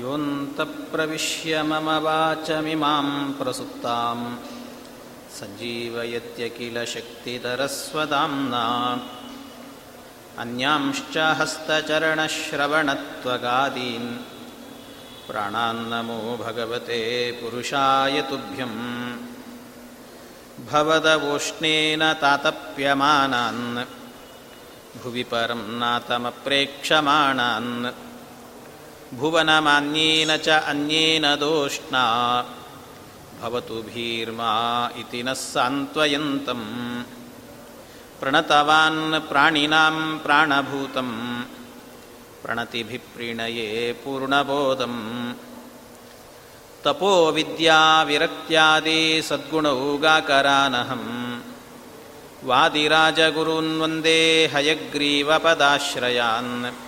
योऽन्तप्रविश्य मम वाचमिमां प्रसुप्तां सञ्जीवयत्य किल शक्तिधरस्वदाम्ना अन्यांश्च हस्तचरणश्रवणत्वगादीन्। प्राणान्नमो भगवते पुरुषाय तुभ्यम् भवदवोष्णेन तातप्यमानान्। भुवि परं नातमप्रेक्षमाणान् भुवनमान्येन च अन्येन दोष्णा। भवतु भीर्मा इति नः सान्त्वयन्तम्। प्रणतवान् प्राणिनां प्राणभूतं प्रणतिभिप्रीणये पूर्णबोधम्। तपोविद्याविरक्त्यादि सद्गुणौगाकरानहम् वादिराजगुरून् वन्दे हयग्रीवपदाश्रयान्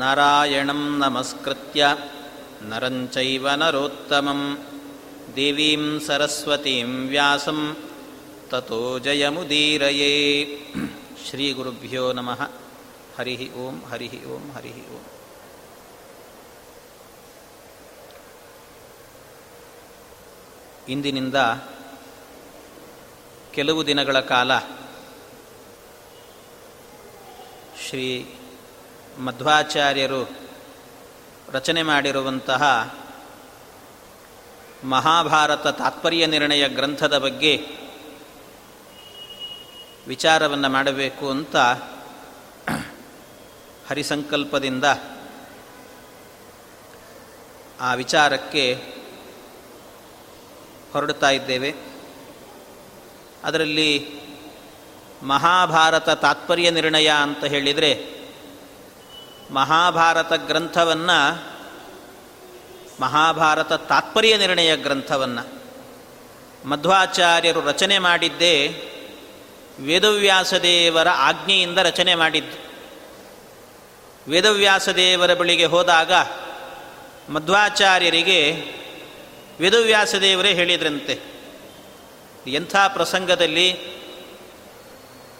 नारायणं नमस्कृत्य नरं चैव नरोत्तमं देवीं सरस्वतीं व्यासं ततो जयमुदीरये श्रीगुरुभ्यो नमः हरिः ओं हरिः ओं हरिः ओम् ಇಂದಿನಿಂದ ಕೆಲವು ದಿನಗಳ ಕಾಲ ಶ್ರೀ ಮಧ್ವಾಚಾರ್ಯರು ರಚನೆ ಮಾಡಿರುವಂತಹ ಮಹಾಭಾರತ ತಾತ್ಪರ್ಯ ನಿರ್ಣಯ ಗ್ರಂಥದ ಬಗ್ಗೆ ವಿಚಾರವನ್ನು ಮಾಡಬೇಕು ಅಂತ ಹರಿಸಂಕಲ್ಪದಿಂದ ಆ ವಿಚಾರಕ್ಕೆ ಹೊರಡ್ತಾ ಇದ್ದೇವೆ. ಅದರಲ್ಲಿ ಮಹಾಭಾರತ ತಾತ್ಪರ್ಯ ನಿರ್ಣಯ ಅಂತ ಹೇಳಿದರೆ ಮಹಾಭಾರತ ಗ್ರಂಥವನ್ನು, ಮಹಾಭಾರತ ತಾತ್ಪರ್ಯ ನಿರ್ಣಯ ಗ್ರಂಥವನ್ನು ಮಧ್ವಾಚಾರ್ಯರು ರಚನೆ ಮಾಡಿದ್ದೇ ವೇದವ್ಯಾಸದೇವರ ಆಜ್ಞೆಯಿಂದ ರಚನೆ ಮಾಡಿದ್ದು. ವೇದವ್ಯಾಸದೇವರ ಬಳಿಗೆ ಹೋದಾಗ ಮಧ್ವಾಚಾರ್ಯರಿಗೆ ವೇದವ್ಯಾಸದೇವರೇ ಹೇಳಿದ್ರಂತೆ, ಎಂಥ ಪ್ರಸಂಗದಲ್ಲಿ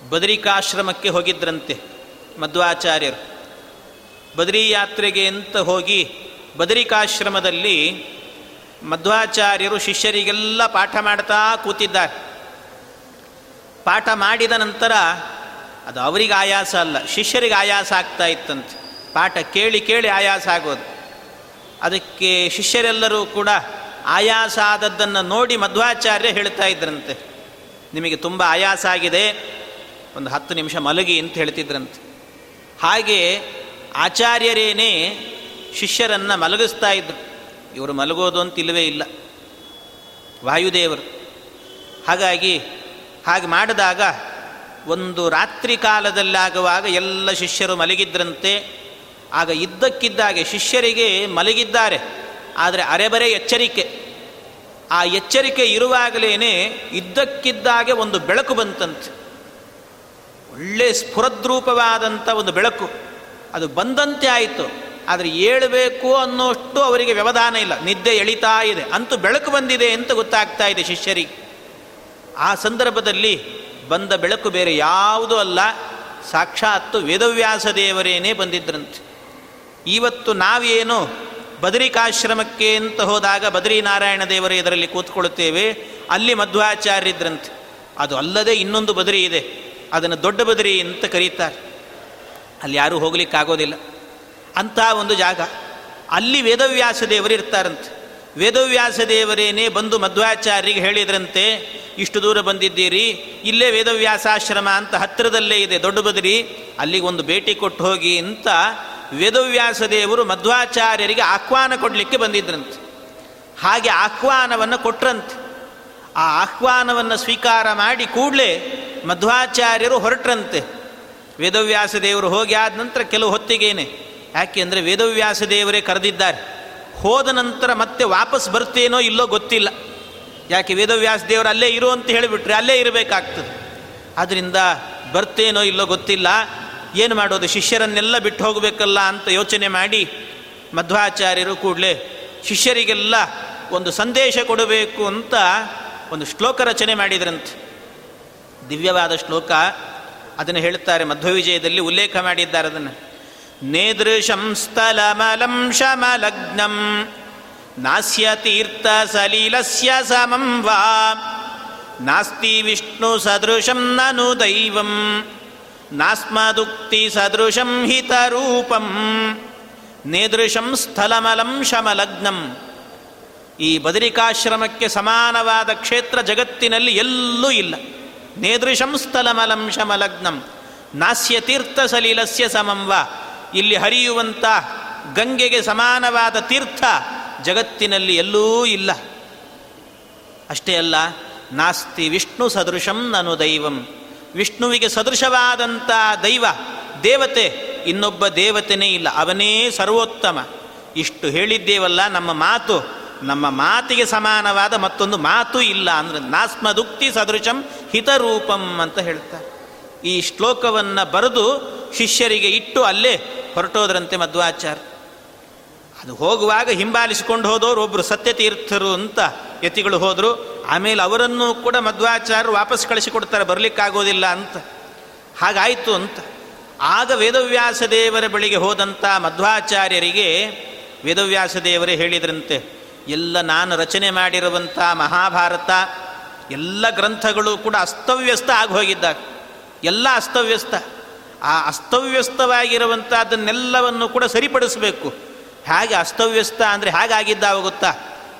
ಬದರಿಕಾಶ್ರಮಕ್ಕೆ ಹೋಗಿದ್ರಂತೆ ಮಧ್ವಾಚಾರ್ಯರು. ಬದರಿ ಯಾತ್ರೆಗೆ ಅಂತ ಹೋಗಿ ಬದರಿಕಾಶ್ರಮದಲ್ಲಿ ಮಧ್ವಾಚಾರ್ಯರು ಶಿಷ್ಯರಿಗೆಲ್ಲ ಪಾಠ ಮಾಡ್ತಾ ಕೂತಿದ್ದಾರೆ. ಪಾಠ ಮಾಡಿದ ನಂತರ ಅದು ಅವರಿಗೆ ಆಯಾಸ ಅಲ್ಲ, ಶಿಷ್ಯರಿಗೆ ಆಯಾಸ ಆಗ್ತಾ ಇತ್ತಂತೆ. ಪಾಠ ಕೇಳಿ ಕೇಳಿ ಆಯಾಸ ಆಗೋದು. ಅದಕ್ಕೆ ಶಿಷ್ಯರೆಲ್ಲರೂ ಕೂಡ ಆಯಾಸ ಆದದ್ದನ್ನು ನೋಡಿ ಮಧ್ವಾಚಾರ್ಯ ಹೇಳ್ತಾ ಇದ್ರಂತೆ. ನಿಮಗೆ ತುಂಬ ಆಯಾಸ ಆಗಿದೆ, ಒಂದು ಹತ್ತು ನಿಮಿಷ ಮಲಗಿ ಅಂತ ಹೇಳ್ತಿದ್ರಂತೆ. ಹಾಗೆ ಆಚಾರ್ಯರೇನೇ ಶಿಷ್ಯರನ್ನು ಮಲಗಿಸ್ತಾ ಇದ್ರು. ಇವರು ಮಲಗೋದು ಅಂತ ಇಲ್ಲವೇ ಇಲ್ಲ. ವಾಯುದೇವರು. ಹಾಗಾಗಿ ಹಾಗೆ ಮಾಡಿದಾಗ ಒಂದು ರಾತ್ರಿ ಕಾಲದಲ್ಲಾಗುವಾಗ ಎಲ್ಲ ಶಿಷ್ಯರು ಮಲಗಿದ್ರಂತೆ. ಆಗ ಇದ್ದಕ್ಕಿದ್ದಾಗೆ ಶಿಷ್ಯರಿಗೆ ಮಲಗಿದ್ದಾರೆ. ಆದರೆ ಅರೆಬರೆ ಎಚ್ಚರಿಕೆ. ಆ ಎಚ್ಚರಿಕೆ ಇರುವಾಗಲೇ ಇದ್ದಕ್ಕಿದ್ದಾಗೆ ಒಂದು ಬೆಳಕು ಬಂತಂತೆ. ಒಳ್ಳೆ ಸ್ಫುರದ್ರೂಪವಾದಂಥ ಒಂದು ಬೆಳಕು. ಅದು ಬಂದಂತೆ ಆಯಿತು. ಆದರೆ ಏಳಬೇಕು ಅನ್ನೋಷ್ಟು ಅವರಿಗೆ ವ್ಯವಧಾನ ಇಲ್ಲ. ನಿದ್ದೆ ಎಳಿತಾ ಇದೆ. ಅಂತೂ ಬೆಳಕು ಬಂದಿದೆ ಅಂತ ಗೊತ್ತಾಗ್ತಾ ಇದೆ ಶಿಷ್ಯರಿಗೆ. ಆ ಸಂದರ್ಭದಲ್ಲಿ ಬಂದ ಬೆಳಕು ಬೇರೆ ಯಾವುದೂ ಅಲ್ಲ. ಸಾಕ್ಷಾತ್ತು ವೇದವ್ಯಾಸ ದೇವರೇನೇ ಬಂದಿದ್ರಂತೆ. ಇವತ್ತು ನಾವೇನು ಬದರಿಕಾಶ್ರಮಕ್ಕೆ ಅಂತ ಹೋದಾಗ ಬದರಿನಾರಾಯಣ ದೇವರೇ ಇದರಲ್ಲಿ ಕೂತ್ಕೊಳ್ಳುತ್ತೇವೆ. ಅಲ್ಲಿ ಮಧ್ವಾಚಾರ್ಯದ್ರಂತೆ ಅದು ಅಲ್ಲದೆ ಇನ್ನೊಂದು ಬದರಿ ಇದೆ. ಅದನ್ನು ದೊಡ್ಡ ಬದರಿ ಅಂತ ಕರೀತಾರೆ. ಅಲ್ಲಿ ಯಾರೂ ಹೋಗ್ಲಿಕ್ಕಾಗೋದಿಲ್ಲ. ಅಂಥ ಒಂದು ಜಾಗ. ಅಲ್ಲಿ ವೇದವ್ಯಾಸ ದೇವರು ಇರ್ತಾರಂತೆ. ವೇದವ್ಯಾಸ ದೇವರೇನೇ ಬಂದು ಮಧ್ವಾಚಾರ್ಯರಿಗೆ ಹೇಳಿದ್ರಂತೆ, ಇಷ್ಟು ದೂರ ಬಂದಿದ್ದೀರಿ, ಇಲ್ಲೇ ವೇದವ್ಯಾಸಾಶ್ರಮ ಅಂತ ಹತ್ತಿರದಲ್ಲೇ ಇದೆ, ದೊಡ್ಡ ಬದರಿ, ಅಲ್ಲಿಗೆ ಒಂದು ಭೇಟಿ ಕೊಟ್ಟು ಹೋಗಿ ಅಂತ ವೇದವ್ಯಾಸ ದೇವರು ಮಧ್ವಾಚಾರ್ಯರಿಗೆ ಆಹ್ವಾನ ಕೊಡಲಿಕ್ಕೆ ಬಂದಿದ್ರಂತೆ. ಹಾಗೆ ಆಹ್ವಾನವನ್ನು ಕೊಟ್ರಂತೆ. ಆ ಆಹ್ವಾನವನ್ನು ಸ್ವೀಕಾರ ಮಾಡಿ ಕೂಡಲೇ ಮಧ್ವಾಚಾರ್ಯರು ಹೊರಟ್ರಂತೆ. ವೇದವ್ಯಾಸ ದೇವರು ಹೋಗಿ ಆದ ನಂತರ ಕೆಲವು ಹೊತ್ತಿಗೇನೆ. ಯಾಕೆ ಅಂದರೆ ವೇದವ್ಯಾಸ ದೇವರೇ ಕರೆದಿದ್ದಾರೆ. ಹೋದ ನಂತರ ಮತ್ತೆ ವಾಪಸ್ ಬರ್ತೇನೋ ಇಲ್ಲೋ ಗೊತ್ತಿಲ್ಲ. ಯಾಕೆ ವೇದವ್ಯಾಸ ದೇವರು ಅಲ್ಲೇ ಇರು ಅಂತ ಹೇಳಿಬಿಟ್ರೆ ಅಲ್ಲೇ ಇರಬೇಕಾಗ್ತದೆ. ಆದ್ದರಿಂದ ಬರ್ತೇನೋ ಇಲ್ಲೋ ಗೊತ್ತಿಲ್ಲ. ಏನು ಮಾಡೋದು? ಶಿಷ್ಯರನ್ನೆಲ್ಲ ಬಿಟ್ಟು ಹೋಗಬೇಕಲ್ಲ ಅಂತ ಯೋಚನೆ ಮಾಡಿ ಮಧ್ವಾಚಾರ್ಯರು ಕೂಡಲೇ ಶಿಷ್ಯರಿಗೆಲ್ಲ ಒಂದು ಸಂದೇಶ ಕೊಡಬೇಕು ಅಂತ ಒಂದು ಶ್ಲೋಕ ರಚನೆ ಮಾಡಿದ್ರಂತೆ. ದಿವ್ಯವಾದ ಶ್ಲೋಕ ಅದನ್ನು ಹೇಳ್ತಾರೆ ಮಧ್ವವಿಜಯದಲ್ಲಿ ಉಲ್ಲೇಖ ಮಾಡಿದ್ದಾರೆ ಅದನ್ನು. ನೇದೃಶಂ ಸ್ಥಲಮಲಂ ಶಮಲಗ್ನಂ ನಾಸ್ಯ ತೀರ್ಥ ಸಲೀಲಸ್ಯ ಸಮಂ ವಾ ನಾಸ್ತಿ ವಿಷ್ಣು ಸದೃಶಂ ನನು ದೈವಂ ನಾಸ್ಮದುಕ್ತಿ ಸದೃಶಂ ಹಿತರೂಪಂ ನೇದೃಶಂ ಸ್ಥಲಮಲಂ ಶಮಲಗ್ನಂ. ಈ ಬದರಿಕಾಶ್ರಮಕ್ಕೆ ಸಮಾನವಾದ ಕ್ಷೇತ್ರ ಜಗತ್ತಿನಲ್ಲಿ ಎಲ್ಲೂ ಇಲ್ಲ. ನೇದೃಶಂ ಸ್ಥಲಮಲಂ ಶಮಲಗ್ನಂ. ನಾಸ್ಯ ತೀರ್ಥ ಸಲೀಲಸ್ಯ ಸಮಂವ ಇಲ್ಲಿ ಹರಿಯುವಂಥ ಗಂಗೆಗೆ ಸಮಾನವಾದ ತೀರ್ಥ ಜಗತ್ತಿನಲ್ಲಿ ಎಲ್ಲೂ ಇಲ್ಲ. ಅಷ್ಟೇ ಅಲ್ಲ, ನಾಸ್ತಿ ವಿಷ್ಣು ಸದೃಶಂ ನನು ದೈವಂ. ವಿಷ್ಣುವಿಗೆ ಸದೃಶವಾದಂಥ ದೈವ, ದೇವತೆ ಇನ್ನೊಬ್ಬ ದೇವತೆನೇ ಇಲ್ಲ, ಅವನೇ ಸರ್ವೋತ್ತಮ. ಇಷ್ಟು ಹೇಳಿದ್ದೇವಲ್ಲ ನಮ್ಮ ಮಾತು. ನಮ್ಮ ಮಾತಿಗೆ ಸಮಾನವಾದ ಮತ್ತೊಂದು ಮಾತು ಇಲ್ಲ ಅಂದ್ರೆ ನಾಸ್ಮದುಕ್ತಿ ಸದೃಶಂ ಹಿತರೂಪಂ ಅಂತ ಹೇಳ್ತಾರೆ. ಈ ಶ್ಲೋಕವನ್ನು ಬರೆದು ಶಿಷ್ಯರಿಗೆ ಇಟ್ಟು ಅಲ್ಲೇ ಹೊರಟೋದ್ರಂತೆ ಮಧ್ವಾಚಾರ ಅದು ಹೋಗುವಾಗ ಹಿಂಬಾಲಿಸಿಕೊಂಡು ಹೋದವರು ಒಬ್ಬರು ಸತ್ಯತೀರ್ಥರು ಅಂತ ಯತಿಗಳು ಹೋದರು. ಆಮೇಲೆ ಅವರನ್ನು ಕೂಡ ಮಧ್ವಾಚಾರ್ಯರು ವಾಪಸ್ ಕಳಿಸಿಕೊಡ್ತಾರೆ, ಬರಲಿಕ್ಕಾಗೋದಿಲ್ಲ ಅಂತ. ಹಾಗಾಯಿತು ಅಂತ. ಆಗ ವೇದವ್ಯಾಸ ದೇವರ ಬಳಿಗೆ ಹೋದಂಥ ಮಧ್ವಾಚಾರ್ಯರಿಗೆ ವೇದವ್ಯಾಸ ದೇವರೇ ಹೇಳಿದ್ರಂತೆ ಎಲ್ಲ ನಾನು ರಚನೆ ಮಾಡಿರುವಂಥ ಮಹಾಭಾರತ, ಎಲ್ಲ ಗ್ರಂಥಗಳು ಕೂಡ ಅಸ್ತವ್ಯಸ್ತ ಆಗಿ ಹೋಗಿದ್ದಾಗ ಎಲ್ಲ ಅಸ್ತವ್ಯಸ್ತ. ಆ ಅಸ್ತವ್ಯಸ್ತವಾಗಿರುವಂಥದ್ದನ್ನೆಲ್ಲವನ್ನು ಕೂಡ ಸರಿಪಡಿಸಬೇಕು. ಹೇಗೆ ಅಸ್ತವ್ಯಸ್ತ ಅಂದರೆ ಹೇಗಾಗಿದ್ದ ಗೊತ್ತಾ?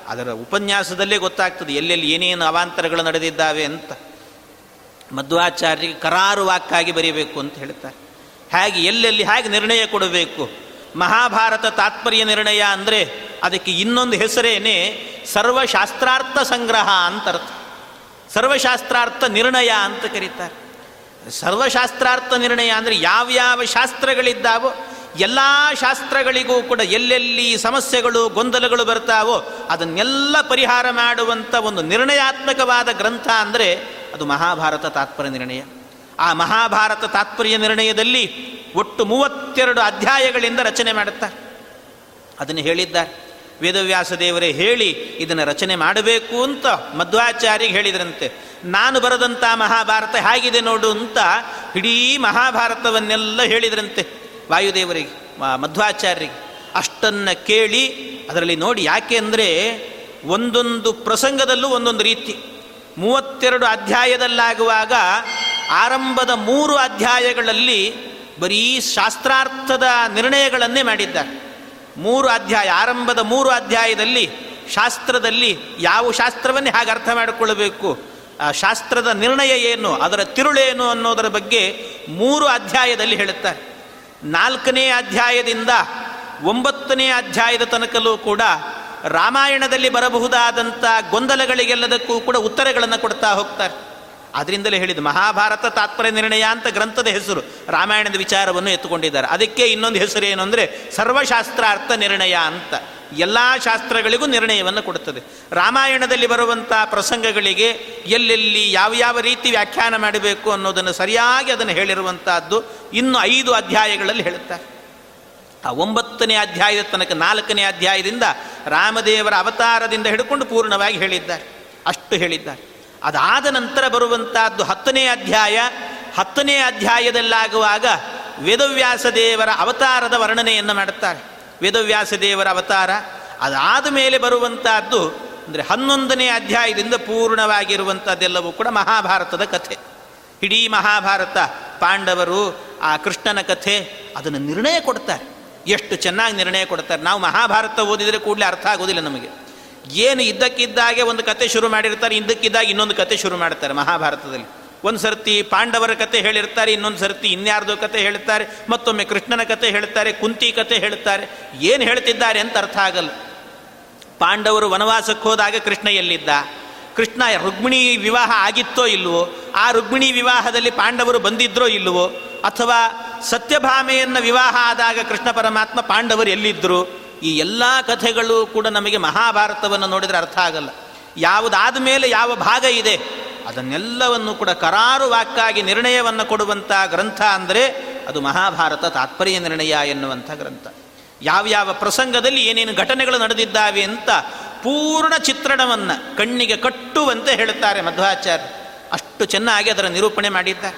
ಅದರ ಉಪನ್ಯಾಸದಲ್ಲೇ ಗೊತ್ತಾಗ್ತದೆ, ಎಲ್ಲೆಲ್ಲಿ ಏನೇನು ಅವಾಂತರಗಳು ನಡೆದಿದ್ದಾವೆ ಅಂತ. ಮಧ್ವಾಚಾರ್ಯರಿಗೆ ಕರಾರು ವಾಕ್ಕಾಗಿ ಬರೀಬೇಕು ಅಂತ ಹೇಳ್ತಾರೆ. ಹೇಗೆ, ಎಲ್ಲೆಲ್ಲಿ ಹೇಗೆ ನಿರ್ಣಯ ಕೊಡಬೇಕು? ಮಹಾಭಾರತ ತಾತ್ಪರ್ಯ ನಿರ್ಣಯ ಅಂದರೆ ಅದಕ್ಕೆ ಇನ್ನೊಂದು ಹೆಸರೇನೆ ಸರ್ವಶಾಸ್ತ್ರಾರ್ಥ ಸಂಗ್ರಹ ಅಂತ ಅರ್ಥ. ಸರ್ವಶಾಸ್ತ್ರಾರ್ಥ ನಿರ್ಣಯ ಅಂತ ಕರೀತಾರೆ. ಸರ್ವಶಾಸ್ತ್ರಾರ್ಥ ನಿರ್ಣಯ ಅಂದರೆ ಯಾವ್ಯಾವ ಶಾಸ್ತ್ರಗಳಿದ್ದಾವೋ ಎಲ್ಲ ಶಾಸ್ತ್ರಗಳಿಗೂ ಕೂಡ ಎಲ್ಲೆಲ್ಲಿ ಸಮಸ್ಯೆಗಳು ಗೊಂದಲಗಳು ಬರ್ತಾವೋ ಅದನ್ನೆಲ್ಲ ಪರಿಹಾರ ಮಾಡುವಂಥ ಒಂದು ನಿರ್ಣಯಾತ್ಮಕವಾದ ಗ್ರಂಥ ಅಂದರೆ ಅದು ಮಹಾಭಾರತ ತಾತ್ಪರ್ಯ ನಿರ್ಣಯ. ಆ ಮಹಾಭಾರತ ತಾತ್ಪರ್ಯ ನಿರ್ಣಯದಲ್ಲಿ ಒಟ್ಟು ಮೂವತ್ತೆರಡು ಅಧ್ಯಾಯಗಳಿಂದ ರಚನೆ ಮಾಡುತ್ತಾರೆ. ಅದನ್ನು ಹೇಳಿದ್ದಾರೆ. ವೇದವ್ಯಾಸ ದೇವರೇ ಹೇಳಿ ಇದನ್ನು ರಚನೆ ಮಾಡಬೇಕು ಅಂತ ಮಧ್ವಾಚಾರ್ಯಗೆ ಹೇಳಿದ್ರಂತೆ. ನಾನು ಬರೆದಂಥ ಮಹಾಭಾರತ ಹೇಗಿದೆ ನೋಡು ಅಂತ ಇಡೀ ಮಹಾಭಾರತವನ್ನೆಲ್ಲ ಹೇಳಿದ್ರಂತೆ ವಾಯುದೇವರಿಗೆ ಮಧ್ವಾಚಾರ್ಯರಿಗೆ. ಅಷ್ಟನ್ನು ಕೇಳಿ ಅದರಲ್ಲಿ ನೋಡಿ ಯಾಕೆ ಅಂದರೆ ಒಂದೊಂದು ಪ್ರಸಂಗದಲ್ಲೂ ಒಂದೊಂದು ರೀತಿ. ಮೂವತ್ತೆರಡು ಅಧ್ಯಾಯದಲ್ಲಾಗುವಾಗ ಆರಂಭದ ಮೂರು ಅಧ್ಯಾಯಗಳಲ್ಲಿ ಬರೀ ಶಾಸ್ತ್ರಾರ್ಥದ ನಿರ್ಣಯಗಳನ್ನೇ ಮಾಡಿದ್ದಾರೆ. ಮೂರು ಅಧ್ಯಾಯ, ಆರಂಭದ ಮೂರು ಅಧ್ಯಾಯದಲ್ಲಿ ಶಾಸ್ತ್ರದಲ್ಲಿ ಯಾವ ಶಾಸ್ತ್ರವನ್ನೇ ಹಾಗೆ ಅರ್ಥ ಮಾಡಿಕೊಳ್ಳಬೇಕು, ಆ ಶಾಸ್ತ್ರದ ನಿರ್ಣಯ ಏನು, ಅದರ ತಿರುಳೇನು ಅನ್ನೋದರ ಬಗ್ಗೆ ಮೂರು ಅಧ್ಯಾಯದಲ್ಲಿ ಹೇಳುತ್ತಾರೆ. ನಾಲ್ಕನೇ ಅಧ್ಯಾಯದಿಂದ ಒಂಬತ್ತನೇ ಅಧ್ಯಾಯದ ತನಕಲ್ಲೂ ಕೂಡ ರಾಮಾಯಣದಲ್ಲಿ ಬರಬಹುದಾದಂಥ ಗೊಂದಲಗಳಿಗೆಲ್ಲದಕ್ಕೂ ಕೂಡ ಉತ್ತರಗಳನ್ನು ಕೊಡ್ತಾ ಹೋಗ್ತಾರೆ. ಅದರಿಂದಲೇ ಹೇಳಿದ್ದು, ಮಹಾಭಾರತ ತಾತ್ಪರ್ಯ ನಿರ್ಣಯ ಅಂತ ಗ್ರಂಥದ ಹೆಸರು, ರಾಮಾಯಣದ ವಿಚಾರವನ್ನು ಎತ್ತುಕೊಂಡಿದ್ದಾರೆ. ಅದಕ್ಕೆ ಇನ್ನೊಂದು ಹೆಸರು ಏನು ಅಂದರೆ ಸರ್ವಶಾಸ್ತ್ರ ಅರ್ಥ ನಿರ್ಣಯ ಅಂತ. ಎಲ್ಲ ಶಾಸ್ತ್ರಗಳಿಗೂ ನಿರ್ಣಯವನ್ನು ಕೊಡುತ್ತದೆ. ರಾಮಾಯಣದಲ್ಲಿ ಬರುವಂಥ ಪ್ರಸಂಗಗಳಿಗೆ ಎಲ್ಲೆಲ್ಲಿ ಯಾವ ಯಾವ ರೀತಿ ವ್ಯಾಖ್ಯಾನ ಮಾಡಬೇಕು ಅನ್ನೋದನ್ನು ಸರಿಯಾಗಿ ಅದನ್ನು ಹೇಳಿರುವಂತಹದ್ದು ಇನ್ನು ಐದು ಅಧ್ಯಾಯಗಳಲ್ಲಿ ಹೇಳುತ್ತಾರೆ. ಆ ಒಂಬತ್ತನೇ ಅಧ್ಯಾಯದ ತನಕ, ನಾಲ್ಕನೇ ಅಧ್ಯಾಯದಿಂದ ರಾಮದೇವರ ಅವತಾರದಿಂದ ಹಿಡ್ಕೊಂಡು ಪೂರ್ಣವಾಗಿ ಹೇಳಿದ್ದಾರೆ. ಅಷ್ಟು ಹೇಳಿದ್ದಾರೆ. ಅದಾದ ನಂತರ ಬರುವಂತಹದ್ದು ಹತ್ತನೇ ಅಧ್ಯಾಯ. ಹತ್ತನೇ ಅಧ್ಯಾಯದಲ್ಲಾಗುವಾಗ ವೇದವ್ಯಾಸ ದೇವರ ಅವತಾರದ ವರ್ಣನೆಯನ್ನು ಮಾಡುತ್ತಾರೆ. ವೇದವ್ಯಾಸ ದೇವರ ಅವತಾರ. ಅದಾದ ಮೇಲೆ ಬರುವಂತಹದ್ದು ಅಂದರೆ ಹನ್ನೊಂದನೇ ಅಧ್ಯಾಯದಿಂದ ಪೂರ್ಣವಾಗಿರುವಂಥದ್ದೆಲ್ಲವೂ ಕೂಡ ಮಹಾಭಾರತದ ಕಥೆ. ಇಡೀ ಮಹಾಭಾರತ ಪಾಂಡವರು ಆ ಕೃಷ್ಣನ ಕಥೆ ಅದನ್ನು ನಿರ್ಣಯ ಕೊಡ್ತಾರೆ. ಎಷ್ಟು ಚೆನ್ನಾಗಿ ನಿರ್ಣಯ ಕೊಡ್ತಾರೆ. ನಾವು ಮಹಾಭಾರತ ಓದಿದರೆ ಕೂಡಲೇ ಅರ್ಥ ಆಗೋದಿಲ್ಲ ನಮಗೆ. ಏನು ಇದ್ದಕ್ಕಿದ್ದಾಗೆ ಒಂದು ಕತೆ ಶುರು ಮಾಡಿರ್ತಾರೆ ಇದ್ದಕ್ಕಿದ್ದಾಗ ಇನ್ನೊಂದು ಕತೆ ಶುರು ಮಾಡ್ತಾರೆ ಮಹಾಭಾರತದಲ್ಲಿ. ಒಂದು ಸರ್ತಿ ಪಾಂಡವರ ಕತೆ ಹೇಳಿರ್ತಾರೆ, ಇನ್ನೊಂದು ಸರ್ತಿ ಇನ್ಯಾರ್ದೋ ಕತೆ ಹೇಳ್ತಾರೆ, ಮತ್ತೊಮ್ಮೆ ಕೃಷ್ಣನ ಕತೆ ಹೇಳ್ತಾರೆ, ಕುಂತಿ ಕತೆ ಹೇಳ್ತಾರೆ. ಏನು ಹೇಳ್ತಿದ್ದಾರೆ ಅಂತ ಅರ್ಥ ಆಗಲ್ಲ. ಪಾಂಡವರು ವನವಾಸಕ್ಕೆ ಹೋದಾಗ ಕೃಷ್ಣ ಎಲ್ಲಿದ್ದ? ಕೃಷ್ಣ ರುಕ್ಮಿಣಿ ವಿವಾಹ ಆಗಿತ್ತೋ ಇಲ್ಲವೋ ಆ ರುಕ್ಮಿಣಿ ವಿವಾಹದಲ್ಲಿ ಪಾಂಡವರು ಬಂದಿದ್ರೋ ಇಲ್ಲವೋ ಅಥವಾ ಸತ್ಯಭಾಮೆಯನ್ನು ವಿವಾಹ ಆದಾಗ ಕೃಷ್ಣ ಪರಮಾತ್ಮ ಪಾಂಡವರು ಎಲ್ಲಿದ್ದರು ಈ ಎಲ್ಲ ಕಥೆಗಳು ಕೂಡ ನಮಗೆ ಮಹಾಭಾರತವನ್ನು ನೋಡಿದರೆ ಅರ್ಥ ಆಗಲ್ಲ. ಯಾವುದಾದ ಮೇಲೆ ಯಾವ ಭಾಗ ಇದೆ, ಅದನ್ನೆಲ್ಲವನ್ನು ಕೂಡ ಕರಾರು ವಾಕ್ಕಾಗಿ ನಿರ್ಣಯವನ್ನು ಕೊಡುವಂಥ ಗ್ರಂಥ ಅಂದರೆ ಅದು ಮಹಾಭಾರತ ತಾತ್ಪರ್ಯ ನಿರ್ಣಯ ಎನ್ನುವಂಥ ಗ್ರಂಥ. ಯಾವ್ಯಾವ ಪ್ರಸಂಗದಲ್ಲಿ ಏನೇನು ಘಟನೆಗಳು ನಡೆದಿದ್ದಾವೆ ಅಂತ ಪೂರ್ಣ ಚಿತ್ರಣವನ್ನು ಕಣ್ಣಿಗೆ ಕಟ್ಟುವಂತೆ ಹೇಳುತ್ತಾರೆ ಮಧ್ವಾಚಾರ್ಯ ಅಷ್ಟು ಚೆನ್ನಾಗಿ ಅದರ ನಿರೂಪಣೆ ಮಾಡಿದ್ದಾರೆ.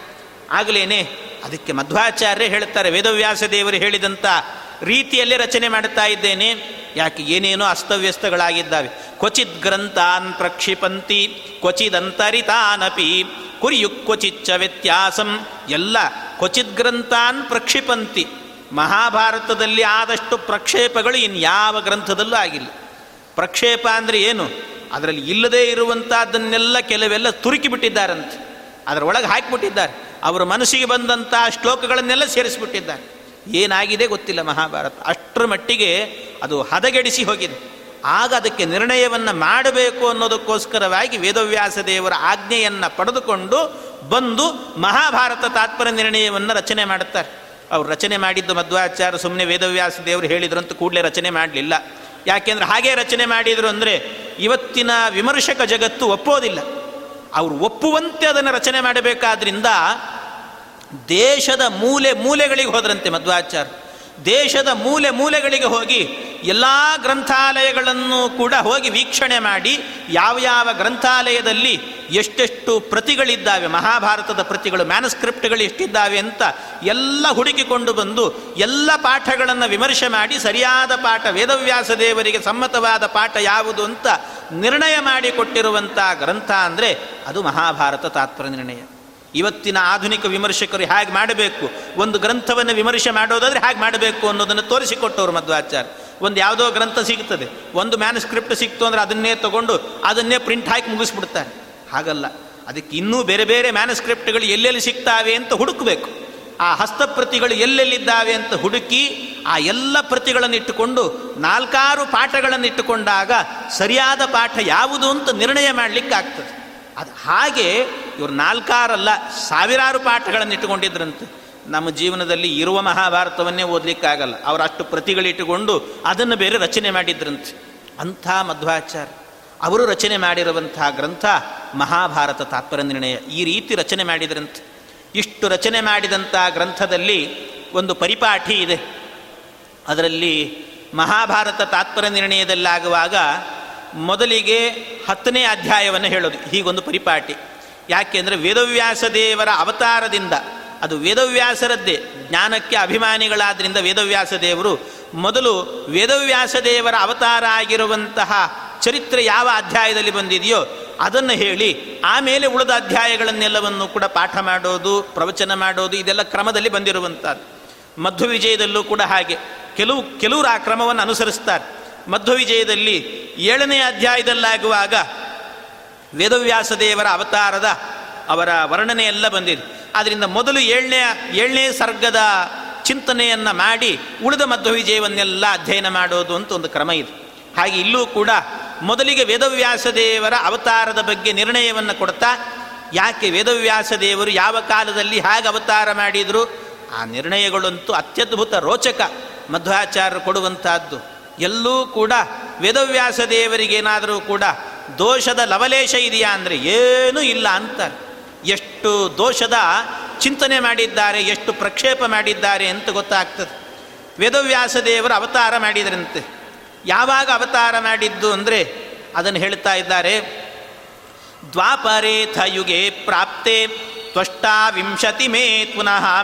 ಆಗಲೇನೆ ಅದಕ್ಕೆ ಮಧ್ವಾಚಾರ್ಯ ಹೇಳುತ್ತಾರೆ ವೇದವ್ಯಾಸ ದೇವರು ಹೇಳಿದಂಥ ರೀತಿಯಲ್ಲೇ ರಚನೆ ಮಾಡುತ್ತಾ ಇದ್ದೇನೆ. ಯಾಕೆ? ಏನೇನೋ ಅಸ್ತವ್ಯಸ್ತಗಳಾಗಿದ್ದಾವೆ. ಕ್ವಚಿತ್ ಗ್ರಂಥಾನ್ ಪ್ರಕ್ಷಿಪಂತಿ ಕ್ವಚಿದಂತರಿತಾನಪಿ ಕುರಿಯು ಕ್ವಚಿಚ್ಚ ವ್ಯತ್ಯಾಸಂ. ಎಲ್ಲ ಕ್ವಚಿತ್ ಗ್ರಂಥಾನ್ ಪ್ರಕ್ಷಿಪಂತಿ. ಮಹಾಭಾರತದಲ್ಲಿ ಆದಷ್ಟು ಪ್ರಕ್ಷೇಪಗಳು ಇನ್ಯಾವ ಗ್ರಂಥದಲ್ಲೂ ಆಗಿಲ್ಲ. ಪ್ರಕ್ಷೇಪ ಅಂದರೆ ಏನು? ಅದರಲ್ಲಿ ಇಲ್ಲದೇ ಇರುವಂಥದ್ದನ್ನೆಲ್ಲ ಕೆಲವೆಲ್ಲ ತುರುಕಿ ಬಿಟ್ಟಿದ್ದಾರಂತೆ ಅದರೊಳಗೆ ಹಾಕಿಬಿಟ್ಟಿದ್ದಾರೆ. ಅವರ ಮನಸ್ಸಿಗೆ ಬಂದಂಥ ಶ್ಲೋಕಗಳನ್ನೆಲ್ಲ ಸೇರಿಸಿಬಿಟ್ಟಿದ್ದಾರೆ. ಏನಾಗಿದೆ ಗೊತ್ತಿಲ್ಲ ಮಹಾಭಾರತ. ಅಷ್ಟರ ಮಟ್ಟಿಗೆ ಅದು ಹದಗೆಡಿಸಿ ಹೋಗಿದೆ. ಆಗ ಅದಕ್ಕೆ ನಿರ್ಣಯವನ್ನು ಮಾಡಬೇಕು ಅನ್ನೋದಕ್ಕೋಸ್ಕರವಾಗಿ ವೇದವ್ಯಾಸ ದೇವರ ಆಜ್ಞೆಯನ್ನು ಪಡೆದುಕೊಂಡು ಬಂದು ಮಹಾಭಾರತ ತಾತ್ಪರ್ಯ ನಿರ್ಣಯವನ್ನು ರಚನೆ ಮಾಡುತ್ತಾರೆ. ಅವ್ರು ರಚನೆ ಮಾಡಿದ್ದು ಮಧ್ವಾಚಾರ್ಯ ಸುಮ್ಮನೆ ವೇದವ್ಯಾಸ ದೇವರು ಅಂತ ಕೂಡಲೇ ರಚನೆ ಮಾಡಲಿಲ್ಲ. ಯಾಕೆಂದ್ರೆ ಹಾಗೆ ರಚನೆ ಮಾಡಿದರು ಅಂದರೆ ಇವತ್ತಿನ ವಿಮರ್ಶಕ ಜಗತ್ತು ಒಪ್ಪೋದಿಲ್ಲ. ಅವರು ಒಪ್ಪುವಂತೆ ಅದನ್ನು ರಚನೆ ಮಾಡಬೇಕಾದ್ರಿಂದ ದೇಶದ ಮೂಲೆ ಮೂಲೆಗಳಿಗೆ ಹೋದ್ರಂತೆ ಮಧ್ವಾಚಾರ್ಯ. ದೇಶದ ಮೂಲೆ ಮೂಲೆಗಳಿಗೆ ಹೋಗಿ ಎಲ್ಲ ಗ್ರಂಥಾಲಯಗಳನ್ನು ಕೂಡ ಹೋಗಿ ವೀಕ್ಷಣೆ ಮಾಡಿ ಯಾವ ಯಾವ ಗ್ರಂಥಾಲಯದಲ್ಲಿ ಎಷ್ಟೆಷ್ಟು ಪ್ರತಿಗಳಿದ್ದಾವೆ, ಮಹಾಭಾರತದ ಪ್ರತಿಗಳು, ಮ್ಯಾನಸ್ಕ್ರಿಪ್ಟ್ಗಳು ಎಷ್ಟಿದ್ದಾವೆ ಅಂತ ಎಲ್ಲ ಹುಡುಕಿಕೊಂಡು ಬಂದು ಎಲ್ಲ ಪಾಠಗಳನ್ನು ವಿಮರ್ಶೆ ಮಾಡಿ ಸರಿಯಾದ ಪಾಠ, ವೇದವ್ಯಾಸ ದೇವರಿಗೆ ಸಮ್ಮತವಾದ ಪಾಠ ಯಾವುದು ಅಂತ ನಿರ್ಣಯ ಮಾಡಿಕೊಟ್ಟಿರುವಂಥ ಗ್ರಂಥ ಅಂದರೆ ಅದು ಮಹಾಭಾರತ ತಾತ್ಪರ್ಯ ನಿರ್ಣಯ. ಇವತ್ತಿನ ಆಧುನಿಕ ವಿಮರ್ಶಕರು ಹೇಗೆ ಮಾಡಬೇಕು? ಒಂದು ಗ್ರಂಥವನ್ನು ವಿಮರ್ಶೆ ಮಾಡೋದಾದರೆ ಹೇಗೆ ಮಾಡಬೇಕು ಅನ್ನೋದನ್ನು ತೋರಿಸಿಕೊಟ್ಟವರು ಮಧ್ವಾಚಾರ್ಯ ಒಂದು ಯಾವುದೋ ಗ್ರಂಥ ಸಿಗ್ತದೆ. ಒಂದು ಮ್ಯಾನ್ಸ್ಕ್ರಿಪ್ಟ್ ಸಿಕ್ತು ಅಂದರೆ ಅದನ್ನೇ ತಗೊಂಡು ಅದನ್ನೇ ಪ್ರಿಂಟ್ ಹಾಕಿ ಮುಗಿಸ್ಬಿಡ್ತಾರೆ. ಹಾಗಲ್ಲ. ಅದಕ್ಕೆ ಇನ್ನೂ ಬೇರೆ ಬೇರೆ ಮ್ಯಾನ್ಸ್ಕ್ರಿಪ್ಟ್ಗಳು ಎಲ್ಲೆಲ್ಲಿ ಸಿಗ್ತಾವೆ ಅಂತ ಹುಡುಕಬೇಕು. ಆ ಹಸ್ತಪ್ರತಿಗಳು ಎಲ್ಲೆಲ್ಲಿದ್ದಾವೆ ಅಂತ ಹುಡುಕಿ ಆ ಎಲ್ಲ ಪ್ರತಿಗಳನ್ನು ಇಟ್ಟುಕೊಂಡು ನಾಲ್ಕಾರು ಪಾಠಗಳನ್ನು ಇಟ್ಟುಕೊಂಡಾಗ ಸರಿಯಾದ ಪಾಠ ಯಾವುದು ಅಂತ ನಿರ್ಣಯ ಮಾಡಲಿಕ್ಕೆ ಆಗ್ತದೆ ಅದು ಹಾಗೆ ಇವರು ನಾಲ್ಕಾರಲ್ಲ ಸಾವಿರಾರು ಪಾಠಗಳನ್ನು ಇಟ್ಟುಕೊಂಡಿದ್ರಂತೆ. ನಮ್ಮ ಜೀವನದಲ್ಲಿ ಇರುವ ಮಹಾಭಾರತವನ್ನೇ ಓದಲಿಕ್ಕಾಗಲ್ಲ. ಅವರು ಅಷ್ಟು ಪ್ರತಿಗಳಿಟ್ಟುಕೊಂಡು ಅದನ್ನು ಬೇರೆ ರಚನೆ ಮಾಡಿದ್ರಂತೆ. ಅಂಥ ಮಧ್ವಾಚಾರ್ಯ. ಅವರು ರಚನೆ ಮಾಡಿರುವಂತಹ ಗ್ರಂಥ ಮಹಾಭಾರತ ತಾತ್ಪರ್ಯ ನಿರ್ಣಯ. ಈ ರೀತಿ ರಚನೆ ಮಾಡಿದ್ರಂತೆ. ಇಷ್ಟು ರಚನೆ ಮಾಡಿದಂಥ ಗ್ರಂಥದಲ್ಲಿ ಒಂದು ಪರಿಪಾಠಿ ಇದೆ. ಅದರಲ್ಲಿ ಮಹಾಭಾರತ ತಾತ್ಪರ್ಯ ನಿರ್ಣಯದಲ್ಲಾಗುವಾಗ ಮೊದಲಿಗೆ ಹತ್ತನೇ ಅಧ್ಯಾಯವನ್ನು ಹೇಳೋದು. ಹೀಗೊಂದು ಪರಿಪಾಟಿ ಯಾಕೆಂದರೆ ವೇದವ್ಯಾಸ ದೇವರ ಅವತಾರದಿಂದ, ಅದು ವೇದವ್ಯಾಸರದ್ದೇ, ಜ್ಞಾನಕ್ಕೆ ಅಭಿಮಾನಿಗಳಾದ್ರಿಂದ ವೇದವ್ಯಾಸ ದೇವರು ಮೊದಲು ವೇದವ್ಯಾಸ ದೇವರ ಅವತಾರ ಆಗಿರುವಂತಹ ಚರಿತ್ರೆ ಯಾವ ಅಧ್ಯಾಯದಲ್ಲಿ ಬಂದಿದೆಯೋ ಅದನ್ನು ಹೇಳಿ, ಆಮೇಲೆ ಉಳಿದ ಅಧ್ಯಾಯಗಳನ್ನೆಲ್ಲವನ್ನು ಕೂಡ ಪಾಠ ಮಾಡೋದು, ಪ್ರವಚನ ಮಾಡೋದು, ಇದೆಲ್ಲ ಕ್ರಮದಲ್ಲಿ ಬಂದಿರುವಂಥದ್ದು. ಮಧ್ವ ವಿಜಯದಲ್ಲೂ ಕೂಡ ಹಾಗೆ, ಕೆಲವು, ಕೆಲವರು ಆ ಕ್ರಮವನ್ನು ಅನುಸರಿಸ್ತಾರೆ. ಮಧ್ವ ವಿಜಯದಲ್ಲಿ ಏಳನೇ ಅಧ್ಯಾಯದಲ್ಲಾಗುವಾಗ ವೇದವ್ಯಾಸ ದೇವರ ಅವತಾರದ ಅವರ ವರ್ಣನೆ ಎಲ್ಲ ಬಂದಿದೆ. ಆದ್ದರಿಂದ ಮೊದಲು ಏಳನೇ ಏಳನೇ ಸರ್ಗದ ಚಿಂತನೆಯನ್ನು ಮಾಡಿ ಉಳಿದ ಮಧ್ವ ವಿಜಯವನ್ನೆಲ್ಲ ಅಧ್ಯಯನ ಮಾಡೋದು ಅಂತ ಒಂದು ಕ್ರಮ ಇದೆ. ಹಾಗೆ ಇಲ್ಲೂ ಕೂಡ ಮೊದಲಿಗೆ ವೇದವ್ಯಾಸ ದೇವರ ಅವತಾರದ ಬಗ್ಗೆ ನಿರ್ಣಯವನ್ನು ಕೊಡ್ತಾ, ಯಾಕೆ ವೇದವ್ಯಾಸ ದೇವರು ಯಾವ ಕಾಲದಲ್ಲಿ ಹೇಗೆ ಅವತಾರ ಮಾಡಿದರು, ಆ ನಿರ್ಣಯಗಳಂತೂ ಅತ್ಯದ್ಭುತ ರೋಚಕ ಮಧ್ವಾಚಾರ್ಯರು ಕೊಡುವಂತಹದ್ದು. ಎಲ್ಲೂ ಕೂಡ ವೇದವ್ಯಾಸ ದೇವರಿಗೇನಾದರೂ ಕೂಡ ದೋಷದ ಲವಲೇಶ ಇದೆಯಾ ಅಂದರೆ ಏನೂ ಇಲ್ಲ ಅಂತ. ಎಷ್ಟು ದೋಷದ ಚಿಂತನೆ ಮಾಡಿದ್ದಾರೆ, ಎಷ್ಟು ಪ್ರಕ್ಷೇಪ ಮಾಡಿದ್ದಾರೆ ಅಂತ ಗೊತ್ತಾಗ್ತದೆ. ವೇದವ್ಯಾಸ ದೇವರು ಅವತಾರ ಮಾಡಿದರಂತೆ. ಯಾವಾಗ ಅವತಾರ ಮಾಡಿದ್ದು ಅಂದರೆ ಅದನ್ನು ಹೇಳ್ತಾ ಇದ್ದಾರೆ. ದ್ವಾಪರೇಥ ಯುಗೆ ಪ್ರಾಪ್ತೆ ತ್ವಷ್ಟಾವಿಂಶತಿ ಮೇ ಪುನಃ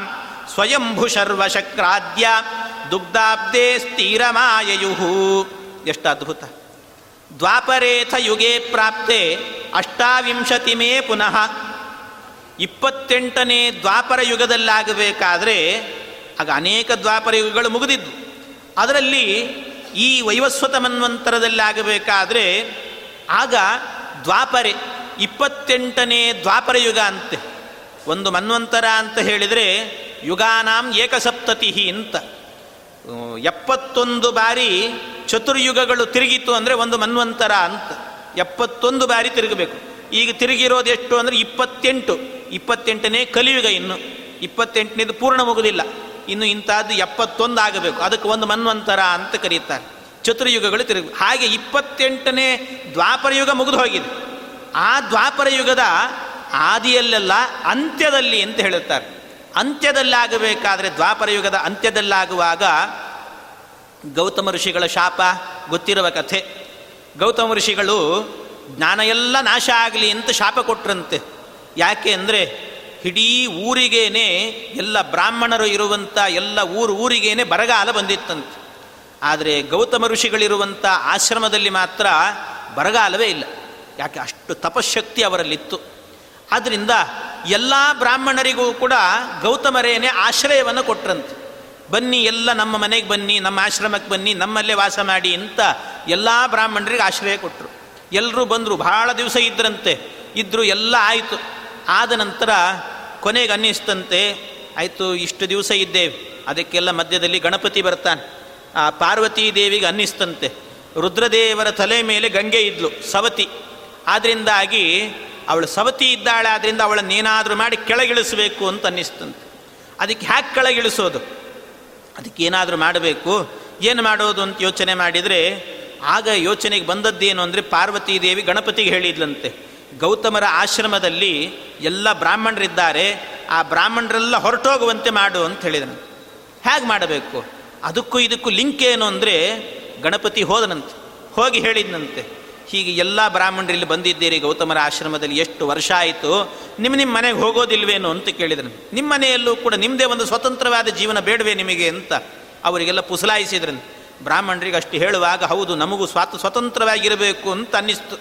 ಸ್ವಯಂಭು ಶರ್ವಶಕ್ರಾದ್ಯ ದುಗ್ಧಾಬ್ದೇ ಸ್ಥಿರಮಾಯಯು ಎಷ್ಟು ಅದ್ಭುತ. ದ್ವಾಪರೇಥ ಯುಗೆ ಪ್ರಾಪ್ತೆ ಅಷ್ಟಾವಿಂಶತಿ ಮೇ ಪುನಃ. ಇಪ್ಪತ್ತೆಂಟನೇ ದ್ವಾಪರ ಯುಗದಲ್ಲಾಗಬೇಕಾದ್ರೆ ಆಗ ಅನೇಕ ದ್ವಾಪರ ಯುಗಗಳು ಮುಗಿದಿದ್ದು. ಅದರಲ್ಲಿ ಈ ವೈವಸ್ವತ ಮನ್ವಂತರದಲ್ಲಾಗಬೇಕಾದ್ರೆ ಆಗ ದ್ವಾಪರೆ ಇಪ್ಪತ್ತೆಂಟನೇ ದ್ವಾಪರ ಯುಗ ಅಂತೆ. ಒಂದು ಮನ್ವಂತರ ಅಂತ ಹೇಳಿದರೆ, ಯುಗಾನಾಂ ಏಕಸಪ್ತತಿ ಅಂತ. ಎಪ್ಪತ್ತೊಂದು ಬಾರಿ ಚತುರ್ಯುಗಗಳು ತಿರುಗಿತು ಅಂದರೆ ಒಂದು ಮನ್ವಂತರ ಅಂತ. ಎಪ್ಪತ್ತೊಂದು ಬಾರಿ ತಿರುಗಬೇಕು. ಈಗ ತಿರುಗಿರೋದು ಎಷ್ಟು ಅಂದರೆ ಇಪ್ಪತ್ತೆಂಟು. ಇಪ್ಪತ್ತೆಂಟನೇ ಕಲಿಯುಗ ಇನ್ನು. ಇಪ್ಪತ್ತೆಂಟನೇದು ಪೂರ್ಣ ಮುಗುದಿಲ್ಲ. ಇನ್ನು ಇಂಥದ್ದು ಎಪ್ಪತ್ತೊಂದು ಆಗಬೇಕು. ಅದಕ್ಕೆ ಒಂದು ಮನ್ವಂತರ ಅಂತ ಕರೀತಾರೆ. ಚತುರ್ಯುಗಗಳು ತಿರುಗಿ. ಹಾಗೆ ಇಪ್ಪತ್ತೆಂಟನೇ ದ್ವಾಪರಯುಗ ಮುಗಿದು ಹೋಗಿದೆ. ಆ ದ್ವಾಪರ ಯುಗದ ಆದಿಯಲ್ಲೆಲ್ಲ ಅಂತ್ಯದಲ್ಲಿ ಅಂತ ಹೇಳುತ್ತಾರೆ. ಅಂತ್ಯದಲ್ಲಿ ದ್ವಾಪರಯುಗದ ದ್ವಾಪರ ಯುಗದ ಅಂತ್ಯದಲ್ಲಾಗುವಾಗ ಗೌತಮ ಋಷಿಗಳ ಶಾಪ ಗೊತ್ತಿರುವ ಕಥೆ. ಗೌತಮ ಋಷಿಗಳು ಜ್ಞಾನ ಎಲ್ಲ ನಾಶ ಆಗಲಿ ಅಂತ ಶಾಪ ಕೊಟ್ರಂತೆ. ಯಾಕೆ ಅಂದರೆ ಇಡೀ ಊರಿಗೇನೆ ಎಲ್ಲ ಬ್ರಾಹ್ಮಣರು ಇರುವಂಥ ಎಲ್ಲ ಊರು ಊರಿಗೇನೆ ಬರಗಾಲ ಬಂದಿತ್ತಂತೆ. ಆದರೆ ಗೌತಮ ಋಷಿಗಳಿರುವಂಥ ಆಶ್ರಮದಲ್ಲಿ ಮಾತ್ರ ಬರಗಾಲವೇ ಇಲ್ಲ. ಯಾಕೆ? ಅಷ್ಟು ತಪಶಕ್ತಿ ಅವರಲ್ಲಿತ್ತು. ಆದ್ದರಿಂದ ಎಲ್ಲ ಬ್ರಾಹ್ಮಣರಿಗೂ ಕೂಡ ಗೌತಮರೇನೆ ಆಶ್ರಯವನ್ನು ಕೊಟ್ರಂತೆ. ಬನ್ನಿ ಎಲ್ಲ ನಮ್ಮ ಮನೆಗೆ ಬನ್ನಿ, ನಮ್ಮ ಆಶ್ರಮಕ್ಕೆ ಬನ್ನಿ, ನಮ್ಮಲ್ಲೇ ವಾಸ ಮಾಡಿ ಅಂತ ಎಲ್ಲ ಬ್ರಾಹ್ಮಣರಿಗೆ ಆಶ್ರಯ ಕೊಟ್ಟರು ಎಲ್ಲರೂ ಬಂದರು, ಭಾಳ ದಿವಸ ಇದ್ರಂತೆ. ಇದ್ದರು ಎಲ್ಲ ಆಯಿತು. ಆದ ನಂತರ ಕೊನೆಗೆ ಅನ್ನಿಸ್ತಂತೆ, ಆಯಿತು, ಇಷ್ಟು ದಿವಸ ಇದ್ದೇವೆ. ಅದಕ್ಕೆಲ್ಲ ಮಧ್ಯದಲ್ಲಿ ಗಣಪತಿ ಬರ್ತಾನೆ. ಆ ಪಾರ್ವತೀ ದೇವಿಗೆ ಅನ್ನಿಸ್ತಂತೆ. ರುದ್ರದೇವರ ತಲೆ ಮೇಲೆ ಗಂಗೆ ಇದ್ಲು, ಸವತಿ. ಆದ್ದರಿಂದಾಗಿ ಅವಳು ಸವತಿ ಇದ್ದಾಳೆ ಆದ್ದರಿಂದ ಅವಳನ್ನೇನಾದರೂ ಮಾಡಿ ಕೆಳಗಿಳಿಸಬೇಕು ಅಂತ ಅನ್ನಿಸ್ತಂತೆ. ಅದಕ್ಕೆ ಹ್ಯಾಕ್ ಕೆಳಗಿಳಿಸೋದು? ಅದಕ್ಕೆ ಏನಾದರೂ ಮಾಡಬೇಕು? ಏನು ಮಾಡೋದು ಅಂತ ಯೋಚನೆ ಮಾಡಿದರೆ, ಆಗ ಯೋಚನೆಗೆ ಬಂದದ್ದೇನು ಅಂದರೆ ಪಾರ್ವತೀ ದೇವಿ ಗಣಪತಿಗೆ ಹೇಳಿದ್ಲಂತೆ, ಗೌತಮರ ಆಶ್ರಮದಲ್ಲಿ ಎಲ್ಲ ಬ್ರಾಹ್ಮಣರಿದ್ದಾರೆ, ಆ ಬ್ರಾಹ್ಮಣರೆಲ್ಲ ಹೊರಟೋಗುವಂತೆ ಮಾಡು ಅಂತ ಹೇಳಿದನು. ಹೇಗೆ ಮಾಡಬೇಕು? ಅದಕ್ಕೂ ಇದಕ್ಕೂ ಲಿಂಕ್ ಏನು ಅಂದರೆ ಗಣಪತಿ ಹೋದನಂತೆ, ಹೋಗಿ ಹೇಳಿದ್ನಂತೆ. ಹೀಗೆ ಎಲ್ಲ ಬ್ರಾಹ್ಮಣರು ಇಲ್ಲಿ ಬಂದಿದ್ದೀರಿ ಗೌತಮರ ಆಶ್ರಮದಲ್ಲಿ ಎಷ್ಟು ವರ್ಷ ಆಯಿತು? ನಿಮ್ಮ ನಿಮ್ಮ ಮನೆಗೆ ಹೋಗೋದಿಲ್ವೇನು ಅಂತ ಕೇಳಿದನು ನಿಮ್ಮ ಮನೆಯಲ್ಲೂ ಕೂಡ ನಿಮ್ಮದೇ ಒಂದು ಸ್ವತಂತ್ರವಾದ ಜೀವನ ಬೇಡವೇ ನಿಮಗೆ ಅಂತ ಅವರಿಗೆಲ್ಲ ಪುಸಲಾಯಿಸಿದ್ರು. ಬ್ರಾಹ್ಮಣರಿಗೆ ಅಷ್ಟು ಹೇಳುವಾಗ ಹೌದು, ನಮಗೂ ಸ್ವಾತ, ಸ್ವತಂತ್ರವಾಗಿರಬೇಕು ಅಂತ ಅನ್ನಿಸ್ತು.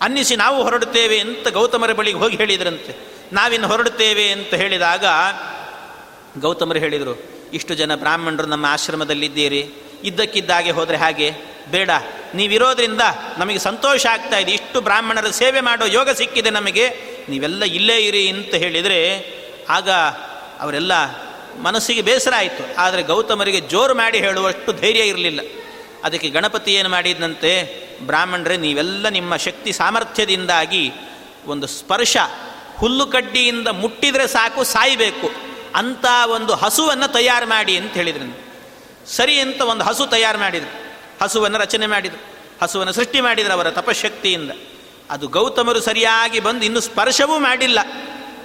ಅನ್ನಿಸಿ ನಾವು ಹೊರಡುತ್ತೇವೆ ಅಂತ ಗೌತಮರ ಬಳಿಗೆ ಹೋಗಿ ಹೇಳಿದ್ರಂತೆ. ನಾವಿನ್ನು ಹೊರಡುತ್ತೇವೆ ಅಂತ ಹೇಳಿದಾಗ ಗೌತಮರು ಹೇಳಿದರು, ಇಷ್ಟು ಜನ ಬ್ರಾಹ್ಮಣರು ನಮ್ಮ ಆಶ್ರಮದಲ್ಲಿದ್ದೀರಿ. ಇದ್ದಕ್ಕಿದ್ದಾಗೆ ಹೋದರೆ ಹಾಗೆ? ಬೇಡ. ನೀವಿರೋದ್ರಿಂದ ನಮಗೆ ಸಂತೋಷ ಆಗ್ತಾ ಇದೆ. ಇಷ್ಟು ಬ್ರಾಹ್ಮಣರ ಸೇವೆ ಮಾಡೋ ಯೋಗ ಸಿಕ್ಕಿದೆ ನಮಗೆ. ನೀವೆಲ್ಲ ಇಲ್ಲೇ ಇರಿ ಅಂತ ಹೇಳಿದರೆ ಆಗ ಅವರೆಲ್ಲ ಮನಸ್ಸಿಗೆ ಬೇಸರ ಆಯಿತು. ಆದರೆ ಗೌತಮರಿಗೆ ಜೋರು ಮಾಡಿ ಹೇಳುವಷ್ಟು ಧೈರ್ಯ ಇರಲಿಲ್ಲ. ಅದಕ್ಕೆ ಗಣಪತಿ ಏನು ಮಾಡಿದಂತೆ ಬ್ರಾಹ್ಮಣರೇ, ನೀವೆಲ್ಲ ನಿಮ್ಮ ಶಕ್ತಿ ಸಾಮರ್ಥ್ಯದಿಂದಾಗಿ ಒಂದು ಸ್ಪರ್ಶ ಹುಲ್ಲು ಕಡ್ಡಿಯಿಂದ ಮುಟ್ಟಿದರೆ ಸಾಕು, ಸಾಯಬೇಕು. ಅಂತ ಒಂದು ಹಸುವನ್ನು ತಯಾರು ಮಾಡಿ ಅಂತ ಹೇಳಿದ್ರು ಸರಿ ಅಂತ ಒಂದು ಹಸು ತಯಾರು ಮಾಡಿದರು. ಹಸುವನ್ನು ರಚನೆ ಮಾಡಿದರು. ಹಸುವನ್ನು ಸೃಷ್ಟಿ ಮಾಡಿದರು ಅವರ ತಪಶಕ್ತಿಯಿಂದ. ಅದು ಗೌತಮರು ಸರಿಯಾಗಿ ಬಂದು ಇನ್ನೂ ಸ್ಪರ್ಶವೂ ಮಾಡಿಲ್ಲ.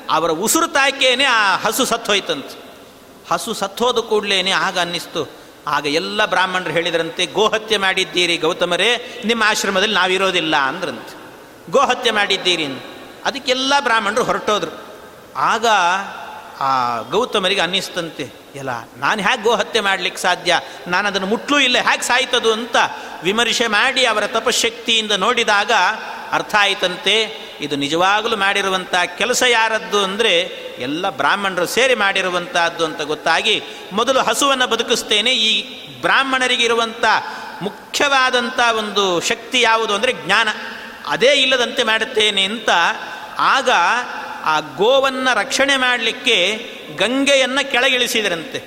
ಅವರ ಉಸಿರು ತಾಕೇನೆ ಆ ಹಸು ಸತ್ತೋಯ್ತಂತೆ. ಹಸು ಸತ್ತೋದ ಕೂಡಲೇನೆ ಆಗ ಅನ್ನಿಸ್ತು. ಆಗ ಎಲ್ಲ ಬ್ರಾಹ್ಮಣರು ಹೇಳಿದ್ರಂತೆ ಗೋಹತ್ಯೆ ಮಾಡಿದ್ದೀರಿ ಗೌತಮರೇ, ನಿಮ್ಮ ಆಶ್ರಮದಲ್ಲಿ ನಾವಿರೋದಿಲ್ಲ ಅಂದ್ರಂತೆ. ಗೋಹತ್ಯೆ ಮಾಡಿದ್ದೀರಿ ಅದಕ್ಕೆಲ್ಲ ಬ್ರಾಹ್ಮಣರು ಹೊರಟೋದ್ರು. ಆಗ ಆ ಗೌತಮರಿಗೆ ಅನ್ನಿಸ್ತಂತೆ ಎಲ್ಲ ನಾನು ಹೇಗೆ ಗೋಹತ್ಯೆ ಮಾಡಲಿಕ್ಕೆ ಸಾಧ್ಯ? ನಾನು ಅದನ್ನು ಮುಟ್ಲೂ ಇಲ್ಲ ಹೇಗೆ ಸಾಯ್ತದು ಅಂತ ವಿಮರ್ಶೆ ಮಾಡಿ ಅವರ ತಪಶಕ್ತಿಯಿಂದ ನೋಡಿದಾಗ ಅರ್ಥ ಆಯ್ತಂತೆ, ಇದು ನಿಜವಾಗಲೂ ಮಾಡಿರುವಂಥ ಕೆಲಸ ಯಾರದ್ದು ಅಂದರೆ ಎಲ್ಲ ಬ್ರಾಹ್ಮಣರು ಸೇರಿ ಮಾಡಿರುವಂಥದ್ದು ಅಂತ ಗೊತ್ತಾಗಿ ಮೊದಲು ಹಸುವನ್ನು ಬದುಕಿಸ್ತೇನೆ, ಈ ಬ್ರಾಹ್ಮಣರಿಗಿರುವಂಥ ಮುಖ್ಯವಾದಂಥ ಒಂದು ಶಕ್ತಿ ಯಾವುದು ಅಂದರೆ ಜ್ಞಾನ. ಅದೇ ಇಲ್ಲದಂತೆ ಮಾಡುತ್ತೇನೆ ಅಂತ ಆಗ ಆ ಗೋವನ್ನು ರಕ್ಷಣೆ ಮಾಡಲಿಕ್ಕೆ ಗಂಗೆಯನ್ನು ಕೆಳಗಿಳಿಸಿದರಂತೆ.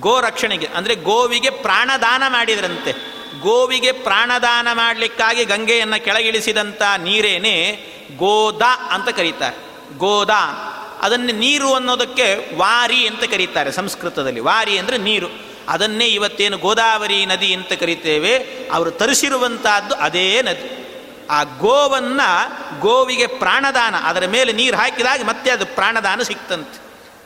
ಗೋ ರಕ್ಷಣೆಗೆ, ಅಂದರೆ ಗೋವಿಗೆ ಪ್ರಾಣದಾನ ಮಾಡಿದರಂತೆ. ಗೋವಿಗೆ ಪ್ರಾಣದಾನ ಮಾಡಲಿಕ್ಕಾಗಿ ಗಂಗೆಯನ್ನು ಕೆಳಗಿಳಿಸಿದಂಥ ನೀರೇನೆ ಗೋದ ಅಂತ ಕರೀತಾರೆ. ಗೋದ, ಅದನ್ನೇ ನೀರು ಅನ್ನೋದಕ್ಕೆ ವಾರಿ ಅಂತ ಕರೀತಾರೆ ಸಂಸ್ಕೃತದಲ್ಲಿ. ವಾರಿ ಅಂದರೆ ನೀರು. ಅದನ್ನೇ ಇವತ್ತೇನು ಗೋದಾವರಿ ನದಿ ಅಂತ ಕರಿತೇವೆ. ಅವರು ತರಿಸಿರುವಂತಹದ್ದು ಅದೇ ನದಿ. ಆ ಗೋವನ್ನು ಗೋವಿಗೆ ಪ್ರಾಣದಾನ, ಅದರ ಮೇಲೆ ನೀರು ಹಾಕಿದಾಗ ಮತ್ತೆ ಅದು ಪ್ರಾಣದಾನ ಸಿಕ್ತಂತೆ.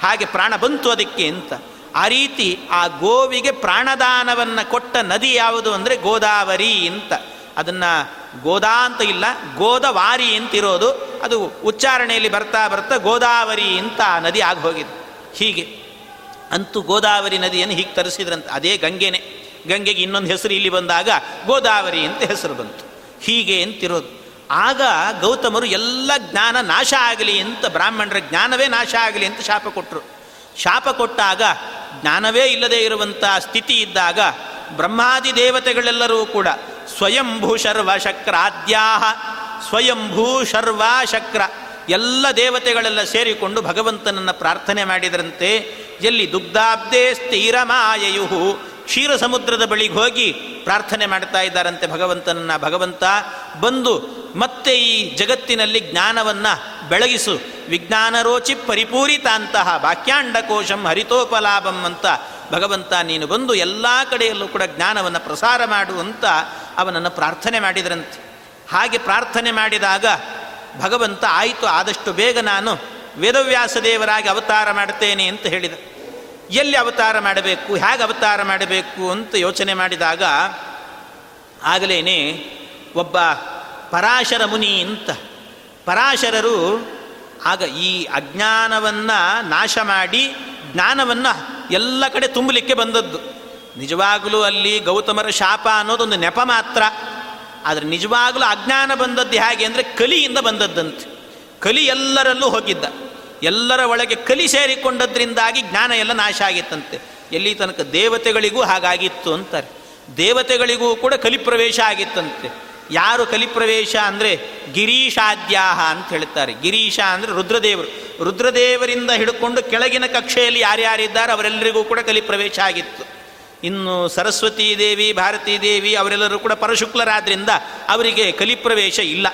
ಹಾಗೆ ಪ್ರಾಣ ಬಂತು ಅದಕ್ಕೆ ಅಂತ. ಆ ರೀತಿ ಆ ಗೋವಿಗೆ ಪ್ರಾಣದಾನವನ್ನು ಕೊಟ್ಟ ನದಿ ಯಾವುದು ಅಂದರೆ ಗೋದಾವರಿ ಅಂತ. ಅದನ್ನು ಗೋದಾ ಅಂತ ಇಲ್ಲ, ಗೋದವಾರಿ ಅಂತಿರೋದು ಅದು ಉಚ್ಚಾರಣೆಯಲ್ಲಿ ಬರ್ತಾ ಬರ್ತಾ ಗೋದಾವರಿ ಅಂತ ಆ ನದಿ ಆಗಿ ಹೋಗಿದೆ. ಹೀಗೆ. ಅಂತೂ ಗೋದಾವರಿ ನದಿಯನ್ನು ಹೀಗೆ ತರಿಸಿದ್ರಂತೆ. ಅದೇ ಗಂಗೆನೆ. ಗಂಗೆಗೆ ಇನ್ನೊಂದು ಹೆಸರು ಇಲ್ಲಿ ಬಂದಾಗ ಗೋದಾವರಿ ಅಂತ ಹೆಸರು ಬಂತು. ಹೀಗೆ ಅಂತಿರೋದು ಆಗ ಗೌತಮರು ಎಲ್ಲ ಜ್ಞಾನ ನಾಶ ಆಗಲಿ ಅಂತ ಬ್ರಾಹ್ಮಣರ ಜ್ಞಾನವೇ ನಾಶ ಆಗಲಿ ಅಂತ ಶಾಪ ಕೊಟ್ಟರು ಶಾಪ ಕೊಟ್ಟಾಗ ಜ್ಞಾನವೇ ಇಲ್ಲದೆ ಇರುವಂಥ ಸ್ಥಿತಿ ಇದ್ದಾಗ ಬ್ರಹ್ಮಾದಿ ದೇವತೆಗಳೆಲ್ಲರೂ ಕೂಡ ಸ್ವಯಂಭೂ ಶರ್ವ ಶಕ್ರಾದ್ಯಾಹ ಸ್ವಯಂಭೂ ಶರ್ವ ಶಕ್ರ ಎಲ್ಲ ದೇವತೆಗಳೆಲ್ಲ ಸೇರಿಕೊಂಡು ಭಗವಂತನನ್ನು ಪ್ರಾರ್ಥನೆ ಮಾಡಿದರಂತೆ. ಎಲ್ಲಿ ದುಗ್ಧಾಬ್ದೇ ಸ್ಥಿರಮಾಯಯುಹು ಕ್ಷೀರ ಸಮುದ್ರದ ಬಳಿಗೆ ಹೋಗಿ ಪ್ರಾರ್ಥನೆ ಮಾಡ್ತಾ ಇದ್ದಾರಂತೆ ಭಗವಂತನನ್ನ. ಭಗವಂತ, ಬಂದು ಮತ್ತೆ ಈ ಜಗತ್ತಿನಲ್ಲಿ ಜ್ಞಾನವನ್ನು ಬೆಳಗಿಸು. ವಿಜ್ಞಾನ ರೋಚಿ ಪರಿಪೂರಿತಾಂತಹ ವಾಕ್ಯಾಂಡಕೋಶಂ ಹರಿತೋಪಲಾಭಂ ಅಂತ ಭಗವಂತ, ನೀನು ಬಂದು ಎಲ್ಲ ಕಡೆಯಲ್ಲೂ ಕೂಡ ಜ್ಞಾನವನ್ನು ಪ್ರಸಾರ ಮಾಡು ಅಂತ ಅವನನ್ನು ಪ್ರಾರ್ಥನೆ ಮಾಡಿದರಂತೆ. ಹಾಗೆ ಪ್ರಾರ್ಥನೆ ಮಾಡಿದಾಗ ಭಗವಂತ, ಆಯಿತು, ಆದಷ್ಟು ಬೇಗ ನಾನು ವೇದವ್ಯಾಸ ದೇವರಾಗಿ ಅವತಾರ ಮಾಡ್ತೇನೆ ಅಂತ ಹೇಳಿದ. ಎಲ್ಲಿ ಅವತಾರ ಮಾಡಬೇಕು, ಹೇಗೆ ಅವತಾರ ಮಾಡಬೇಕು ಅಂತ ಯೋಚನೆ ಮಾಡಿದಾಗ ಆಗಲೇ ಒಬ್ಬ ಪರಾಶರ ಮುನಿ ಅಂತ. ಪರಾಶರರು ಆಗ ಈ ಅಜ್ಞಾನವನ್ನು ನಾಶ ಮಾಡಿ, ಜ್ಞಾನವನ್ನು ಎಲ್ಲ ಕಡೆ ತುಂಬಲಿಕ್ಕೆ ಬಂದದ್ದು. ನಿಜವಾಗಲೂ ಅಲ್ಲಿ ಗೌತಮರ ಶಾಪ ಅನ್ನೋದೊಂದು ನೆಪ ಮಾತ್ರ. ಆದರೆ ನಿಜವಾಗಲೂ ಅಜ್ಞಾನ ಬಂದದ್ದು ಹೇಗೆ ಅಂದರೆ ಕಲಿಯಿಂದ ಬಂದದ್ದಂತೆ. ಕಲಿ ಎಲ್ಲರಲ್ಲೂ ಹೋಗಿದ್ದ. ಎಲ್ಲರ ಒಳಗೆ ಕಲಿ ಸೇರಿಕೊಂಡದ್ರಿಂದಾಗಿ ಜ್ಞಾನ ಎಲ್ಲ ನಾಶ ಆಗಿತ್ತಂತೆ. ಎಲ್ಲಿ ತನಕ ದೇವತೆಗಳಿಗೂ ಹಾಗಾಗಿತ್ತು ಅಂತಾರೆ. ದೇವತೆಗಳಿಗೂ ಕೂಡ ಕಲಿಪ್ರವೇಶ ಆಗಿತ್ತಂತೆ. ಯಾರು ಕಲಿಪ್ರವೇಶ ಅಂದರೆ ಗಿರೀಶಾದ್ಯಾಹ ಅಂತ ಹೇಳ್ತಾರೆ. ಗಿರೀಶ ಅಂದರೆ ರುದ್ರದೇವರು. ರುದ್ರದೇವರಿಂದ ಹಿಡ್ಕೊಂಡು ಕೆಳಗಿನ ಕಕ್ಷೆಯಲ್ಲಿ ಯಾರ್ಯಾರಿದ್ದಾರೆ ಅವರೆಲ್ಲರಿಗೂ ಕೂಡ ಕಲಿಪ್ರವೇಶ ಆಗಿತ್ತು. ಇನ್ನು ಸರಸ್ವತೀ ದೇವಿ, ಭಾರತೀ ದೇವಿ ಅವರೆಲ್ಲರೂ ಕೂಡ ಪರಶುಕ್ಲರಾದ್ರಿಂದ ಅವರಿಗೆ ಕಲಿಪ್ರವೇಶ ಇಲ್ಲ.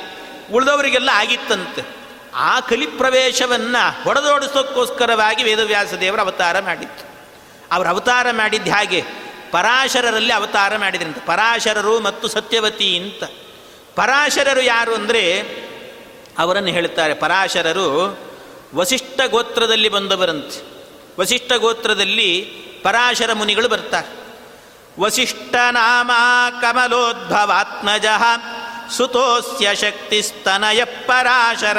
ಉಳಿದವರಿಗೆಲ್ಲ ಆಗಿತ್ತಂತೆ. ಆ ಕಲಿಪ್ರವೇಶವನ್ನು ಹೊಡೆದೋಡಿಸೋಕ್ಕೋಸ್ಕರವಾಗಿ ವೇದವ್ಯಾಸ ದೇವರ ಅವತಾರ ಮಾಡಿತ್ತು. ಅವರು ಅವತಾರ ಮಾಡಿದ್ದು ಹಾಗೆ ಪರಾಶರರಲ್ಲಿ ಅವತಾರ ಮಾಡಿದ್ರಂತೆ. ಪರಾಶರರು ಮತ್ತು ಸತ್ಯವತಿ ಅಂತ. ಪರಾಶರರು ಯಾರು ಅಂದರೆ ಅವರನ್ನು ಹೇಳ್ತಾರೆ, ಪರಾಶರರು ವಸಿಷ್ಠ ಗೋತ್ರದಲ್ಲಿ ಬಂದವರಂತೆ. ವಸಿಷ್ಠ ಗೋತ್ರದಲ್ಲಿ ಪರಾಶರ ಮುನಿಗಳು ಬರ್ತಾರೆ. ವಸಿಷ್ಠ ನಾಮ ಕಮಲೋದ್ಭವಾತ್ಮಜ ಸುತೋಸ್ಯ ಶಕ್ತಿಸ್ತನಯ ಪರಾಶರ.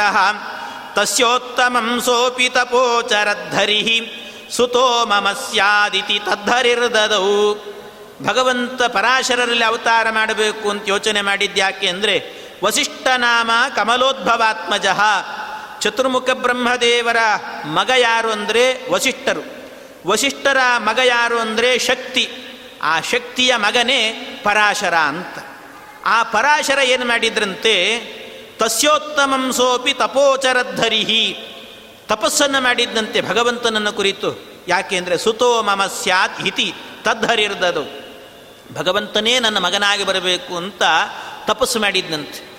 ತಸ್ಯೋತ್ತಮಂ ಸೋಪಿ ತಪೋಚರದ್ಧರಿ. ಸುತೋ ಮಮ ಸ್ಯಾದಿತಿ ತದ್ಧರಿರ್ದದೌ. ಭಗವಂತ ಪರಾಶರರಲ್ಲಿ ಅವತಾರ ಮಾಡಬೇಕು ಅಂತ ಯೋಚನೆ ಮಾಡಿದ್ಯಾಕೆ ಅಂದರೆ ವಸಿಷ್ಠನಾಮ ಕಮಲೋದ್ಭವಾತ್ಮಜ. ಚತುರ್ಮುಖ ಬ್ರಹ್ಮದೇವರ ಮಗ ಯಾರು ಅಂದರೆ ವಸಿಷ್ಠರು. ವಸಿಷ್ಠರ ಮಗ ಯಾರು ಅಂದರೆ ಶಕ್ತಿ. ಆ ಶಕ್ತಿಯ ಮಗನೇ ಪರಾಶರ ಅಂತ. ಆ ಪರಾಶರ ಏನು ಮಾಡಿದ್ರಂತೆ? ತಸ್ಯೋತ್ತಮಂ ಸೋಪಿ ತಪೋಚರದ್ಧರಿಹಿ. ತಪಸ್ಸನ್ನು ಮಾಡಿದ್ದಂತೆ ಭಗವಂತನನ್ನು ಕುರಿತು. ಯಾಕೆಂದರೆ ಸುತೋ ಮಮ ಸ್ಯಾತ್ ಹಿತಿ ತದ್ಧರಿರ್ದದು ಭಗವಂತನೇ ನನ್ನ ಮಗನಾಗಿ ಬರಬೇಕು ಅಂತ ತಪಸ್ಸು ಮಾಡಿದ್ನಂತೆ.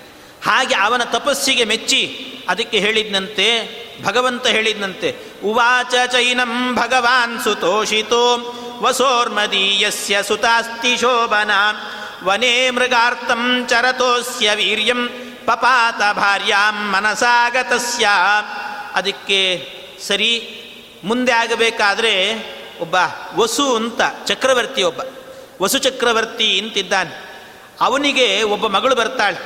ಹಾಗೆ ಅವನ ತಪಸ್ಸಿಗೆ ಮೆಚ್ಚಿ ಅದಕ್ಕೆ ಹೇಳಿದ್ನಂತೆ, ಭಗವಂತ ಹೇಳಿದ್ನಂತೆ, ಉವಾಚ ಚೈನಂ ಭಗವಾನ್ ಸುತೋಷಿತೋ, ವಸೋರ್ಮದೀಯಸ್ಯ ಸುತಾಸ್ತಿ ಶೋಭನ. ವನೇ ಮೃಗಾರ್ಥಂ ಚರತೋಸ್ಯ ವೀರ್ಯಂ ಪಪಾತ ಭಾರ್ಯಾಂ ಮನಸಾಗತಸ್ಯ ಅದಕ್ಕೆ ಸರಿ, ಮುಂದೆ ಆಗಬೇಕಾದ್ರೆ ಒಬ್ಬ ವಸು ಅಂತ, ಚಕ್ರವರ್ತಿ ಒಬ್ಬ. ವಸು ಚಕ್ರವರ್ತಿ ಅಂತಿದ್ದಾನೆ ಅವನಿಗೆ ಒಬ್ಬ ಮಗಳು ಬರ್ತಾಳೆ,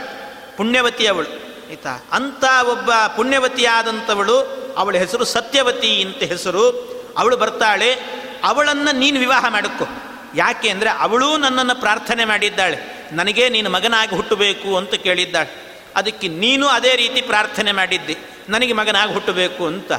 ಪುಣ್ಯವತಿ ಅವಳು, ಆಯ್ತಾ? ಅಂಥ ಒಬ್ಬ ಪುಣ್ಯವತಿಯಾದಂಥವಳು, ಅವಳ ಹೆಸರು ಸತ್ಯವತಿ ಅಂತ ಹೆಸರು, ಅವಳು ಬರ್ತಾಳೆ, ಅವಳನ್ನು ನೀನು ವಿವಾಹ ಮಾಡಿಕೊ. ಯಾಕೆ ಅಂದರೆ ಅವಳೂ ನನ್ನನ್ನು ಪ್ರಾರ್ಥನೆ ಮಾಡಿದ್ದಾಳೆ. ನನಗೆ ನೀನು ಮಗನಾಗಿ ಹುಟ್ಟಬೇಕು ಅಂತ ಕೇಳಿದ್ದಾಳೆ. ಅದಕ್ಕೆ ನೀನು ಅದೇ ರೀತಿ ಪ್ರಾರ್ಥನೆ ಮಾಡಿದ್ದಿ. ನನಗೆ ಮಗನಾಗಿ ಹುಟ್ಟಬೇಕು ಅಂತ.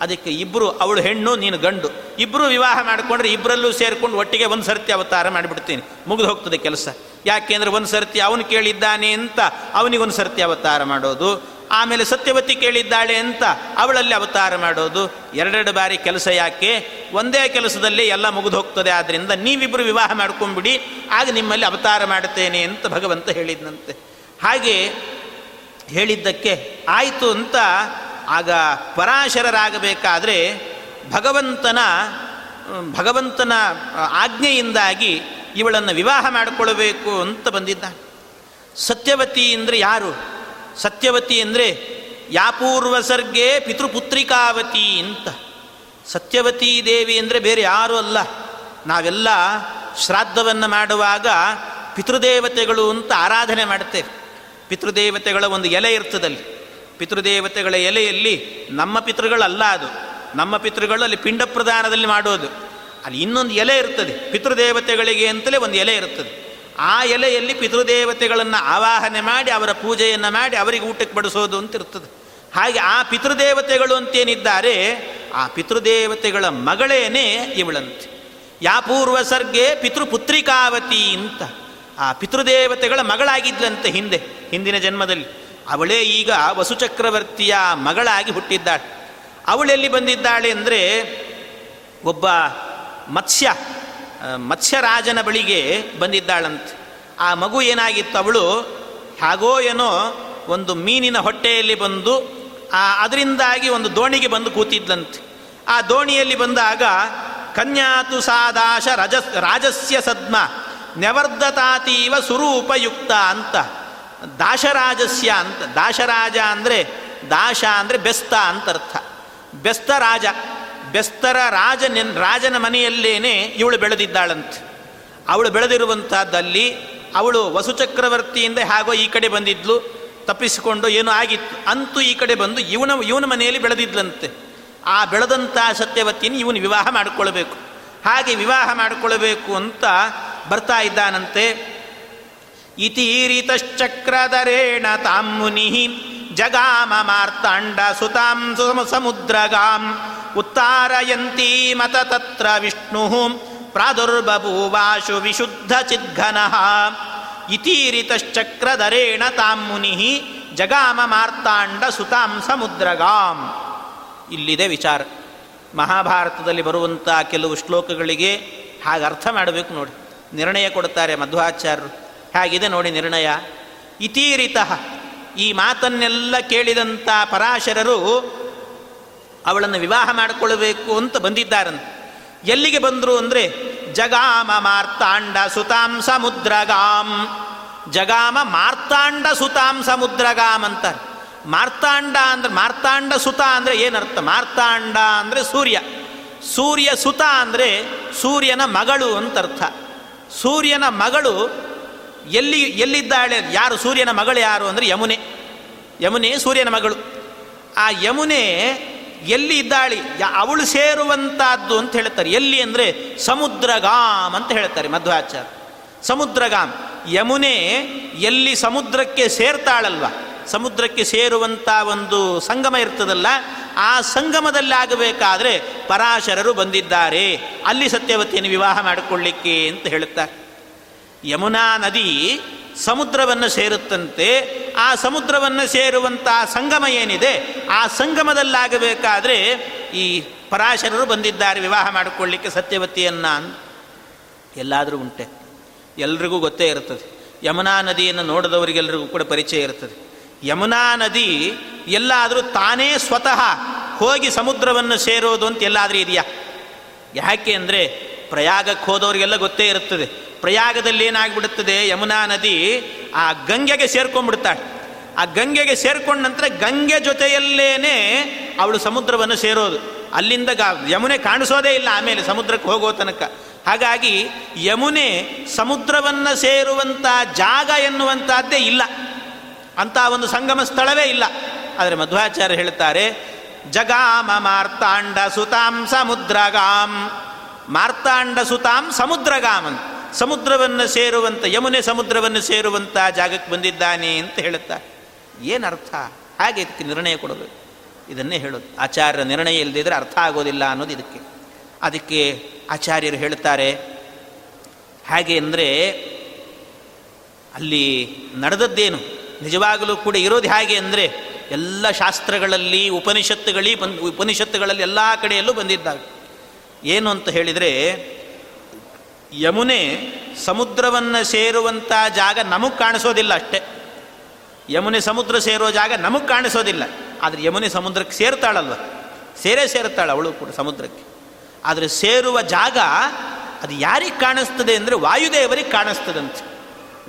ಅದಕ್ಕೆ ಇಬ್ಬರು ಅವಳು ಹೆಣ್ಣು, ನೀನು ಗಂಡು. ಇಬ್ಬರು ವಿವಾಹ ಮಾಡಿಕೊಂಡ್ರೆ ಇಬ್ಬರಲ್ಲೂ ಸೇರಿಕೊಂಡು ಒಟ್ಟಿಗೆ ಒಂದು ಸರ್ತಿ ಅವತಾರ ಮಾಡಿಬಿಡ್ತೀನಿ. ಮುಗಿದು ಹೋಗ್ತದೆ ಕೆಲಸ. ಯಾಕೆಂದರೆ ಒಂದು ಸರ್ತಿ ಅವನು ಕೇಳಿದ್ದಾನೆ ಅಂತ ಅವನಿಗೊಂದು ಸರ್ತಿ ಅವತಾರ ಮಾಡೋದು. ಆಮೇಲೆ ಸತ್ಯವತಿ ಕೇಳಿದ್ದಾಳೆ ಅಂತ ಅವಳಲ್ಲಿ ಅವತಾರ ಮಾಡೋದು. ಎರಡೆರಡು ಬಾರಿ ಕೆಲಸ ಯಾಕೆ? ಒಂದೇ ಕೆಲಸದಲ್ಲಿ ಎಲ್ಲ ಮುಗಿದು ಹೋಗ್ತದೆ. ಆದ್ದರಿಂದ ನೀವಿಬ್ಬರು ವಿವಾಹ ಮಾಡ್ಕೊಂಬಿಡಿ. ಆಗ ನಿಮ್ಮಲ್ಲಿ ಅವತಾರ ಮಾಡುತ್ತೇನೆ ಅಂತ ಭಗವಂತ ಹೇಳಿದ್ನಂತೆ. ಹಾಗೆ ಹೇಳಿದ್ದಕ್ಕೆ ಆಯಿತು ಅಂತ ಆಗ ಪರಾಶರರಾಗಬೇಕಾದ್ರೆ ಭಗವಂತನ ಭಗವಂತನ ಆಜ್ಞೆಯಿಂದಾಗಿ ಇವಳನ್ನು ವಿವಾಹ ಮಾಡಿಕೊಳ್ಬೇಕು ಅಂತ ಬಂದಿದ್ದ ಸತ್ಯವತಿ ಅಂದರೆ ಯಾರು? ಸತ್ಯವತಿ ಅಂದರೆ ಯಾಪೂರ್ವ ಸರ್ಗೆ ಪಿತೃಪುತ್ರಿಕಾವತಿ ಅಂತ. ಸತ್ಯವತಿ ದೇವಿ ಅಂದರೆ ಬೇರೆ ಯಾರೂ ಅಲ್ಲ. ನಾವೆಲ್ಲ ಶ್ರಾದ್ದವನ್ನು ಮಾಡುವಾಗ ಪಿತೃದೇವತೆಗಳು ಅಂತ ಆರಾಧನೆ ಮಾಡ್ತೇವೆ. ಪಿತೃದೇವತೆಗಳ ಒಂದು ಎಲೆ ಇರ್ತದಲ್ಲಿ. ಪಿತೃದೇವತೆಗಳ ಎಲೆಯಲ್ಲಿ ನಮ್ಮ ಪಿತೃಗಳಲ್ಲ ಅದು. ನಮ್ಮ ಪಿತೃಗಳು ಅಲ್ಲಿ ಪಿಂಡ ಪ್ರದಾನದಲ್ಲಿ ಮಾಡೋದು. ಅಲ್ಲಿ ಇನ್ನೊಂದು ಎಲೆ ಇರ್ತದೆ. ಪಿತೃದೇವತೆಗಳಿಗೆ ಅಂತಲೇ ಒಂದು ಎಲೆ ಇರ್ತದೆ. ಆ ಎಲೆಯಲ್ಲಿ ಪಿತೃದೇವತೆಗಳನ್ನು ಆವಾಹನೆ ಮಾಡಿ, ಅವರ ಪೂಜೆಯನ್ನು ಮಾಡಿ ಅವರಿಗೆ ಊಟಕ್ಕೆ ಬಡಿಸೋದು ಅಂತ ಇರ್ತದೆ. ಹಾಗೆ ಆ ಪಿತೃದೇವತೆಗಳು ಅಂತೇನಿದ್ದಾರೆ, ಆ ಪಿತೃದೇವತೆಗಳ ಮಗಳೇನೇ ಇವಳಂತೆ. ಯಾಪೂರ್ವ ಸರ್ಗೆ ಪಿತೃಪುತ್ರಿಕಾವತಿ ಅಂತ. ಆ ಪಿತೃದೇವತೆಗಳ ಮಗಳಾಗಿದ್ಲಂತೆ ಹಿಂದೆ, ಹಿಂದಿನ ಜನ್ಮದಲ್ಲಿ. ಅವಳೇ ಈಗ ವಸುಚಕ್ರವರ್ತಿಯ ಮಗಳಾಗಿ ಹುಟ್ಟಿದ್ದಾಳೆ. ಅವಳೆಲ್ಲಿ ಬಂದಿದ್ದಾಳೆ ಅಂದರೆ ಒಬ್ಬ ಮತ್ಸ್ಯ. ಮತ್ಸ್ಯರಾಜನ ಬಳಿಗೆ ಬಂದಿದ್ದಾಳಂತೆ. ಆ ಮಗು ಏನಾಗಿತ್ತು ಅವಳು, ಹಾಗೋ ಏನೋ ಒಂದು ಮೀನಿನ ಹೊಟ್ಟೆಯಲ್ಲಿ ಬಂದು ಅದರಿಂದಾಗಿ ಒಂದು ದೋಣಿಗೆ ಬಂದು ಕೂತಿದ್ಲಂತೆ. ಆ ದೋಣಿಯಲ್ಲಿ ಬಂದಾಗ ಕನ್ಯಾತು ಸಾದಾಶ ರಜ ರಾಜಸ್ಯ ಸದ್ಮ ನೆವರ್ಧತಾತೀವ ಸುರೂಪಯುಕ್ತ ಅಂತ. ದಾಶರಾಜಸ್ಯ ಅಂತ, ದಾಶರಾಜ ಅಂದರೆ ದಾಶ ಅಂದರೆ ಬೆಸ್ತ ಅಂತರ್ಥ. ಬೆಸ್ತ ರಾಜ. ಬೆಸ್ತರ ರಾಜನ ರಾಜನ ಮನೆಯಲ್ಲೇನೆ ಇವಳು ಬೆಳೆದಿದ್ದಾಳಂತೆ. ಅವಳು ಬೆಳೆದಿರುವಂಥದ್ದಲ್ಲಿ ಅವಳು ವಸುಚಕ್ರವರ್ತಿಯಿಂದ ಹಾಗೋ ಈ ಕಡೆ ಬಂದಿದ್ಲು, ತಪ್ಪಿಸಿಕೊಂಡು ಏನೋ ಆಗಿತ್ತು. ಅಂತೂ ಈ ಕಡೆ ಬಂದು ಇವನ ಇವನ ಮನೆಯಲ್ಲಿ ಬೆಳೆದಿದ್ಲಂತೆ. ಆ ಬೆಳೆದಂತಹ ಸತ್ಯವತಿಯನ್ನು ಇವನು ವಿವಾಹ ಮಾಡಿಕೊಳ್ಬೇಕು ಹಾಗೆ ವಿವಾಹ ಮಾಡಿಕೊಳ್ಬೇಕು ಅಂತ ಬರ್ತಾ ಇದ್ದಾನಂತೆ. ಇತೀರಿತಶ್ಚಕ್ರಧರೇಣ ತಾಂ ಮುನಿ ಜಗಾಮ ಮಾರ್ತಾಂಡ ಸುತಾಂ ಸಮುದ್ರಗಾಂ ಉತ್ತಾರಯಂತೀ ಮತ ತತ್ರ ವಿಷ್ಣು ಪ್ರಾದುರ್ಬಭೂವಾಶು ವಿಶುದ್ಧ ಚಿದ್ಘನಃ ಇತೀರಿತಶ್ಚಕ್ರಧರೇಣ ತಾಂ ಮುನಿ ಜಗಾಮ ಮಾರ್ತಾಂಡ ಸುತಾಂ ಸಮುದ್ರಗಾಂ. ಇಲ್ಲಿದೆ ವಿಚಾರ. ಮಹಾಭಾರತದಲ್ಲಿ ಬರುವಂಥ ಕೆಲವು ಶ್ಲೋಕಗಳಿಗೆ ಹಾಗೆ ಅರ್ಥ ಮಾಡಬೇಕು ನೋಡಿ. ನಿರ್ಣಯ ಕೊಡ್ತಾರೆ ಮಧ್ವಾಚಾರ್ಯರು. ಹೇಗಿದೆ ನೋಡಿ ನಿರ್ಣಯ? ಇತೀರಿತ ಈ ಮಾತನ್ನೆಲ್ಲ ಕೇಳಿದಂಥ ಪರಾಶರರು ಅವಳನ್ನು ವಿವಾಹ ಮಾಡಿಕೊಳ್ಳಬೇಕು ಅಂತ ಬಂದಿದ್ದಾರಂತೆ. ಎಲ್ಲಿಗೆ ಬಂದರು ಅಂದರೆ, ಜಗಾಮ ಮಾರ್ತಾಂಡ ಸುತಾಂ ಸಮುದ್ರಗಾಂ. ಜಗಾಮ ಮಾರ್ತಾಂಡ ಸುತಾಂ ಸಮುದ್ರಗಾಮ್ ಅಂತಾರೆ. ಮಾರ್ತಾಂಡ ಅಂದರೆ, ಮಾರ್ತಾಂಡ ಸುತ ಅಂದರೆ ಏನರ್ಥ? ಮಾರ್ತಾಂಡ ಅಂದರೆ ಸೂರ್ಯ. ಸೂರ್ಯ ಸುತ ಅಂದರೆ ಸೂರ್ಯನ ಮಗಳು ಅಂತ ಅರ್ಥ ಸೂರ್ಯನ ಮಗಳು ಎಲ್ಲಿ ಎಲ್ಲಿದ್ದಾಳೆ? ಯಾರು ಸೂರ್ಯನ ಮಗಳು ಯಾರು ಅಂದರೆ ಯಮುನೆ. ಯಮುನೆ ಸೂರ್ಯನ ಮಗಳು. ಆ ಯಮುನೆ ಎಲ್ಲಿ ಇದ್ದಾಳೆ? ಅವಳು ಸೇರುವಂತಹದ್ದು ಅಂತ ಹೇಳ್ತಾರೆ. ಎಲ್ಲಿ ಅಂದರೆ ಸಮುದ್ರಗಾಮ್ ಅಂತ ಹೇಳ್ತಾರೆ ಮಧ್ವಾಚಾರ್ಯ. ಸಮುದ್ರಗಾಮ್. ಯಮುನೆ ಎಲ್ಲಿ ಸಮುದ್ರಕ್ಕೆ ಸೇರ್ತಾಳಲ್ವ? ಸಮುದ್ರಕ್ಕೆ ಸೇರುವಂಥ ಒಂದು ಸಂಗಮ ಇರ್ತದಲ್ಲ, ಆ ಸಂಗಮದಲ್ಲಿ ಆಗಬೇಕಾದ್ರೆ ಪರಾಶರರು ಬಂದಿದ್ದಾರೆ. ಅಲ್ಲಿ ಸತ್ಯವತಿಯನ್ನು ವಿವಾಹ ಮಾಡಿಕೊಳ್ಳಿಕ್ಕೆ ಅಂತ ಹೇಳುತ್ತಾರೆ. ಯಮುನಾ ನದಿ ಸಮುದ್ರವನ್ನು ಸೇರುತ್ತಂತೆ, ಆ ಸಮುದ್ರವನ್ನು ಸೇರುವಂಥ ಸಂಗಮ ಏನಿದೆ, ಆ ಸಂಗಮದಲ್ಲಾಗಬೇಕಾದ್ರೆ ಈ ಪರಾಶರರು ಬಂದಿದ್ದಾರೆ, ವಿವಾಹ ಮಾಡಿಕೊಳ್ಳಿಕ್ಕೆ ಸತ್ಯವತಿಯನ್ನ ಎಲ್ಲಾದರೂ ಉಂಟೆ. ಎಲ್ರಿಗೂ ಗೊತ್ತೇ ಇರ್ತದೆ. ಯಮುನಾ ನದಿಯನ್ನು ನೋಡಿದವರಿಗೆಲ್ಲರಿಗೂ ಕೂಡ ಪರಿಚಯ ಇರ್ತದೆ. ಯಮುನಾ ನದಿ ಎಲ್ಲಾದರೂ ತಾನೇ ಸ್ವತಃ ಹೋಗಿ ಸಮುದ್ರವನ್ನು ಸೇರೋದು ಅಂತ ಎಲ್ಲಾದರೂ ಇದೆಯಾ? ಯಾಕೆ ಅಂದರೆ ಪ್ರಯಾಗಕ್ಕೆ ಹೋದವರಿಗೆಲ್ಲ ಗೊತ್ತೇ ಇರುತ್ತದೆ. ಪ್ರಯಾಗದಲ್ಲಿ ಏನಾಗ್ಬಿಡುತ್ತದೆ? ಯಮುನಾ ನದಿ ಆ ಗಂಗೆಗೆ ಸೇರ್ಕೊಂಡ್ಬಿಡ್ತಾಳೆ. ಆ ಗಂಗೆಗೆ ಸೇರ್ಕೊಂಡ ನಂತರ ಗಂಗೆ ಜೊತೆಯಲ್ಲೇನೆ ಅವಳು ಸಮುದ್ರವನ್ನು ಸೇರೋದು. ಅಲ್ಲಿಂದ ಗಾ, ಯಮುನೆ ಕಾಣಿಸೋದೇ ಇಲ್ಲ ಆಮೇಲೆ ಸಮುದ್ರಕ್ಕೆ ಹೋಗೋ ತನಕ. ಹಾಗಾಗಿ ಯಮುನೆ ಸಮುದ್ರವನ್ನು ಸೇರುವಂಥ ಜಾಗ ಎನ್ನುವಂಥದ್ದೇ ಇಲ್ಲ. ಅಂತ ಒಂದು ಸಂಗಮ ಸ್ಥಳವೇ ಇಲ್ಲ. ಆದರೆ ಮಧ್ವಾಚಾರ್ಯ ಹೇಳ್ತಾರೆ, ಜಗಾಮ ಮಾರ್ತಾಂಡ ಸುತಾಂ ಸಮುದ್ರಗಾಂ ಮಾರ್ತಾಂಡ ಸುತಾಂ ಸಮುದ್ರಗಾಮನ್. ಸಮುದ್ರವನ್ನು ಸೇರುವಂಥ ಯಮುನೆ ಸಮುದ್ರವನ್ನು ಸೇರುವಂಥ ಜಾಗಕ್ಕೆ ಬಂದಿದ್ದಾನೆ ಅಂತ ಹೇಳುತ್ತಾರೆ ಏನರ್ಥ? ಹಾಗೆ ಇದಕ್ಕೆ ನಿರ್ಣಯ ಕೊಡಬೇಕು ಇದನ್ನೇ ಹೇಳೋದು. ಆಚಾರ್ಯರ ನಿರ್ಣಯ ಇಲ್ಲದಿದ್ದರೆ ಅರ್ಥ ಆಗೋದಿಲ್ಲ ಅನ್ನೋದು ಇದಕ್ಕೆ. ಅದಕ್ಕೆ ಆಚಾರ್ಯರು ಹೇಳ್ತಾರೆ ಹಾಗೆ ಅಂದರೆ ಅಲ್ಲಿ ನಡೆದದ್ದೇನು? ನಿಜವಾಗಲೂ ಕೂಡ ಇರೋದು ಹೇಗೆ ಅಂದರೆ ಎಲ್ಲ ಶಾಸ್ತ್ರಗಳಲ್ಲಿ, ಉಪನಿಷತ್ತುಗಳಿ ಬಂದು, ಉಪನಿಷತ್ತುಗಳಲ್ಲಿ ಎಲ್ಲ ಕಡೆಯಲ್ಲೂ ಬಂದಿದ್ದಾವೆ. ಏನು ಅಂತ ಹೇಳಿದರೆ, ಯಮುನೆ ಸಮುದ್ರವನ್ನು ಸೇರುವಂಥ ಜಾಗ ನಮಗೆ ಕಾಣಿಸೋದಿಲ್ಲ ಅಷ್ಟೇ. ಯಮುನೆ ಸಮುದ್ರ ಸೇರೋ ಜಾಗ ನಮಗೆ ಕಾಣಿಸೋದಿಲ್ಲ. ಆದರೆ ಯಮುನೆ ಸಮುದ್ರಕ್ಕೆ ಸೇರ್ತಾಳಲ್ವ? ಸೇರೇ ಸೇರುತ್ತಾಳೆ ಅವಳು ಕೂಡ ಸಮುದ್ರಕ್ಕೆ. ಆದರೆ ಸೇರುವ ಜಾಗ ಅದು ಯಾರಿಗೆ ಕಾಣಿಸ್ತದೆ ಅಂದರೆ ವಾಯುದೇವರಿಗೆ ಕಾಣಿಸ್ತದಂತೆ.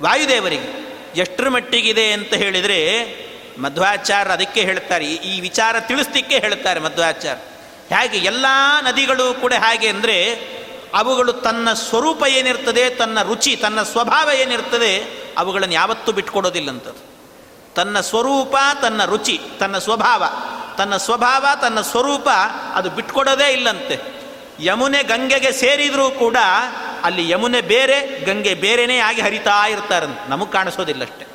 ವಾಯುದೇವರಿಗೆ. ಎಷ್ಟರ ಮಟ್ಟಿಗಿದೆ ಅಂತ ಹೇಳಿದರೆ ಮಧ್ವಾಚಾರ್ಯ ಅದಕ್ಕೆ ಹೇಳ್ತಾರೆ. ಈ ವಿಚಾರ ತಿಳಿಸ್ಲಿಕ್ಕೆ ಹೇಳ್ತಾರೆ ಮಧ್ವಾಚಾರ್ಯ. ಹೇಗೆ ಎಲ್ಲ ನದಿಗಳು ಕೂಡ ಹೇಗೆ ಅಂದರೆ ಅವುಗಳು ತನ್ನ ಸ್ವರೂಪ ಏನಿರ್ತದೆ, ತನ್ನ ರುಚಿ, ತನ್ನ ಸ್ವಭಾವ ಏನಿರ್ತದೆ, ಅವುಗಳನ್ನು ಯಾವತ್ತೂ ಬಿಟ್ಕೊಡೋದಿಲ್ಲಂಥದ್ದು ತನ್ನ ಸ್ವರೂಪ, ತನ್ನ ರುಚಿ, ತನ್ನ ಸ್ವಭಾವ ತನ್ನ ಸ್ವಭಾವ, ತನ್ನ ಸ್ವರೂಪ ಅದು ಬಿಟ್ಕೊಡೋದೇ ಇಲ್ಲಂತೆ. ಯಮುನೆ ಗಂಗೆಗೆ ಸೇರಿದರೂ ಕೂಡ ಅಲ್ಲಿ ಯಮುನೆ ಬೇರೆ, ಗಂಗೆ ಬೇರೆನೇ ಆಗಿ ಹರಿತಾ ಇರ್ತಾರಂತೆ. ನಮಗೆ ಕಾಣಿಸೋದಿಲ್ಲ ಅಷ್ಟೇ.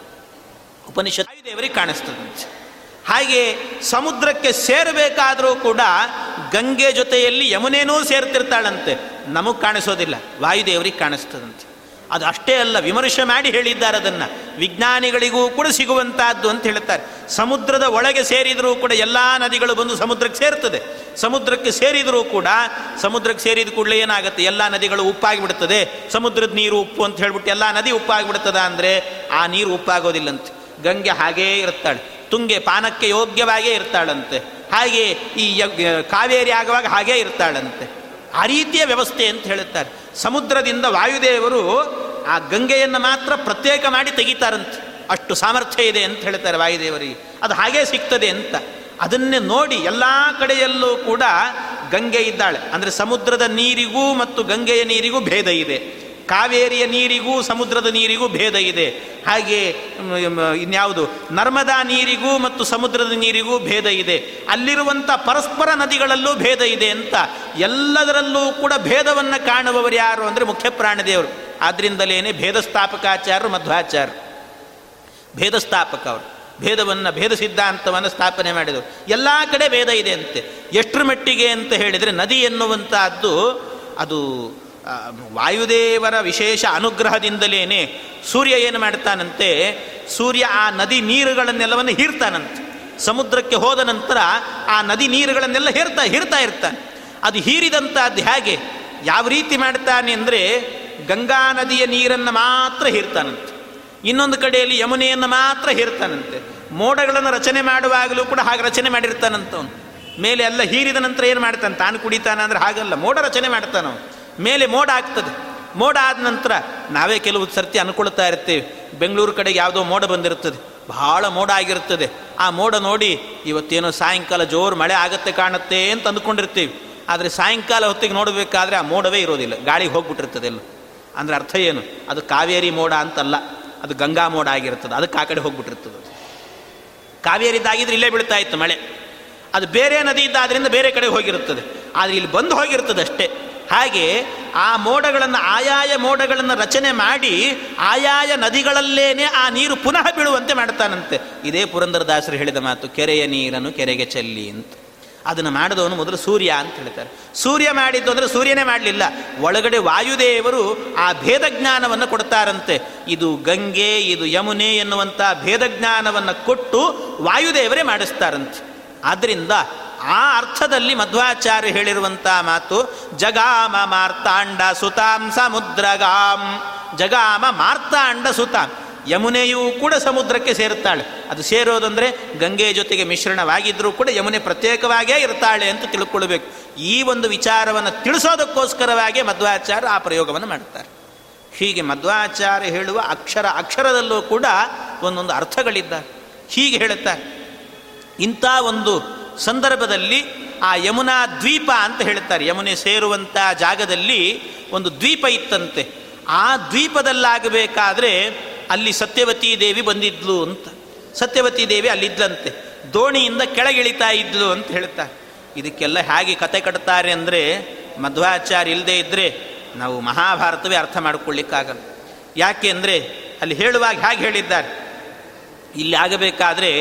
ಉಪನಿಷತ್ ದೇವರಿಗೆ ಕಾಣಿಸ್ತದಂತೆ. ಹಾಗೆ ಸಮುದ್ರಕ್ಕೆ ಸೇರಬೇಕಾದರೂ ಕೂಡ ಗಂಗೆ ಜೊತೆಯಲ್ಲಿ ಯಮುನೇನೂ ಸೇರ್ತಿರ್ತಾಳಂತೆ. ನಮಗೆ ಕಾಣಿಸೋದಿಲ್ಲ. ವಾಯುದೇವರಿಗೆ ಕಾಣಿಸ್ತದಂತೆ. ಅದು ಅಷ್ಟೇ ಅಲ್ಲ, ವಿಮರ್ಶೆ ಮಾಡಿ ಹೇಳಿದ್ದಾರೆ ಅದನ್ನು. ವಿಜ್ಞಾನಿಗಳಿಗೂ ಕೂಡ ಸಿಗುವಂತಹದ್ದು ಅಂತ ಹೇಳ್ತಾರೆ. ಸಮುದ್ರದ ಒಳಗೆ ಸೇರಿದರೂ ಕೂಡ ಎಲ್ಲ ನದಿಗಳು ಬಂದು ಸಮುದ್ರಕ್ಕೆ ಸೇರ್ತದೆ. ಸಮುದ್ರಕ್ಕೆ ಸೇರಿದರೂ ಕೂಡ, ಸಮುದ್ರಕ್ಕೆ ಸೇರಿದ ಕೂಡಲೇ ಏನಾಗುತ್ತೆ? ಎಲ್ಲ ನದಿಗಳು ಉಪ್ಪಾಗಿಬಿಡ್ತದೆ. ಸಮುದ್ರದ ನೀರು ಉಪ್ಪು ಅಂತ ಹೇಳ್ಬಿಟ್ಟು ಎಲ್ಲ ನದಿ ಉಪ್ಪಾಗಿಬಿಡ್ತದೆ ಅಂದರೆ ಆ ನೀರು ಉಪ್ಪಾಗೋದಿಲ್ಲಂತೆ. ಗಂಗೆ ಹಾಗೇ ಇರ್ತಾಳೆ ತುಂಗೆ ಪಾನಕ್ಕೆ ಯೋಗ್ಯವಾಗೇ ಇರ್ತಾಳಂತೆ. ಹಾಗೆ ಈ ಕಾವೇರಿ ಆಗುವಾಗ ಹಾಗೇ ಇರ್ತಾಳಂತೆ. ಆ ರೀತಿಯ ವ್ಯವಸ್ಥೆ ಅಂತ ಹೇಳುತ್ತಾರೆ. ಸಮುದ್ರದಿಂದ ವಾಯುದೇವರು ಆ ಗಂಗೆಯನ್ನು ಮಾತ್ರ ಪ್ರತ್ಯೇಕ ಮಾಡಿ ತೆಗಿತಾರಂತೆ. ಅಷ್ಟು ಸಾಮರ್ಥ್ಯ ಇದೆ ಅಂತ ಹೇಳ್ತಾರೆ ವಾಯುದೇವರಿಗೆ. ಅದು ಹಾಗೇ ಸಿಗ್ತದೆ ಅಂತ. ಅದನ್ನೇ ನೋಡಿ ಎಲ್ಲ ಕಡೆಯಲ್ಲೂ ಕೂಡ ಗಂಗೆ ಇದ್ದಾಳೆ. ಅಂದರೆ ಸಮುದ್ರದ ನೀರಿಗೂ ಮತ್ತು ಗಂಗೆಯ ನೀರಿಗೂ ಭೇದ ಇದೆ. ಕಾವೇರಿಯ ನೀರಿಗೂ ಸಮುದ್ರದ ನೀರಿಗೂ ಭೇದ ಇದೆ. ಹಾಗೆ ಇನ್ಯಾವುದು? ನರ್ಮದಾ ನೀರಿಗೂ ಮತ್ತು ಸಮುದ್ರದ ನೀರಿಗೂ ಭೇದ ಇದೆ. ಅಲ್ಲಿರುವಂಥ ಪರಸ್ಪರ ನದಿಗಳಲ್ಲೂ ಭೇದ ಇದೆ ಅಂತ ಎಲ್ಲದರಲ್ಲೂ ಕೂಡ ಭೇದವನ್ನು ಕಾಣುವವರು ಯಾರು ಅಂದರೆ ಮುಖ್ಯ ಪ್ರಾಣದೇವರು ಆದ್ದರಿಂದಲೇ ಭೇದ ಸ್ಥಾಪಕಾಚಾರ್ಯರು ಮಧ್ವಾಚಾರ್ಯರು ಭೇದ ಸ್ಥಾಪಕ ಅವರು. ಭೇದವನ್ನು, ಭೇದ ಸಿದ್ಧಾಂತವನ್ನು ಸ್ಥಾಪನೆ ಮಾಡಿದರು ಎಲ್ಲ ಕಡೆ ಭೇದ ಇದೆ ಅಂತೆ. ಎಷ್ಟರ ಮಟ್ಟಿಗೆ ಅಂತ ಹೇಳಿದರೆ ನದಿ ಎನ್ನುವಂಥದ್ದು ಅದು ವಾಯುದೇವರ ವಿಶೇಷ ಅನುಗ್ರಹದಿಂದಲೇ ಸೂರ್ಯ ಏನು ಮಾಡ್ತಾನಂತೆ, ಸೂರ್ಯ ಆ ನದಿ ನೀರುಗಳನ್ನೆಲ್ಲವನ್ನು ಹೀರ್ತಾನಂತೆ. ಸಮುದ್ರಕ್ಕೆ ಹೋದ ನಂತರ ಆ ನದಿ ನೀರುಗಳನ್ನೆಲ್ಲ ಹೇರ್ತಾ ಹೀರ್ತಾ ಇರ್ತಾನೆ. ಅದು ಹೀರಿದಂಥದ್ದು ಹೇಗೆ, ಯಾವ ರೀತಿ ಮಾಡ್ತಾನೆ ಅಂದರೆ ಗಂಗಾ ನದಿಯ ನೀರನ್ನು ಮಾತ್ರ ಹೀರ್ತಾನಂತೆ. ಇನ್ನೊಂದು ಕಡೆಯಲ್ಲಿ ಯಮುನೆಯನ್ನು ಮಾತ್ರ ಹೀರ್ತಾನಂತೆ. ಮೋಡಗಳನ್ನು ರಚನೆ ಮಾಡುವಾಗಲೂ ಕೂಡ ಹಾಗೆ ರಚನೆ ಮಾಡಿರ್ತಾನಂತವನು. ಮೇಲೆ ಎಲ್ಲ ಹೀರಿದ ನಂತರ ಏನು ಮಾಡ್ತಾನೆ, ತಾನು ಕುಡಿತಾನ ಅಂದರೆ ಹಾಗಲ್ಲ, ಮೋಡ ರಚನೆ ಮಾಡ್ತಾನವನು. ಮೇಲೆ ಮೋಡ ಆಗ್ತದೆ. ಮೋಡ ಆದ ನಂತರ ನಾವೇ ಕೆಲವು ಸರ್ತಿ ಅನ್ಕೊಳ್ತಾ ಇರ್ತೇವೆ. ಬೆಂಗಳೂರು ಕಡೆಗೆ ಯಾವುದೋ ಮೋಡ ಬಂದಿರುತ್ತದೆ. ಬಹಳ ಮೋಡ ಆಗಿರುತ್ತದೆ. ಆ ಮೋಡ ನೋಡಿ ಇವತ್ತೇನೋ ಸಾಯಂಕಾಲ ಜೋರು ಮಳೆ ಆಗತ್ತೆ ಕಾಣುತ್ತೆ ಅಂತ ಅಂದ್ಕೊಂಡಿರ್ತೀವಿ. ಆದರೆ ಸಾಯಂಕಾಲ ಹೊತ್ತಿಗೆ ನೋಡಬೇಕಾದ್ರೆ ಆ ಮೋಡವೇ ಇರೋದಿಲ್ಲ. ಗಾಳಿಗೆ ಹೋಗ್ಬಿಟ್ಟಿರ್ತದೆ ಎಲ್ಲ. ಅಂದರೆ ಅರ್ಥ ಏನು? ಅದು ಕಾವೇರಿ ಮೋಡ ಅಂತಲ್ಲ. ಅದು ಗಂಗಾ ಮೋಡ ಆಗಿರ್ತದೆ. ಅದಕ್ಕೆ ಆ ಕಡೆ ಹೋಗ್ಬಿಟ್ಟಿರ್ತದೆ ಕಾವೇರಿದ್ದಾಗಿದ್ರೆ ಇಲ್ಲೇ ಬೀಳ್ತಾ ಇತ್ತು ಮಳೆ. ಅದು ಬೇರೆ ನದಿ ಇದ್ದಾದ್ರಿಂದ ಬೇರೆ ಕಡೆ ಹೋಗಿರುತ್ತದೆ. ಆದರೆ ಇಲ್ಲಿ ಬಂದು ಹೋಗಿರ್ತದೆ ಅಷ್ಟೇ. ಹಾಗೆ ಆ ಮೋಡಗಳನ್ನು, ಆಯಾಯ ಮೋಡಗಳನ್ನು ರಚನೆ ಮಾಡಿ ಆಯಾಯ ನದಿಗಳಲ್ಲೇನೆ ಆ ನೀರು ಪುನಃ ಬೀಳುವಂತೆ ಮಾಡ್ತಾನಂತೆ ಇದೇ ಪುರಂದರದಾಸರು ಹೇಳಿದ ಮಾತು, ಕೆರೆಯ ನೀರನ್ನು ಕೆರೆಗೆ ಚೆಲ್ಲಿ ಅಂತ. ಅದನ್ನು ಮಾಡಿದವನು ಮೊದಲು ಸೂರ್ಯ ಅಂತ ಹೇಳ್ತಾರೆ. ಸೂರ್ಯ ಮಾಡಿದ್ದು ಅಂದರೆ ಸೂರ್ಯನೇ ಮಾಡಲಿಲ್ಲ. ಒಳಗಡೆ ವಾಯುದೇವರು ಆ ಭೇದ ಜ್ಞಾನವನ್ನು ಕೊಡ್ತಾರಂತೆ. ಇದು ಗಂಗೆ, ಇದು ಯಮುನೆ ಎನ್ನುವಂಥ ಭೇದ ಜ್ಞಾನವನ್ನು ಕೊಟ್ಟು ವಾಯುದೇವರೇ ಮಾಡಿಸ್ತಾರಂತೆ. ಆದ್ದರಿಂದ ಆ ಅರ್ಥದಲ್ಲಿ ಮಧ್ವಾಚಾರ್ಯ ಹೇಳಿರುವಂಥ ಮಾತು, ಜಗಾಮ ಮಾರ್ತಾಂಡ ಸುತಾಂ ಸಮುದ್ರಗಾಂ. ಜಗಾಮ ಮಾರ್ತಾಂಡ ಸುತಾಂ. ಯಮುನೆಯೂ ಕೂಡ ಸಮುದ್ರಕ್ಕೆ ಸೇರುತ್ತಾಳೆ. ಅದು ಸೇರೋದಂದರೆ ಗಂಗೆ ಜೊತೆಗೆ ಮಿಶ್ರಣವಾಗಿದ್ದರೂ ಕೂಡ ಯಮುನೆ ಪ್ರತ್ಯೇಕವಾಗಿಯೇ ಇರ್ತಾಳೆ ಅಂತ ತಿಳ್ಕೊಳ್ಬೇಕು. ಈ ಒಂದು ವಿಚಾರವನ್ನು ತಿಳಿಸೋದಕ್ಕೋಸ್ಕರವಾಗಿ ಮಧ್ವಾಚಾರ್ಯ ಆ ಪ್ರಯೋಗವನ್ನು ಮಾಡುತ್ತಾರೆ ಹೀಗೆ ಮಧ್ವಾಚಾರ್ಯ ಹೇಳುವ ಅಕ್ಷರ ಅಕ್ಷರದಲ್ಲೂ ಕೂಡ ಒಂದೊಂದು ಅರ್ಥಗಳಿದ್ದಾರೆ ಹೀಗೆ ಹೇಳುತ್ತಾರೆ. ಇಂಥ ಒಂದು ಸಂದರ್ಭದಲ್ಲಿ ಆ ಯಮುನಾ ದ್ವೀಪ ಅಂತ ಹೇಳ್ತಾರೆ. ಯಮುನೆ ಸೇರುವಂಥ ಜಾಗದಲ್ಲಿ ಒಂದು ದ್ವೀಪ ಇತ್ತಂತೆ. ಆ ದ್ವೀಪದಲ್ಲಾಗಬೇಕಾದ್ರೆ ಅಲ್ಲಿ ಸತ್ಯವತಿ ದೇವಿ ಬಂದಿದ್ಲು ಅಂತ. ಸತ್ಯವತಿ ದೇವಿ ಅಲ್ಲಿದ್ದಂತೆ ದೋಣಿಯಿಂದ ಕೆಳಗಿಳಿತಾ ಇದ್ಲು ಅಂತ ಹೇಳ್ತಾರೆ. ಇದಕ್ಕೆಲ್ಲ ಹೇಗೆ ಕತೆ ಕಟ್ತಾರೆ ಅಂದರೆ ಮಧ್ವಾಚಾರ್ಯ ಇಲ್ಲದೆ ಇದ್ದರೆ ನಾವು ಮಹಾಭಾರತವೇ ಅರ್ಥ ಮಾಡಿಕೊಳ್ಳಿಕ್ಕಾಗಲ್ಲ. ಯಾಕೆ ಅಂದರೆ ಅಲ್ಲಿ ಹೇಳುವಾಗ ಹೇಗೆ ಹೇಳಿದ್ದಾರೆ. ಇಲ್ಲಿ ಆಗಬೇಕಾದ್ರೆ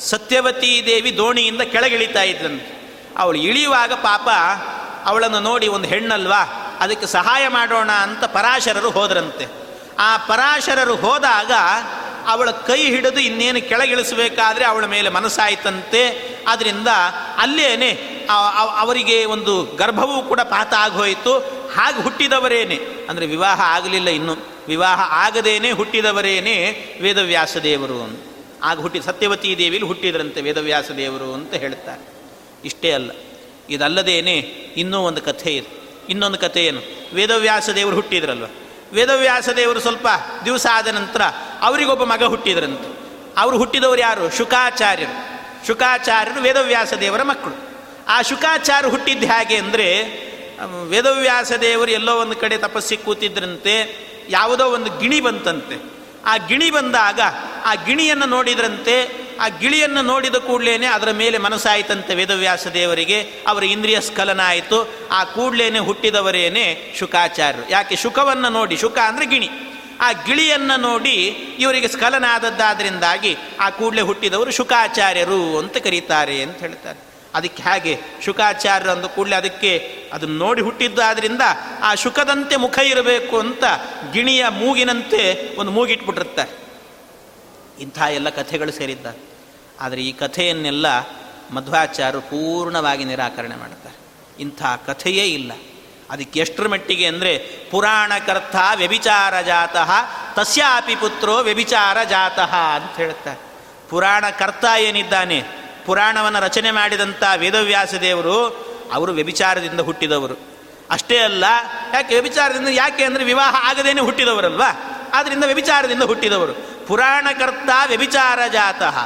ಸತ್ಯವತಿ ದೇವಿ ದೋಣಿಯಿಂದ ಕೆಳಗಿಳಿತಾ ಇದ್ದಂತೆ ಅವಳು ಇಳಿಯುವಾಗ ಪಾಪ ಅವಳನ್ನು ನೋಡಿ ಒಂದು ಹೆಣ್ಣಲ್ವಾ, ಅದಕ್ಕೆ ಸಹಾಯ ಮಾಡೋಣ ಅಂತ ಪರಾಶರರು ಹೋದ್ರಂತೆ. ಆ ಪರಾಶರರು ಹೋದಾಗ ಅವಳ ಕೈ ಹಿಡಿದು ಇನ್ನೇನು ಕೆಳಗಿಳಿಸಬೇಕಾದ್ರೆ ಅವಳ ಮೇಲೆ ಮನಸ್ಸಾಯ್ತಂತೆ. ಅದರಿಂದ ಅಲ್ಲೇನೆ ಅವರಿಗೆ ಒಂದು ಗರ್ಭವೂ ಕೂಡ ಪಾತ ಆಗೋಯಿತು. ಹಾಗೆ ಹುಟ್ಟಿದವರೇನೆ. ಅಂದರೆ ವಿವಾಹ ಆಗಲಿಲ್ಲ ಇನ್ನು. ವಿವಾಹ ಆಗದೇನೆ ಹುಟ್ಟಿದವರೇನೆ ವೇದವ್ಯಾಸ ದೇವರು ಅಂತ. ಆಗ ಹುಟ್ಟಿ ಸತ್ಯವತಿ ದೇವಿಲಿ ಹುಟ್ಟಿದ್ರಂತೆ ವೇದವ್ಯಾಸ ದೇವರು ಅಂತ ಹೇಳ್ತಾರೆ. ಇಷ್ಟೇ ಅಲ್ಲ. ಇದಲ್ಲದೇನೆ ಇನ್ನೂ ಒಂದು ಕಥೆ ಇದೆ. ಇನ್ನೊಂದು ಕಥೆ ಏನು? ವೇದವ್ಯಾಸ ದೇವರು ಹುಟ್ಟಿದ್ರಲ್ವ? ವೇದವ್ಯಾಸ ದೇವರು ಸ್ವಲ್ಪ ದಿವಸ ಆದ ನಂತರ ಅವರಿಗೊಬ್ಬ ಮಗ ಹುಟ್ಟಿದ್ರಂತೆ. ಅವರು ಹುಟ್ಟಿದವರು ಯಾರು? ಶುಕಾಚಾರ್ಯರು. ಶುಕಾಚಾರ್ಯರು ವೇದವ್ಯಾಸ ದೇವರ ಮಕ್ಕಳು. ಆ ಶುಕಾಚಾರ್ಯ ಹುಟ್ಟಿದ್ದು ಹೇಗೆ ಅಂದರೆ ವೇದವ್ಯಾಸ ದೇವರು ಎಲ್ಲೋ ಒಂದು ಕಡೆ ತಪಸ್ಸಿ ಕೂತಿದ್ರಂತೆ, ಯಾವುದೋ ಒಂದು ಗಿಣಿ ಬಂತಂತೆ. ಆ ಗಿಣಿ ಬಂದಾಗ ಆ ಗಿಣಿಯನ್ನು ನೋಡಿದ್ರಂತೆ, ಆ ಗಿಳಿಯನ್ನು ನೋಡಿದ ಕೂಡಲೇ ಅದರ ಮೇಲೆ ಮನಸ್ಸಾಯಿತಂತೆ ವೇದವ್ಯಾಸ ದೇವರಿಗೆ. ಅವರ ಇಂದ್ರಿಯ ಸ್ಖಲನ ಆಯಿತು ಆ ಕೂಡಲೇ ಹುಟ್ಟಿದವರೇನೆ ಶುಕಾಚಾರ್ಯರು. ಯಾಕೆ ಶುಕವನ್ನು ನೋಡಿ, ಶುಕ ಅಂದರೆ ಗಿಣಿ. ಆ ಗಿಳಿಯನ್ನು ನೋಡಿ ಇವರಿಗೆ ಸ್ಖಲನ ಆದದ್ದಾದ್ರಿಂದಾಗಿ ಆ ಕೂಡಲೇ ಹುಟ್ಟಿದವರು ಶುಕಾಚಾರ್ಯರು ಅಂತ ಕರೀತಾರೆ ಅಂತ ಹೇಳ್ತಾರೆ. ಅದಕ್ಕೆ ಹಾಗೆ ಶುಕಾಚಾರ್ಯ ಅಂದ ಕೂಡಲೇ ಅದಕ್ಕೆ ಅದನ್ನು ನೋಡಿ ಹುಟ್ಟಿದ್ದಾದ್ರಿಂದ ಆ ಶುಕದಂತೆ ಮುಖ ಇರಬೇಕು ಅಂತ ಗಿಣಿಯ ಮೂಗಿನಂತೆ ಒಂದು ಮೂಗಿಟ್ಬಿಟ್ಟಿರ್ತಾರೆ. ಇಂಥ ಎಲ್ಲ ಕಥೆಗಳು ಸೇರಿದ್ದ ಆದರೆ ಈ ಕಥೆಯನ್ನೆಲ್ಲ ಮಧ್ವಾಚಾರ್ಯರು ಪೂರ್ಣವಾಗಿ ನಿರಾಕರಣೆ ಮಾಡ್ತಾರೆ. ಇಂಥ ಕಥೆಯೇ ಇಲ್ಲ. ಅದಕ್ಕೆ ಎಷ್ಟರ ಮಟ್ಟಿಗೆ ಅಂದರೆ ಪುರಾಣಕರ್ಥ ವ್ಯಭಿಚಾರ ಜಾತಃ, ತಸ್ಯಾಪಿ ಪುತ್ರೋ ವ್ಯಭಿಚಾರ ಜಾತಃ ಅಂತ ಹೇಳ್ತಾರೆ. ಪುರಾಣಕರ್ತ ಏನಿದ್ದಾನೆ? ಪುರಾಣವನ್ನು ರಚನೆ ಮಾಡಿದಂಥ ವೇದವ್ಯಾಸ ದೇವರು ಅವರು ವ್ಯಭಿಚಾರದಿಂದ ಹುಟ್ಟಿದವರು. ಅಷ್ಟೇ ಅಲ್ಲ, ಯಾಕೆ ವ್ಯಭಿಚಾರದಿಂದ ಯಾಕೆ ಅಂದರೆ ವಿವಾಹ ಆಗದೇನೆ ಹುಟ್ಟಿದವರಲ್ವಾ? ಆದ್ದರಿಂದ ವ್ಯಭಿಚಾರದಿಂದ ಹುಟ್ಟಿದವರು. ಪುರಾಣಕರ್ತ ವ್ಯಭಿಚಾರ ಜಾತಃ.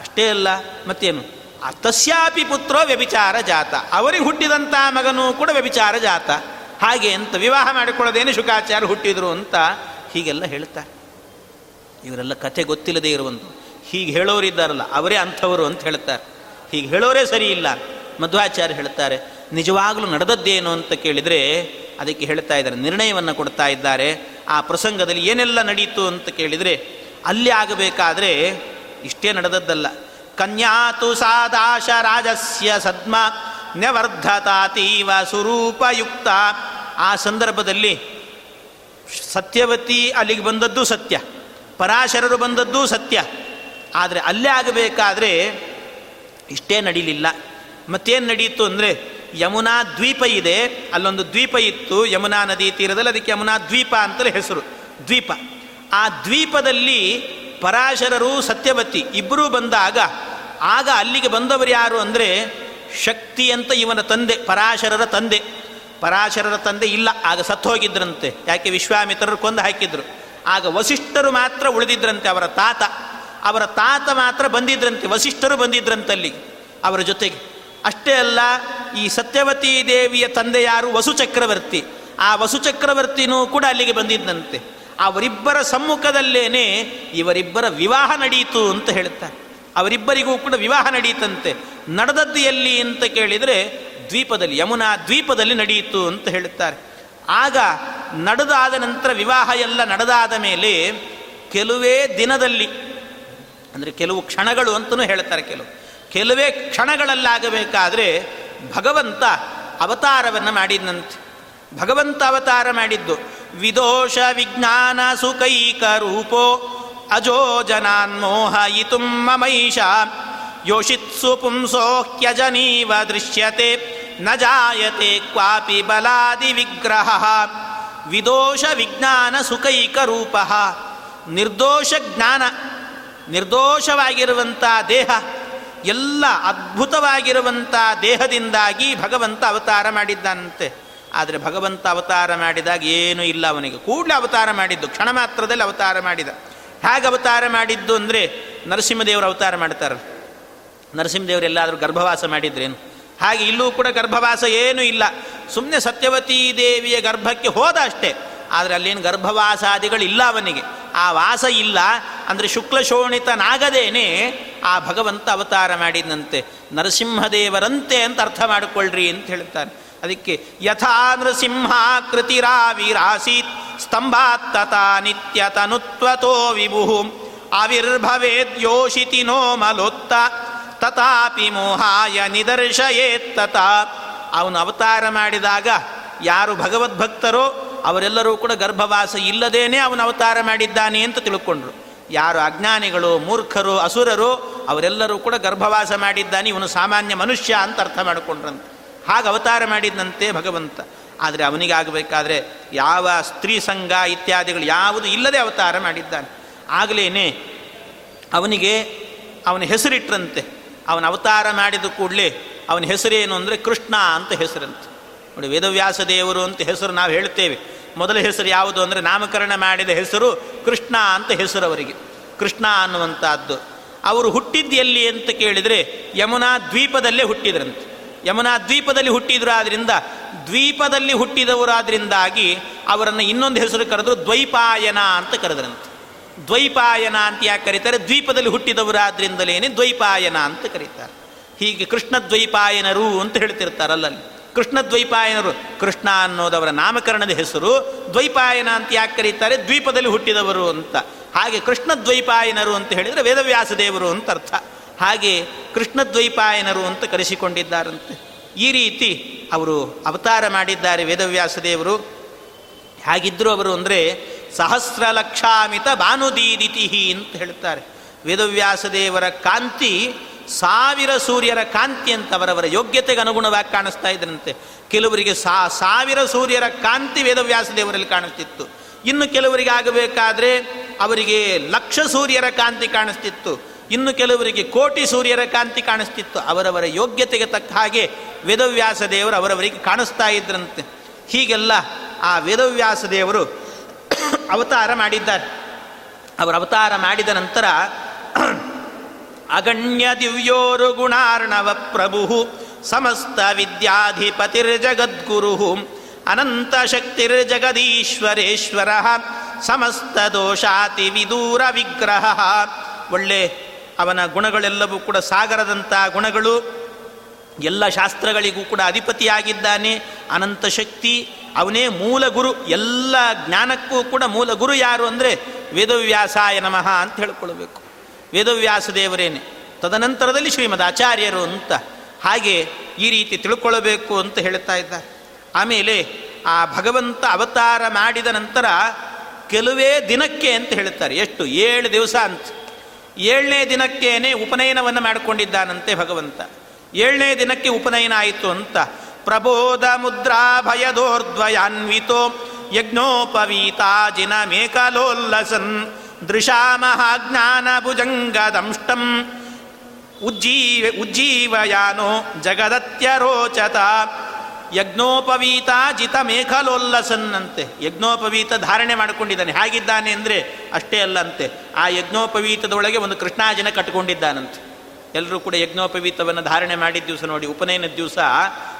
ಅಷ್ಟೇ ಅಲ್ಲ, ಮತ್ತೇನು? ತಸ್ಯಾಪಿ ಪುತ್ರೋ ವ್ಯಭಿಚಾರ ಜಾತ. ಅವರಿಗೆ ಹುಟ್ಟಿದಂಥ ಮಗನೂ ಕೂಡ ವ್ಯಭಿಚಾರ ಜಾತ. ಹಾಗೆ ಅಂತ ವಿವಾಹ ಮಾಡಿಕೊಳ್ಳೋದೇನು ಶುಕಾಚಾರ ಹುಟ್ಟಿದ್ರು ಅಂತ ಹೀಗೆಲ್ಲ ಹೇಳ್ತಾರೆ. ಇವರೆಲ್ಲ ಕಥೆ ಗೊತ್ತಿಲ್ಲದೆ ಇರುವಂಥ ಹೀಗೆ ಹೇಳೋರಿದ್ದಾರಲ್ಲ ಅವರೇ ಅಂಥವರು ಅಂತ ಹೇಳ್ತಾರೆ. ಹೀಗೆ ಹೇಳೋರೇ ಸರಿ ಇಲ್ಲ ಮಧ್ವಾಚಾರ್ಯ ಹೇಳ್ತಾರೆ, ನಿಜವಾಗಲೂ ನಡೆದದ್ದೇನು ಅಂತ ಕೇಳಿದರೆ, ಅದಕ್ಕೆ ಹೇಳ್ತಾ ಇದ್ದಾರೆ, ನಿರ್ಣಯವನ್ನು ಕೊಡ್ತಾ ಇದ್ದಾರೆ, ಆ ಪ್ರಸಂಗದಲ್ಲಿ ಏನೆಲ್ಲ ನಡೀತು ಅಂತ ಕೇಳಿದರೆ, ಅಲ್ಲಿ ಆಗಬೇಕಾದ್ರೆ, ಇಷ್ಟೇ ನಡೆದದ್ದಲ್ಲ. ಕನ್ಯಾತು ಸಾದಾಶ ರಾಜಸ್ಯ ಸದ್ಮ ನ್ಯವರ್ಧತಾತೀವ ಸುರೂಪಯುಕ್ತ. ಆ ಸಂದರ್ಭದಲ್ಲಿ ಸತ್ಯವತಿ ಅಲ್ಲಿಗೆ ಬಂದದ್ದು ಸತ್ಯ, ಪರಾಶರರು ಬಂದದ್ದು ಸತ್ಯ. ಆದರೆ ಅಲ್ಲೇ ಆಗಬೇಕಾದ್ರೆ ಇಷ್ಟೇ ನಡೀಲಿಲ್ಲ. ಮತ್ತೇನು ನಡೀತು ಅಂದರೆ ಯಮುನಾ ದ್ವೀಪ ಇದೆ, ಅಲ್ಲೊಂದು ದ್ವೀಪ ಇತ್ತು, ಯಮುನಾ ನದಿ ತೀರದಲ್ಲಿ ಅದಕ್ಕೆ ಯಮುನಾ ದ್ವೀಪ ಅಂತಲೇ ಹೆಸರು, ದ್ವೀಪ. ಆ ದ್ವೀಪದಲ್ಲಿ ಪರಾಶರರು ಸತ್ಯವತಿ ಇಬ್ಬರೂ ಬಂದಾಗ, ಆಗ ಅಲ್ಲಿಗೆ ಬಂದವರು ಯಾರು ಅಂದರೆ ಶಕ್ತಿ ಅಂತ ಇವನ ತಂದೆ, ಪರಾಶರರ ತಂದೆ. ಪರಾಶರರ ತಂದೆ ಇಲ್ಲ, ಆಗ ಸತ್ತು ಹೋಗಿದ್ರಂತೆ. ಯಾಕೆ ವಿಶ್ವಾಮಿತ್ರರು ಕೊಂದು ಹಾಕಿದ್ರು. ಆಗ ವಸಿಷ್ಠರು ಮಾತ್ರ ಉಳಿದಿದ್ರಂತೆ ಅವರ ತಾತ. ಅವರ ತಾತ ಮಾತ್ರ ಬಂದಿದ್ರಂತೆ, ವಸಿಷ್ಠರು ಬಂದಿದ್ರಂತಲ್ಲಿ ಅವರ ಜೊತೆಗೆ. ಅಷ್ಟೇ ಅಲ್ಲ, ಈ ಸತ್ಯವತಿ ದೇವಿಯ ತಂದೆ ಯಾರು? ವಸು ಚಕ್ರವರ್ತಿ. ಆ ವಸು ಚಕ್ರವರ್ತಿನೂ ಕೂಡ ಅಲ್ಲಿಗೆ ಬಂದಿದ್ದಂತೆ ಅವರಿಬ್ಬರ ಸಮ್ಮುಖದಲ್ಲೇನೆ ಇವರಿಬ್ಬರ ವಿವಾಹ ನಡೆಯಿತು ಅಂತ ಹೇಳುತ್ತಾರೆ ಅವರಿಬ್ಬರಿಗೂ ಕೂಡ ವಿವಾಹ ನಡೆಯಿತಂತೆ ನಡೆದದ್ದು ಎಲ್ಲಿ ಅಂತ ಕೇಳಿದರೆ ದ್ವೀಪದಲ್ಲಿ, ಯಮುನಾ ದ್ವೀಪದಲ್ಲಿ ನಡೆಯಿತು ಅಂತ ಹೇಳುತ್ತಾರೆ ಆಗ ನಡೆದಾದ ನಂತರ ವಿವಾಹ ಎಲ್ಲ ನಡೆದಾದ ಮೇಲೆ ಕೆಲವೇ ದಿನದಲ್ಲಿ ಅಂದರೆ ಕೆಲವು ಕ್ಷಣಗಳು ಅಂತಲೂ ಹೇಳ್ತಾರೆ ಕೆಲವು. ಕೆಲವೇ ಕ್ಷಣಗಳಲ್ಲಾಗಬೇಕಾದರೆ ಭಗವಂತ ಅವತಾರವನ್ನು ಮಾಡಿದ್ನಂತೆ. ಭಗವಂತ ಅವತಾರ ಮಾಡಿದ್ದು. ವಿದೋಷ ವಿಜ್ಞಾನ ಸುಕೈಕ ರೂಪೋ ಅಜೋ ಜನಾನ್ಮೋಹಯಿತು ಮಮೈಷ. ಯೋಷಿತ್ಸು ಪುಂಸೋಹ್ಯಜನೀವ ದೃಶ್ಯತೆ. ನ ಜಾಯತೆ ಕ್ವಾಪಿ ಬಲಾದಿ ವಿಗ್ರಹ. ವಿದೋಷ ವಿಜ್ಞಾನ ಸುಕೈಕ ರೂಪ. ನಿರ್ದೋಷ ಜ್ಞಾನ ನಿರ್ದೋಷವಾಗಿರುವಂಥ ದೇಹ, ಎಲ್ಲ ಅದ್ಭುತವಾಗಿರುವಂಥ ದೇಹದಿಂದಾಗಿ ಭಗವಂತ ಅವತಾರ ಮಾಡಿದ್ದಾನಂತೆ. ಆದರೆ ಭಗವಂತ ಅವತಾರ ಮಾಡಿದಾಗ ಏನೂ ಇಲ್ಲ ಅವನಿಗೆ. ಕೂಡಲೇ ಅವತಾರ ಮಾಡಿದ್ದು, ಕ್ಷಣ ಮಾತ್ರದಲ್ಲಿ ಅವತಾರ ಮಾಡಿದ. ಹೇಗೆ ಅವತಾರ ಮಾಡಿದ್ದು ಅಂದರೆ ನರಸಿಂಹದೇವರು ಅವತಾರ ಮಾಡ್ತಾರೆ. ನರಸಿಂಹದೇವರೆಲ್ಲಾದರೂ ಗರ್ಭವಾಸ ಮಾಡಿದ್ರೇನು? ಹಾಗೆ ಇಲ್ಲೂ ಕೂಡ ಗರ್ಭವಾಸ ಏನೂ ಇಲ್ಲ. ಸುಮ್ಮನೆ ಸತ್ಯವತೀ ದೇವಿಯ ಗರ್ಭಕ್ಕೆ ಹೋದ ಅಷ್ಟೇ. ಆದರೆ ಅಲ್ಲೇನು ಗರ್ಭವಾಸಾದಿಗಳಿಲ್ಲ ಅವನಿಗೆ. ಆ ವಾಸ ಇಲ್ಲ ಅಂದರೆ ಶುಕ್ಲ ಶೋಣಿತನಾಗದೇನೆ ಆ ಭಗವಂತ ಅವತಾರ ಮಾಡಿದಂತೆ ನರಸಿಂಹದೇವರಂತೆ ಅಂತ ಅರ್ಥ ಮಾಡಿಕೊಳ್ಳ್ರಿ ಅಂತ ಹೇಳ್ತಾರೆ. ಅದಕ್ಕೆ ಯಥಾ ನೃಸಿಂಹಾಕೃತಿರಾವಿರಾಸೀತ್ ಸ್ತಂಭಾತ್ತ ನಿತ್ಯ ನಿತ್ಯತನುತ್ವತೋ ವಿಭು ಆವಿರ್ಭವೇದ್ಯೋಷಿತಿ ನೋ ಮಲೋತ್ತ ತಥಾಪಿ ಮೋಹಾಯ ನಿದರ್ಶಯೇತ್ತತ ಅವನು ಅವತಾರ ಮಾಡಿದಾಗ ಯಾರು ಭಗವದ್ಭಕ್ತರೋ ಅವರೆಲ್ಲರೂ ಕೂಡ ಗರ್ಭವಾಸ ಇಲ್ಲದೇನೆ ಅವನ ಅವತಾರ ಮಾಡಿದ್ದಾನೆ ಅಂತ ತಿಳ್ಕೊಂಡ್ರು. ಯಾರು ಅಜ್ಞಾನಿಗಳು, ಮೂರ್ಖರು, ಅಸುರರು, ಅವರೆಲ್ಲರೂ ಕೂಡ ಗರ್ಭವಾಸ ಮಾಡಿದ್ದಾನೆ, ಇವನು ಸಾಮಾನ್ಯ ಮನುಷ್ಯ ಅಂತ ಅರ್ಥ ಮಾಡಿಕೊಂಡ್ರಂತೆ. ಹಾಗೆ ಅವತಾರ ಮಾಡಿದಂತೆ ಭಗವಂತ. ಆದರೆ ಅವನಿಗಾಗಬೇಕಾದ್ರೆ ಯಾವ ಸ್ತ್ರೀ ಸಂಘ ಇತ್ಯಾದಿಗಳು ಯಾವುದು ಇಲ್ಲದೆ ಅವತಾರ ಮಾಡಿದ್ದಾನೆ. ಆಗಲೇ ಅವನಿಗೆ ಅವನ ಹೆಸರಿಟ್ರಂತೆ. ಅವನ ಅವತಾರ ಮಾಡಿದ ಕೂಡಲೇ ಅವನ ಹೆಸರೇನು ಅಂದರೆ ಕೃಷ್ಣ ಅಂತ ಹೆಸರಂತೆ. ನೋಡಿ, ವೇದವ್ಯಾಸ ದೇವರು ಅಂತ ಹೆಸರು ನಾವು ಹೇಳ್ತೇವೆ ಮೊದಲ ಹೆಸರು ಯಾವುದು ಅಂದರೆ ನಾಮಕರಣ ಮಾಡಿದ ಹೆಸರು ಕೃಷ್ಣ ಅಂತ ಹೆಸರು ಅವರಿಗೆ ಕೃಷ್ಣ ಅನ್ನುವಂಥದ್ದು. ಅವರು ಹುಟ್ಟಿದ್ದು ಎಲ್ಲಿ ಅಂತ ಕೇಳಿದರೆ ಯಮುನಾ ದ್ವೀಪದಲ್ಲೇ ಹುಟ್ಟಿದ್ರಂತೆ. ಯಮುನಾ ದ್ವೀಪದಲ್ಲಿ ಹುಟ್ಟಿದ್ರು ಆದ್ದರಿಂದ ದ್ವೀಪದಲ್ಲಿ ಹುಟ್ಟಿದವರಾದ್ರಿಂದಾಗಿ ಅವರನ್ನು ಇನ್ನೊಂದು ಹೆಸರು ಕರೆದ್ರು ದ್ವೈಪಾಯನ ಅಂತ ಕರೆದ್ರಂತೆ. ದ್ವೈಪಾಯನ ಅಂತ ಯಾಕೆ ಕರೀತಾರೆ? ದ್ವೀಪದಲ್ಲಿ ಹುಟ್ಟಿದವರಾದ್ರಿಂದಲೇನೆ ದ್ವೈಪಾಯನ ಅಂತ ಕರೀತಾರೆ. ಹೀಗೆ ಕೃಷ್ಣ ದ್ವೈಪಾಯನರು ಅಂತ ಹೇಳ್ತಿರ್ತಾರಲ್ಲಲ್ಲಿ. ಕೃಷ್ಣ ದ್ವೈಪಾಯನರು ಕೃಷ್ಣ ಅನ್ನೋದವರ ನಾಮಕರಣದ ಹೆಸರು, ದ್ವೈಪಾಯನ ಅಂತ ಯಾಕೆ ಕರೀತಾರೆ? ದ್ವೀಪದಲ್ಲಿ ಹುಟ್ಟಿದವರು ಅಂತ. ಹಾಗೆ ಕೃಷ್ಣ ದ್ವೈಪಾಯನರು ಅಂತ ಹೇಳಿದರೆ ವೇದವ್ಯಾಸ ದೇವರು ಅಂತ ಅರ್ಥ. ಹಾಗೆ ಕೃಷ್ಣ ದ್ವೈಪಾಯನರು ಅಂತ ಕರೆಸಿಕೊಂಡಿದ್ದಾರಂತೆ. ಈ ರೀತಿ ಅವರು ಅವತಾರ ಮಾಡಿದ್ದಾರೆ ವೇದವ್ಯಾಸ ದೇವರು ಹಾಗಿದ್ದರು ಅವರು ಅಂದರೆ ಸಹಸ್ರ ಲಕ್ಷಾಮಿತ ಭಾನುದೀದಿತಿ ಅಂತ ಹೇಳ್ತಾರೆ. ವೇದವ್ಯಾಸ ದೇವರ ಕಾಂತಿ ಸಾವಿರ ಸೂರ್ಯರ ಕಾಂತಿ ಅಂತ ಅವರವರ ಯೋಗ್ಯತೆಗೆ ಅನುಗುಣವಾಗಿ ಕಾಣಿಸ್ತಾ ಇದ್ರಂತೆ. ಕೆಲವರಿಗೆ ಸಾ, ಸಾವಿರ ಸೂರ್ಯರ ಕಾಂತಿ ವೇದವ್ಯಾಸ ದೇವರಲ್ಲಿ ಕಾಣಿಸ್ತಿತ್ತು. ಇನ್ನು ಕೆಲವರಿಗೆ ಆಗಬೇಕಾದ್ರೆ ಅವರಿಗೆ ಲಕ್ಷ ಸೂರ್ಯರ ಕಾಂತಿ ಕಾಣಿಸ್ತಿತ್ತು. ಇನ್ನು ಕೆಲವರಿಗೆ ಕೋಟಿ ಸೂರ್ಯರ ಕಾಂತಿ ಕಾಣಿಸ್ತಿತ್ತು. ಅವರವರ ಯೋಗ್ಯತೆಗೆ ತಕ್ಕ ಹಾಗೆ ವೇದವ್ಯಾಸ ದೇವರು ಅವರವರಿಗೆ ಕಾಣಿಸ್ತಾ ಇದ್ರಂತೆ. ಹೀಗೆಲ್ಲ ಆ ವೇದವ್ಯಾಸ ದೇವರು ಅವತಾರ ಮಾಡಿದ್ದಾರೆ. ಅವರು ಅವತಾರ ಮಾಡಿದ ನಂತರ ಅಗಣ್ಯ ದಿವ್ಯೋರು ಗುಣಾರ್ಣವ ಪ್ರಭು ಸಮಸ್ತ ವಿದ್ಯಾಧಿಪತಿರ್ಜಗದ್ಗುರು ಅನಂತ ಶಕ್ತಿರ್ಜಗದೀಶ್ವರೇಶ್ವರ ಸಮಸ್ತ ದೋಷಾತಿ ವಿದೂರ ವಿಗ್ರಹ. ಒಳ್ಳೆ ಅವನ ಗುಣಗಳೆಲ್ಲವೂ ಕೂಡ ಸಾಗರದಂಥ ಗುಣಗಳು. ಎಲ್ಲ ಶಾಸ್ತ್ರಗಳಿಗೂ ಕೂಡ ಅಧಿಪತಿಯಾಗಿದ್ದಾನೆ. ಅನಂತ ಶಕ್ತಿ, ಅವನೇ ಮೂಲ ಗುರು ಎಲ್ಲ ಜ್ಞಾನಕ್ಕೂ ಕೂಡ ಮೂಲ ಗುರು ಯಾರು ಅಂದರೆ ವೇದವ್ಯಾಸಾಯ ನಮಃ ಅಂತ ಹೇಳ್ಕೊಳ್ಬೇಕು. ವೇದವ್ಯಾಸ ದೇವರೇನೆ. ತದನಂತರದಲ್ಲಿ ಶ್ರೀಮದ್ ಆಚಾರ್ಯರು ಅಂತ ಹಾಗೆ ಈ ರೀತಿ ತಿಳ್ಕೊಳ್ಳಬೇಕು ಅಂತ ಹೇಳ್ತಾ ಇದ್ದಾರೆ. ಆಮೇಲೆ ಆ ಭಗವಂತ ಅವತಾರ ಮಾಡಿದ ನಂತರ ಕೆಲವೇ ದಿನಕ್ಕೆ ಅಂತ ಹೇಳ್ತಾರೆ. ಎಷ್ಟು? ಏಳು ದಿವಸ ಅಂತ. ಏಳನೇ ದಿನಕ್ಕೇನೆ ಉಪನಯನವನ್ನು ಮಾಡಿಕೊಂಡಿದ್ದಾನಂತೆ ಭಗವಂತ. ಏಳನೇ ದಿನಕ್ಕೆ ಉಪನಯನ ಆಯಿತು ಅಂತ. ಪ್ರಬೋಧ ಮುದ್ರಾ ಭಯದೋರ್ದ್ವಯಾನ್ವಿತೋ ಯಜ್ಞೋಪವೀತಾಜಿನ ಮೇಕಲೋಲ್ಲಸನ್. ದೃಶಾ ಮಹಾಜ್ಞಾನ ಭುಜಂಗದಂಷ್ಟಂ ಉಜ್ಜೀವ ಉಜ್ಜೀವಯಾನೋ ಜಗದತ್ಯರೋಚತ. ಯಜ್ಞೋಪವೀತ ಜಿತ ಮೇಘಲೋಲ್ಲಸನ್ನಂತೆ ಯಜ್ಞೋಪವೀತ ಧಾರಣೆ ಮಾಡಿಕೊಂಡಿದ್ದಾನೆ. ಹೇಗಿದ್ದಾನೆ ಅಂದರೆ ಅಷ್ಟೇ ಅಲ್ಲಂತೆ. ಆ ಯಜ್ಞೋಪವೀತದೊಳಗೆ ಒಂದು ಕೃಷ್ಣಾಜಿನ ಕಟ್ಟಿಕೊಂಡಿದ್ದಾನಂತೆ. ಎಲ್ಲರೂ ಕೂಡ ಯಜ್ಞೋಪವೀತವನ್ನು ಧಾರಣೆ ಮಾಡಿದ ದಿವಸ ನೋಡಿ ಉಪನಯನದ ದಿವಸ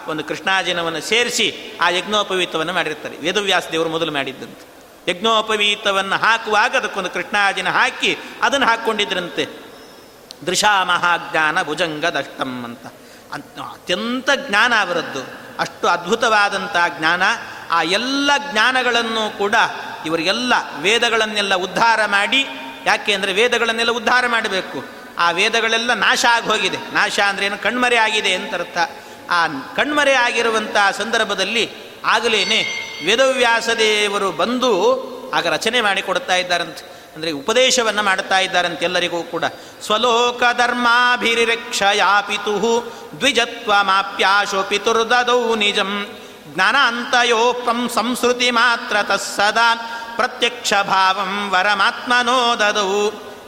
ಒಂದು ಕೃಷ್ಣಾಜಿನವನ್ನು ಸೇರಿಸಿ ಆ ಯಜ್ಞೋಪವೀತವನ್ನು ಮಾಡಿರ್ತಾರೆ. ವೇದವ್ಯಾಸ ದೇವರು ಮೊದಲು ಮಾಡಿದ್ದಂತೆ. ಯಜ್ಞೋಪವೀತವನ್ನು ಹಾಕುವಾಗ ಅದಕ್ಕೊಂದು ಕೃಷ್ಣಾಜಿನ ಹಾಕಿ ಅದನ್ನು ಹಾಕ್ಕೊಂಡಿದ್ರಂತೆ. ದೃಶಾ ಮಹಾಜ್ಞಾನ ಭುಜಂಗದಷ್ಟಂ ಅಂತ. ಅತ್ಯಂತ ಜ್ಞಾನ ಅವರದ್ದು. ಅಷ್ಟು ಅದ್ಭುತವಾದಂಥ ಜ್ಞಾನ. ಆ ಎಲ್ಲ ಜ್ಞಾನಗಳನ್ನು ಕೂಡ ಇವರಿಗೆಲ್ಲ ವೇದಗಳನ್ನೆಲ್ಲ ಉದ್ಧಾರ ಮಾಡಿ, ಯಾಕೆ ಅಂದರೆ ವೇದಗಳನ್ನೆಲ್ಲ ಉದ್ಧಾರ ಮಾಡಬೇಕು. ಆ ವೇದಗಳೆಲ್ಲ ನಾಶ ಆಗಿ ಹೋಗಿದೆ ನಾಶ ಅಂದರೆ ಏನು? ಕಣ್ಮರೆ ಆಗಿದೆ ಅಂತ ಅರ್ಥ ಆ ಕಣ್ಮರೆ ಆಗಿರುವಂಥ ಸಂದರ್ಭದಲ್ಲಿ ಆಗಲೇನೆ ವೇದವ್ಯಾಸದೇವರು ಬಂದು ಆಗ ರಚನೆ ಮಾಡಿಕೊಡ್ತಾ ಇದ್ದಾರಂತೆ, ಅಂದರೆ ಉಪದೇಶವನ್ನು ಮಾಡ್ತಾ ಇದ್ದಾರಂತೆ ಎಲ್ಲರಿಗೂ ಕೂಡ. ಸ್ವಲೋಕ ಧರ್ಮಾಭಿರಿರಕ್ಷಯಾಪಿತು ದ್ವಿಜತ್ವ ಮಾಪ್ಯಾಶೋ ಪಿತುರ್ದದೌ ನಿಜಂ ಜ್ಞಾನಾಂತಯೋಪಂ ಸಂಸ್ಕೃತಿ ಮಾತ್ರ ತತ್ಸದಾ ಪ್ರತ್ಯಕ್ಷ ಭಾವಂ ವರಮಾತ್ಮನೋ ದದವು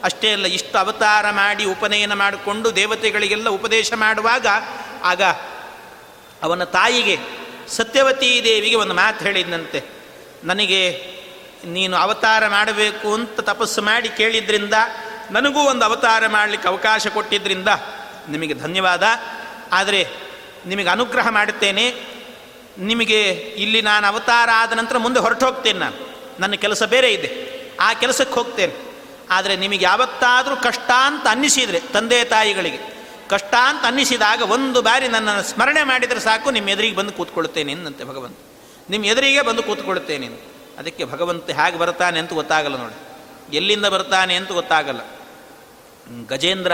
ಅಷ್ಟೇ ಅಲ್ಲ, ಇಷ್ಟು ಅವತಾರ ಮಾಡಿ ಉಪನಯನ ಮಾಡಿಕೊಂಡು ದೇವತೆಗಳಿಗೆಲ್ಲ ಉಪದೇಶ ಮಾಡುವಾಗ ಆಗ ಅವನ ತಾಯಿಗೆ ಸತ್ಯವತೀ ದೇವಿಗೆ ಒಂದು ಮಾತು ಹೇಳಿದ್ನಂತೆ. ನನಗೆ ನೀನು ಅವತಾರ ಮಾಡಬೇಕು ಅಂತ ತಪಸ್ಸು ಮಾಡಿ ಕೇಳಿದ್ರಿಂದ, ನನಗೂ ಒಂದು ಅವತಾರ ಮಾಡಲಿಕ್ಕೆ ಅವಕಾಶ ಕೊಟ್ಟಿದ್ದರಿಂದ ನಿಮಗೆ ಧನ್ಯವಾದ. ಆದರೆ ನಿಮಗೆ ಅನುಗ್ರಹ ಮಾಡುತ್ತೇನೆ. ನಿಮಗೆ ಇಲ್ಲಿ ನಾನು ಅವತಾರ ಆದ ನಂತರ ಮುಂದೆ ಹೊರಟು ಹೋಗ್ತೇನೆ ನಾನು. ನನ್ನ ಕೆಲಸ ಬೇರೆ ಇದೆ. ಆ ಕೆಲಸಕ್ಕೆ ಹೋಗ್ತೇನೆ. ಆದರೆ ನಿಮಗೆ ಯಾವತ್ತಾದರೂ ಕಷ್ಟ ಅಂತ ಅನ್ನಿಸಿದರೆ ತಂದೆ ತಾಯಿಗಳಿಗೆ ಕಷ್ಟ ಅಂತ ಅನ್ನಿಸಿದಾಗ ಒಂದು ಬಾರಿ ನನ್ನನ್ನು ಸ್ಮರಣೆ ಮಾಡಿದರೆ ಸಾಕು, ನಿಮ್ಮ ಎದುರಿಗೆ ಬಂದು ಕೂತ್ಕೊಳ್ತೇನೆ ಎಂದಂತೆ ಭಗವಂತ. ನಿಮ್ಮ ಎದುರಿಗೆ ಬಂದು ಕೂತ್ಕೊಳ್ತೇನೆ ಅದಕ್ಕೆ ಭಗವಂತ ಹೇಗೆ ಬರ್ತಾನೆ ಅಂತ ಗೊತ್ತಾಗಲ್ಲ ನೋಡಿ. ಎಲ್ಲಿಂದ ಬರ್ತಾನೆ ಅಂತ ಗೊತ್ತಾಗಲ್ಲ. ಗಜೇಂದ್ರ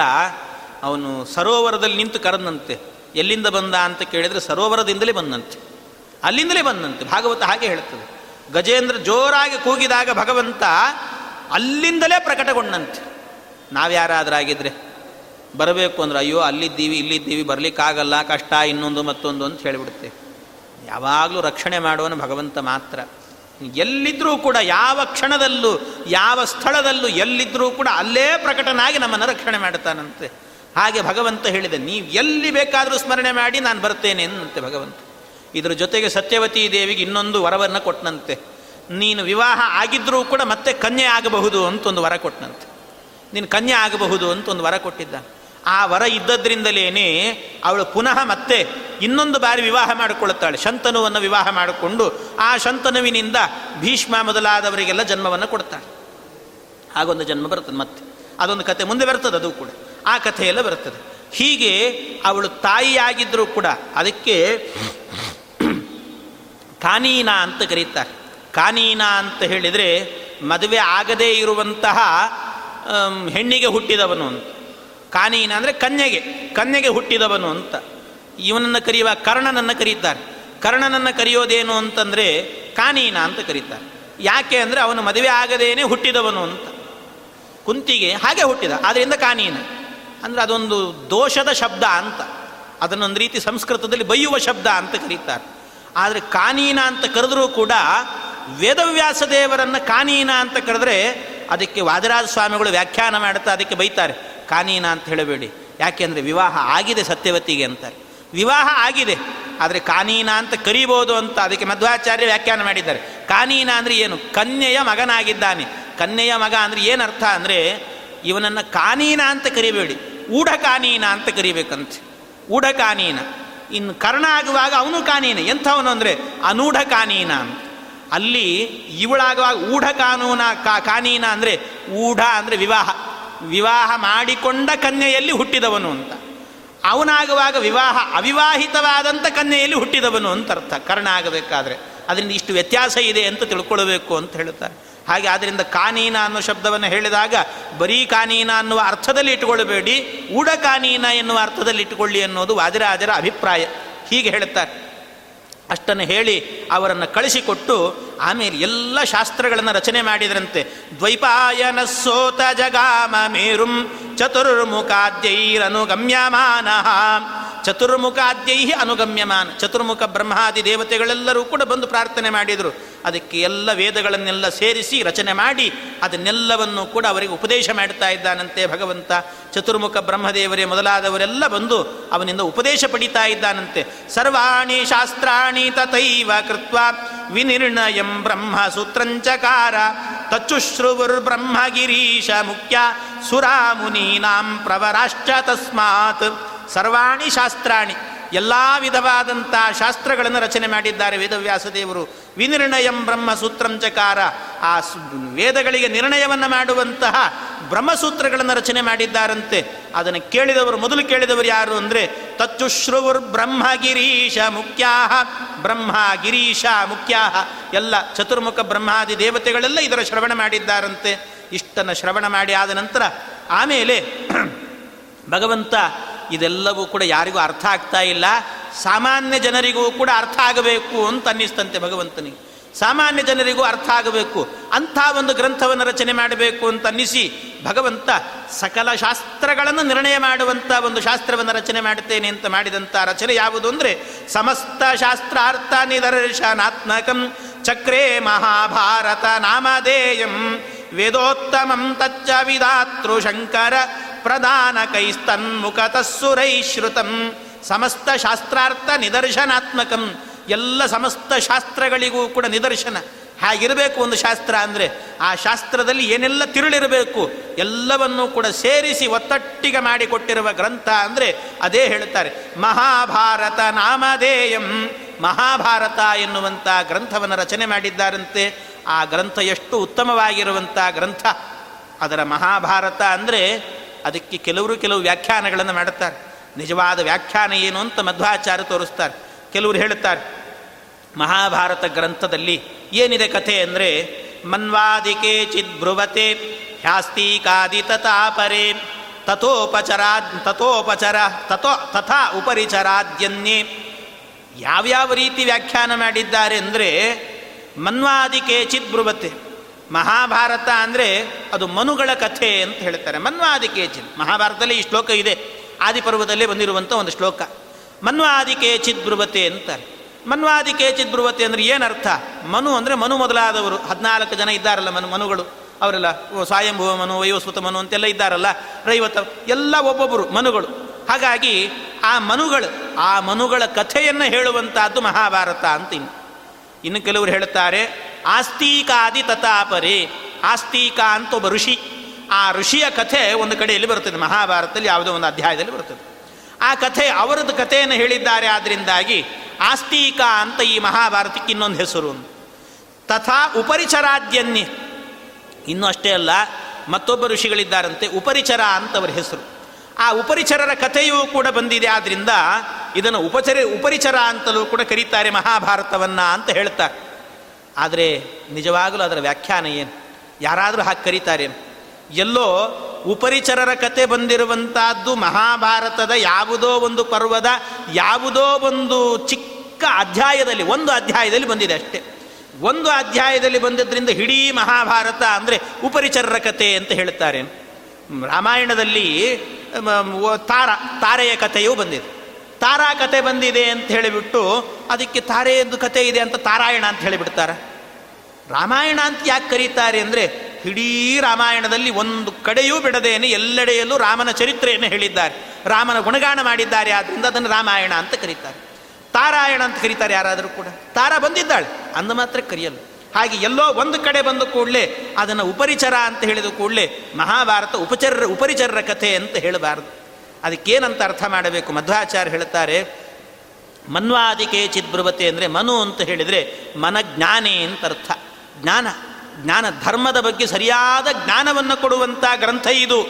ಅವನು ಸರೋವರದಲ್ಲಿ ನಿಂತು ಕರೆದಂತೆ, ಎಲ್ಲಿಂದ ಬಂದ ಅಂತ ಕೇಳಿದರೆ ಸರೋವರದಿಂದಲೇ ಬಂದಂತೆ. ಅಲ್ಲಿಂದಲೇ ಬಂದಂತೆ. ಭಾಗವತ ಹಾಗೆ ಹೇಳ್ತದೆ ಗಜೇಂದ್ರ ಜೋರಾಗಿ ಕೂಗಿದಾಗ ಭಗವಂತ ಅಲ್ಲಿಂದಲೇ ಪ್ರಕಟಗೊಂಡಂತೆ. ನಾವ್ಯಾರಾದ್ರಾಗಿದ್ರೆ? ಬರಬೇಕು ಅಂದ್ರೆ ಅಯ್ಯೋ ಅಲ್ಲಿದ್ದೀವಿ, ಇಲ್ಲಿದ್ದೀವಿ, ಬರಲಿಕ್ಕಾಗಲ್ಲ, ಕಷ್ಟ, ಇನ್ನೊಂದು ಮತ್ತೊಂದು ಅಂತ ಹೇಳಿಬಿಡುತ್ತೆ. ಯಾವಾಗಲೂ ರಕ್ಷಣೆ ಮಾಡುವನು ಭಗವಂತ ಮಾತ್ರ. ಎಲ್ಲಿದ್ದರೂ ಕೂಡ, ಯಾವ ಕ್ಷಣದಲ್ಲೂ, ಯಾವ ಸ್ಥಳದಲ್ಲೂ ಎಲ್ಲಿದ್ದರೂ ಕೂಡ ಅಲ್ಲೇ ಪ್ರಕಟನಾಗಿ ನಮ್ಮನ್ನು ರಕ್ಷಣೆ ಮಾಡ್ತಾನಂತೆ ಹಾಗೆ ಭಗವಂತ ಹೇಳಿದೆ, ನೀವು ಎಲ್ಲಿ ಬೇಕಾದರೂ ಸ್ಮರಣೆ ಮಾಡಿ ನಾನು ಬರ್ತೇನೆ ಅನ್ನಂತೆ ಭಗವಂತ. ಇದರ ಜೊತೆಗೆ ಸತ್ಯವತಿ ದೇವಿಗೆ ಇನ್ನೊಂದು ವರವನ್ನು ಕೊಟ್ಟನಂತೆ ನೀನು ವಿವಾಹ ಆಗಿದ್ದರೂ ಕೂಡ ಮತ್ತೆ ಕನ್ಯೆ ಆಗಬಹುದು ಅಂತ ಒಂದು ವರ ಕೊಟ್ಟನಂತೆ ನೀನು ಕನ್ಯೆ ಆಗಬಹುದು ಅಂತ ಒಂದು ವರ ಕೊಟ್ಟಿದ್ದ. ಆ ವರ ಇದ್ದದ್ರಿಂದಲೇ ಅವಳು ಪುನಃ ಮತ್ತೆ ಇನ್ನೊಂದು ಬಾರಿ ವಿವಾಹ ಮಾಡಿಕೊಳ್ಳುತ್ತಾಳೆ, ಶಂತನುವನ್ನು ವಿವಾಹ ಮಾಡಿಕೊಂಡು ಆ ಶಂತನುವಿನಿಂದ ಭೀಷ್ಮ ಮೊದಲಾದವರಿಗೆಲ್ಲ ಜನ್ಮವನ್ನು ಕೊಡ್ತಾಳೆ. ಹಾಗೊಂದು ಜನ್ಮ ಬರ್ತದೆ ಮತ್ತೆ. ಅದೊಂದು ಕತೆ ಮುಂದೆ ಬರ್ತದೆ, ಅದು ಕೂಡ. ಆ ಕಥೆಯೆಲ್ಲ ಬರ್ತದೆ. ಹೀಗೆ ಅವಳು ತಾಯಿಯಾಗಿದ್ದರೂ ಕೂಡ ಅದಕ್ಕೆ ಕಾನೀನಾ ಅಂತ ಕರೀತಾರೆ. ಕಾನೀನಾ ಅಂತ ಹೇಳಿದರೆ ಮದುವೆ ಆಗದೇ ಇರುವಂತಹ ಹೆಣ್ಣಿಗೆ ಹುಟ್ಟಿದವನು ಅಂತ. ಕಾನೀನ ಅಂದರೆ ಕನ್ಯೆಗೆ ಕನ್ಯೆಗೆ ಹುಟ್ಟಿದವನು ಅಂತ. ಇವನನ್ನು ಕರೆಯುವ ಕರ್ಣನನ್ನು ಕರೀತಾರೆ. ಕರ್ಣನನ್ನು ಕರೆಯೋದೇನು ಅಂತಂದರೆ ಕಾನೀನ ಅಂತ ಕರೀತಾರೆ. ಯಾಕೆ ಅಂದರೆ ಅವನು ಮದುವೆ ಆಗದೇನೆ ಹುಟ್ಟಿದವನು ಅಂತ. ಕುಂತಿಗೆ ಹಾಗೆ ಹುಟ್ಟಿದ ಆದ್ದರಿಂದ ಕಾನೀನ. ಅಂದರೆ ಅದೊಂದು ದೋಷದ ಶಬ್ದ ಅಂತ. ಅದನ್ನೊಂದು ರೀತಿ ಸಂಸ್ಕೃತದಲ್ಲಿ ಬೈಯುವ ಶಬ್ದ ಅಂತ ಕರೀತಾರೆ. ಆದರೆ ಕಾನೀನ ಅಂತ ಕರೆದರೂ ಕೂಡ ವೇದವ್ಯಾಸ ದೇವರನ್ನು ಕಾನೀನ ಅಂತ ಕರೆದ್ರೆ ಅದಕ್ಕೆ ವಾದರಾಜ ಸ್ವಾಮಿಗಳು ವ್ಯಾಖ್ಯಾನ ಮಾಡುತ್ತಾ ಅದಕ್ಕೆ ಬೈತಾರೆ. ಕಾನೀನ ಅಂತ ಹೇಳಬೇಡಿ. ಯಾಕೆಂದರೆ ವಿವಾಹ ಆಗಿದೆ ಸತ್ಯವತಿಗೆ ಅಂತಾರೆ. ವಿವಾಹ ಆಗಿದೆ, ಆದರೆ ಕಾನೀನ ಅಂತ ಕರಿಬೋದು ಅಂತ ಅದಕ್ಕೆ ಮಧ್ವಾಚಾರ್ಯ ವ್ಯಾಖ್ಯಾನ ಮಾಡಿದ್ದಾರೆ. ಕಾನೀನ ಅಂದರೆ ಏನು? ಕನ್ಯೆಯ ಮಗನಾಗಿದ್ದಾನೆ. ಕನ್ಯೆಯ ಮಗ ಅಂದರೆ ಏನು ಅರ್ಥ ಅಂದರೆ ಇವನನ್ನು ಕಾನೀನ ಅಂತ ಕರಿಬೇಡಿ. ಊಢ ಕಾನೀನ ಅಂತ ಕರಿಬೇಕಂತೆ. ಊಢ ಕಾನೀನ. ಇನ್ನು ಕರ್ಣ ಆಗುವಾಗ ಅವನು ಕಾನೀನ. ಎಂಥವನು ಅಂದರೆ ಅನೂಢ ಕಾನೀನ ಅಂತ. ಅಲ್ಲಿ ಇವಳಾಗುವಾಗ ಊಢ ಕಾನೂನ ಕಾ ಕಾನೀನ ಅಂದರೆ ಊಢ ಅಂದರೆ ವಿವಾಹ. ವಿವಾಹ ಮಾಡಿಕೊಂಡ ಕನ್ಯೆಯಲ್ಲಿ ಹುಟ್ಟಿದವನು ಅಂತ. ಅವನಾಗುವಾಗ ವಿವಾಹ ಅವಿವಾಹಿತವಾದಂಥ ಕನ್ಯೆಯಲ್ಲಿ ಹುಟ್ಟಿದವನು ಅಂತ ಅರ್ಥ. ಕರ್ಣ ಆಗಬೇಕಾದ್ರೆ ಅದರಿಂದ ಇಷ್ಟು ವ್ಯತ್ಯಾಸ ಇದೆ ಅಂತ ತಿಳ್ಕೊಳ್ಬೇಕು ಅಂತ ಹೇಳುತ್ತಾರೆ. ಹಾಗೆ ಆದ್ದರಿಂದ ಕಾನೀನ ಅನ್ನೋ ಶಬ್ದವನ್ನು ಹೇಳಿದಾಗ ಬರೀ ಕಾನೀನ ಅನ್ನುವ ಅರ್ಥದಲ್ಲಿ ಇಟ್ಟುಕೊಳ್ಳಬೇಡಿ, ಊಡ ಕಾನೀನ ಎನ್ನುವ ಅರ್ಥದಲ್ಲಿ ಇಟ್ಟುಕೊಳ್ಳಿ ಅನ್ನೋದು ವಾದಿರಾಜರ ಅಭಿಪ್ರಾಯ. ಹೀಗೆ ಹೇಳುತ್ತಾರೆ. ಅಷ್ಟನ್ನು ಹೇಳಿ ಅವರನ್ನು ಕಳಿಸಿಕೊಟ್ಟು ಆಮೇಲೆ ಎಲ್ಲ ಶಾಸ್ತ್ರಗಳನ್ನು ರಚನೆ ಮಾಡಿದ್ರಂತೆ. ದ್ವೈಪಾಯನ ಸೋತ ಜಗಾಮ ಮೇರುಂ ಚತುರ್ಮುಖಾದ್ಯೈರನುಗಮ್ಯಮಾನ ಚತುರ್ಮುಖಾದ್ಯೈ ಅನುಗಮ್ಯಮಾನ. ಚತುರ್ಮುಖ ಬ್ರಹ್ಮಾದಿ ದೇವತೆಗಳೆಲ್ಲರೂ ಕೂಡ ಬಂದು ಪ್ರಾರ್ಥನೆ ಮಾಡಿದರು. ಅದಕ್ಕೆ ಎಲ್ಲ ವೇದಗಳನ್ನೆಲ್ಲ ಸೇರಿಸಿ ರಚನೆ ಮಾಡಿ ಅದನ್ನೆಲ್ಲವನ್ನು ಕೂಡ ಅವರಿಗೆ ಉಪದೇಶ ಮಾಡ್ತಾ ಇದ್ದಾನಂತೆ ಭಗವಂತ. ಚತುರ್ಮುಖ ಬ್ರಹ್ಮದೇವರೇ ಮೊದಲಾದವರೆಲ್ಲ ಬಂದು ಅವನಿಂದ ಉಪದೇಶ ಪಡಿತಾ ಇದ್ದಾನಂತೆ. ಸರ್ವಾಣಿ ಶಾಸ್ತ್ರಾಣಿ ತಥೈವ ಕೃತ್ವ ವಿನಿರ್ಣಯಂ ಬ್ರಹ್ಮ ಸೂತ್ರಂಚಕಾರ ತಚ್ಚುಶ್ರುವುರ್ಬ್ರಹ್ಮಗಿರೀಶ ಮುಖ್ಯ ಸುರಾಮುನೀನಾಂ ಪ್ರವರಾಶ್ಚ ತಸ್ಮಾತ್ ಸರ್ವಾಣಿ ಶಾಸ್ತ್ರಾಣಿ ಎಲ್ಲ ವಿಧವಾದಂಥ ಶಾಸ್ತ್ರಗಳನ್ನು ರಚನೆ ಮಾಡಿದ್ದಾರೆ ವೇದವ್ಯಾಸದೇವರು. ವಿನಿರ್ಣಯಂ ಬ್ರಹ್ಮ ಸೂತ್ರಂಚಕಾರ ಆ ವೇದಗಳಿಗೆ ನಿರ್ಣಯವನ್ನು ಮಾಡುವಂತಹ ಬ್ರಹ್ಮಸೂತ್ರಗಳನ್ನು ರಚನೆ ಮಾಡಿದ್ದಾರಂತೆ. ಅದನ್ನು ಕೇಳಿದವರು, ಮೊದಲು ಕೇಳಿದವರು ಯಾರು ಅಂದರೆ ತಚ್ಚುಶ್ರುವುರ್ ಬ್ರಹ್ಮಗಿರೀಶ ಮುಖ್ಯಾಹ ಬ್ರಹ್ಮ ಗಿರೀಶ ಮುಖ್ಯಾಹ. ಎಲ್ಲ ಚತುರ್ಮುಖ ಬ್ರಹ್ಮಾದಿ ದೇವತೆಗಳೆಲ್ಲ ಇದರ ಶ್ರವಣ ಮಾಡಿದ್ದಾರಂತೆ. ಇಷ್ಟನ್ನು ಶ್ರವಣ ಮಾಡಿ ಆದ ನಂತರ, ಆಮೇಲೆ ಭಗವಂತ ಇದೆಲ್ಲವೂ ಕೂಡ ಯಾರಿಗೂ ಅರ್ಥ ಆಗ್ತಾ ಇಲ್ಲ. ಸಾಮಾನ್ಯ ಜನರಿಗೂ ಕೂಡ ಅರ್ಥ ಆಗಬೇಕು ಅಂತ ಅನ್ನಿಸ್ತಂತೆ ಭಗವಂತನಿಗೆ. ಸಾಮಾನ್ಯ ಜನರಿಗೂ ಅರ್ಥ ಆಗಬೇಕು. ಅಂಥ ಒಂದು ಗ್ರಂಥವನ್ನು ರಚನೆ ಮಾಡಬೇಕು ಅಂತ ಅನ್ನಿಸಿ ಭಗವಂತ ಸಕಲ ಶಾಸ್ತ್ರಗಳನ್ನು ನಿರ್ಣಯ ಮಾಡುವಂಥ ಒಂದು ಶಾಸ್ತ್ರವನ್ನು ರಚನೆ ಮಾಡುತ್ತೇನೆ ಅಂತ ಮಾಡಿದಂಥ ರಚನೆ ಯಾವುದು ಅಂದರೆ ಸಮಸ್ತ ಶಾಸ್ತ್ರಾರ್ಥ ನಿದರ್ಶನಾತ್ಮಕಂ ಚಕ್ರೇ ಮಹಾಭಾರತ ನಾಮಧೇಯಂ ವೇದೋತ್ತಮಂ ತಚ್ಚ ವಿಧಾತೃ ಶಂಕರ ಪ್ರಧಾನ ಕೈಸ್ತನ್ಮುಖತಸ್ಸುರೈಶ್ರುತಂ ಸಮಸ್ತ ಶಾಸ್ತ್ರಾರ್ಥ ನಿದರ್ಶನಾತ್ಮಕಂ ಎಲ್ಲ ಸಮಸ್ತ ಶಾಸ್ತ್ರಗಳಿಗೂ ಕೂಡ ನಿದರ್ಶನ. ಹಾಗಿರಬೇಕು ಒಂದು ಶಾಸ್ತ್ರ ಅಂದರೆ ಆ ಶಾಸ್ತ್ರದಲ್ಲಿ ಏನೆಲ್ಲ ತಿರುಳಿರಬೇಕು ಎಲ್ಲವನ್ನೂ ಕೂಡ ಸೇರಿಸಿ ಒತ್ತಟ್ಟಿಗೆ ಮಾಡಿಕೊಟ್ಟಿರುವ ಗ್ರಂಥ ಅಂದರೆ ಅದೇ ಹೇಳ್ತಾರೆ, ಮಹಾಭಾರತ ನಾಮಧೇಯಂ. ಮಹಾಭಾರತ ಎನ್ನುವಂಥ ಗ್ರಂಥವನ್ನು ರಚನೆ ಮಾಡಿದ್ದಾರಂತೆ. ಆ ಗ್ರಂಥ ಎಷ್ಟು ಉತ್ತಮವಾಗಿರುವಂಥ ಗ್ರಂಥ? ಅದರ ಮಹಾಭಾರತ ಅಂದರೆ ಅದಕ್ಕೆ ಕೆಲವರು ಕೆಲವು ವ್ಯಾಖ್ಯಾನಗಳನ್ನು ಮಾಡುತ್ತಾರೆ. ನಿಜವಾದ ವ್ಯಾಖ್ಯಾನ ಏನು ಅಂತ ಮಧ್ವಾಚಾರ್ಯ ತೋರಿಸ್ತಾರೆ. ಕೆಲವರು ಹೇಳುತ್ತಾರೆ, ಮಹಾಭಾರತ ಗ್ರಂಥದಲ್ಲಿ ಏನಿದೆ ಕಥೆ ಅಂದರೆ, ಮನ್ವಾದಿಕೆ ಚಿದ್ಭ್ರುವತೆ ಹ್ಯಾಸ್ತೀಕಾದಿ ತಥಾಪರೆ ತಥೋಪಚರಾ ತಥೋಪಚರ, ತಥೋ, ತಥಾ ಉಪರಿಚರಾದ್ಯನ್ಯೇ ಯಾವ್ಯಾವ ರೀತಿ ವ್ಯಾಖ್ಯಾನ ಮಾಡಿದ್ದಾರೆ ಅಂದರೆ, ಮನ್ವಾದಿಕೆ ಚಿದ್ಭ್ರುವತೆ ಮಹಾಭಾರತ ಅಂದರೆ ಅದು ಮನುಗಳ ಕಥೆ ಅಂತ ಹೇಳ್ತಾರೆ. ಮನ್ವಾದಿಕೇಚಿತ್ ಮಹಾಭಾರತದಲ್ಲಿ ಈ ಶ್ಲೋಕ ಇದೆ. ಆದಿಪರ್ವದಲ್ಲೇ ಬಂದಿರುವಂಥ ಒಂದು ಶ್ಲೋಕ. ಮನ್ವಾದಿಕೇಚಿತ್ ಬ್ರುವತೆ ಅಂತಾರೆ. ಮನ್ವಾದಿಕೇಚಿತ್ ಬ್ರುವತೆ ಅಂದರೆ ಏನರ್ಥ? ಮನು ಅಂದರೆ ಮನು ಮೊದಲಾದವರು. ಹದಿನಾಲ್ಕು ಜನ ಇದ್ದಾರಲ್ಲ ಮನು ಮನುಗಳು. ಅವರೆಲ್ಲ ಸ್ವಯಂಭುವ ಮನು ವಯೋಸ್ವತ ಮನು ಅಂತೆಲ್ಲ ಇದ್ದಾರಲ್ಲ, ರೈವತ, ಎಲ್ಲ ಒಬ್ಬೊಬ್ಬರು ಮನುಗಳು. ಹಾಗಾಗಿ ಆ ಮನುಗಳು, ಆ ಮನುಗಳ ಕಥೆಯನ್ನು ಹೇಳುವಂತಹದ್ದು ಮಹಾಭಾರತ ಅಂತ ಇನ್ನು ಇನ್ನು ಕೆಲವರು ಹೇಳುತ್ತಾರೆ ಆಸ್ತೀಕಾದಿ ತಥಾಪರಿ, ಆಸ್ತೀಕ ಅಂತ ಒಬ್ಬ ಋಷಿ. ಆ ಋಷಿಯ ಕಥೆ ಒಂದು ಕಡೆಯಲ್ಲಿ ಬರುತ್ತದೆ, ಮಹಾಭಾರತದಲ್ಲಿ ಯಾವುದೋ ಒಂದು ಅಧ್ಯಾಯದಲ್ಲಿ ಬರುತ್ತದೆ. ಆ ಕಥೆ ಅವರದ್ದು ಕಥೆಯನ್ನು ಹೇಳಿದ್ದಾರೆ ಆದ್ದರಿಂದಾಗಿ ಆಸ್ತೀಕ ಅಂತ ಈ ಮಹಾಭಾರತಕ್ಕೆ ಇನ್ನೊಂದು ಹೆಸರು ತಥಾ ಉಪರಿಚರಾದ್ಯನ್ಯ. ಇನ್ನೂ ಅಷ್ಟೇ ಅಲ್ಲ, ಮತ್ತೊಬ್ಬ ಋಷಿಗಳಿದ್ದಾರಂತೆ ಉಪರಿಚರ ಅಂತವರ ಹೆಸರು. ಆ ಉಪರಿಚರರ ಕಥೆಯೂ ಕೂಡ ಬಂದಿದೆ ಆದ್ದರಿಂದ ಇದನ್ನು ಉಪಚರ, ಉಪರಿಚರ ಅಂತಲೂ ಕೂಡ ಕರೀತಾರೆ ಮಹಾಭಾರತವನ್ನು ಅಂತ ಹೇಳ್ತಾರೆ. ಆದರೆ ನಿಜವಾಗಲೂ ಅದರ ವ್ಯಾಖ್ಯಾನ ಏನು? ಯಾರಾದರೂ ಹಾಗೆ ಕರೀತಾರೆ. ಎಲ್ಲೋ ಉಪರಿಚರರ ಕತೆ ಬಂದಿರುವಂತಹದ್ದು ಮಹಾಭಾರತದ ಯಾವುದೋ ಒಂದು ಪರ್ವದ ಯಾವುದೋ ಒಂದು ಚಿಕ್ಕ ಅಧ್ಯಾಯದಲ್ಲಿ, ಒಂದು ಅಧ್ಯಾಯದಲ್ಲಿ ಬಂದಿದೆ ಅಷ್ಟೇ. ಒಂದು ಅಧ್ಯಾಯದಲ್ಲಿ ಬಂದಿದ್ದರಿಂದ ಇಡೀ ಮಹಾಭಾರತ ಅಂದರೆ ಉಪರಿಚರರ ಕತೆ ಅಂತ ಹೇಳ್ತಾರೆ ರಾಮಾಯಣದಲ್ಲಿ ತಾರ, ತಾರೆಯ ಕಥೆಯೂ ಬಂದಿದೆ. ತಾರಾ ಕತೆ ಬಂದಿದೆ ಅಂತ ಹೇಳಿಬಿಟ್ಟು ಅದಕ್ಕೆ ತಾರೆಯದ್ದು ಕತೆ ಇದೆ ಅಂತ ತಾರಾಯಣ ಅಂತ ಹೇಳಿಬಿಡ್ತಾರೆ. ರಾಮಾಯಣ ಅಂತ ಯಾಕೆ ಕರೀತಾರೆ ಅಂದರೆ ಇಡೀ ರಾಮಾಯಣದಲ್ಲಿ ಒಂದು ಕಡೆಯೂ ಬಿಡದೇನೆ ಎಲ್ಲೆಡೆಯಲ್ಲೂ ರಾಮನ ಚರಿತ್ರೆಯನ್ನು ಹೇಳಿದ್ದಾರೆ. ರಾಮನ ಗುಣಗಾನ ಮಾಡಿದ್ದಾರೆ ಆದ್ದರಿಂದ ಅದನ್ನು ರಾಮಾಯಣ ಅಂತ ಕರೀತಾರೆ. ತಾರಾಯಣ ಅಂತ ಕರೀತಾರೆ ಯಾರಾದರೂ ಕೂಡ. ತಾರ ಬಂದಿದ್ದಾಳೆ, ಅಂದ ಮಾತ್ರ ಕರೆಯಲ್ಲ. ಹಾಗೆ ಎಲ್ಲೋ ಒಂದು ಕಡೆ ಬಂದು ಕೂಡಲೇ ಅದನ್ನು ಉಪರಿಚರ ಅಂತ ಹೇಳಿದ ಕೂಡಲೇ ಮಹಾಭಾರತ ಉಪಚರ ಉಪರಿಚರರ ಕಥೆ ಅಂತ ಹೇಳಬಾರದು. ಅದಕ್ಕೇನಂತ ಅರ್ಥ ಮಾಡಬೇಕು? ಮಧ್ವಾಚಾರ್ಯ ಹೇಳ್ತಾರೆ ಮನ್ವಾದಿಕೆ ಚಿದ್ಬ್ರುವತೆ ಅಂದರೆ ಮನು ಅಂತ ಹೇಳಿದರೆ ಮನಜ್ಞಾನೇ ಅಂತ ಅರ್ಥ. ಜ್ಞಾನ. ಜ್ಞಾನ ಧರ್ಮದ ಬಗ್ಗೆ ಸರಿಯಾದ ಜ್ಞಾನವನ್ನು ಕೊಡುವಂಥ ಗ್ರಂಥ ಇದು.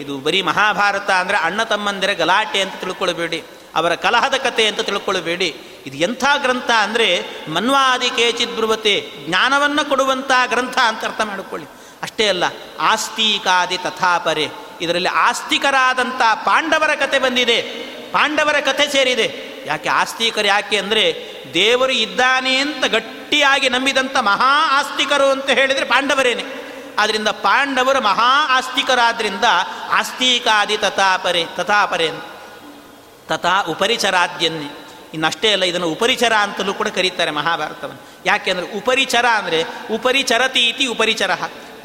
ಇದು ಬರೀ ಮಹಾಭಾರತ ಅಂದರೆ ಅಣ್ಣ ತಮ್ಮಂದಿರ ಗಲಾಟೆ ಅಂತ ತಿಳ್ಕೊಳ್ಬೇಡಿ, ಅವರ ಕಲಹದ ಕತೆ ಅಂತ ತಿಳ್ಕೊಳ್ಬೇಡಿ. ಇದು ಎಂಥ ಗ್ರಂಥ ಅಂದರೆ ಮನ್ವಾದಿ ಕೇಚಿದ್ಬ್ರುವತೆ ಜ್ಞಾನವನ್ನು ಕೊಡುವಂಥ ಗ್ರಂಥ ಅಂತ ಅರ್ಥ ಮಾಡಿಕೊಳ್ಳಿ. ಅಷ್ಟೇ ಅಲ್ಲ, ಆಸ್ತಿಕಾದಿ ತಥಾಪರೆ. ಇದರಲ್ಲಿ ಆಸ್ತಿಕರಾದಂಥ ಪಾಂಡವರ ಕತೆ ಬಂದಿದೆ. ಪಾಂಡವರ ಕಥೆ ಸೇರಿದೆ. ಯಾಕೆ ಆಸ್ತಿಕರು ಯಾಕೆ ಅಂದರೆ ದೇವರು ಇದ್ದಾನೆ ಅಂತ ಗಟ್ಟಿಯಾಗಿ ನಂಬಿದಂಥ ಮಹಾ ಆಸ್ತಿಕರು ಅಂತ ಹೇಳಿದರೆ ಪಾಂಡವರೇನೆ. ಆದ್ದರಿಂದ ಪಾಂಡವರು ಮಹಾ ಆಸ್ತಿಕರಾದ್ರಿಂದ ಆಸ್ತಿಕಾದಿ ತಥಾಪರೆ ತಥಾಪರೆ ತಥಾ ಉಪರಿಚರಾದ್ಯನ್ನೇ. ಇನ್ನಷ್ಟೇ ಅಲ್ಲ, ಇದನ್ನು ಉಪರಿಚರ ಅಂತಲೂ ಕೂಡ ಕರೀತಾರೆ ಮಹಾಭಾರತವನ್ನು. ಯಾಕೆಂದರೆ ಉಪರಿಚರ ಅಂದರೆ ಉಪರಿಚರತೀತಿ ಉಪರಿಚರ.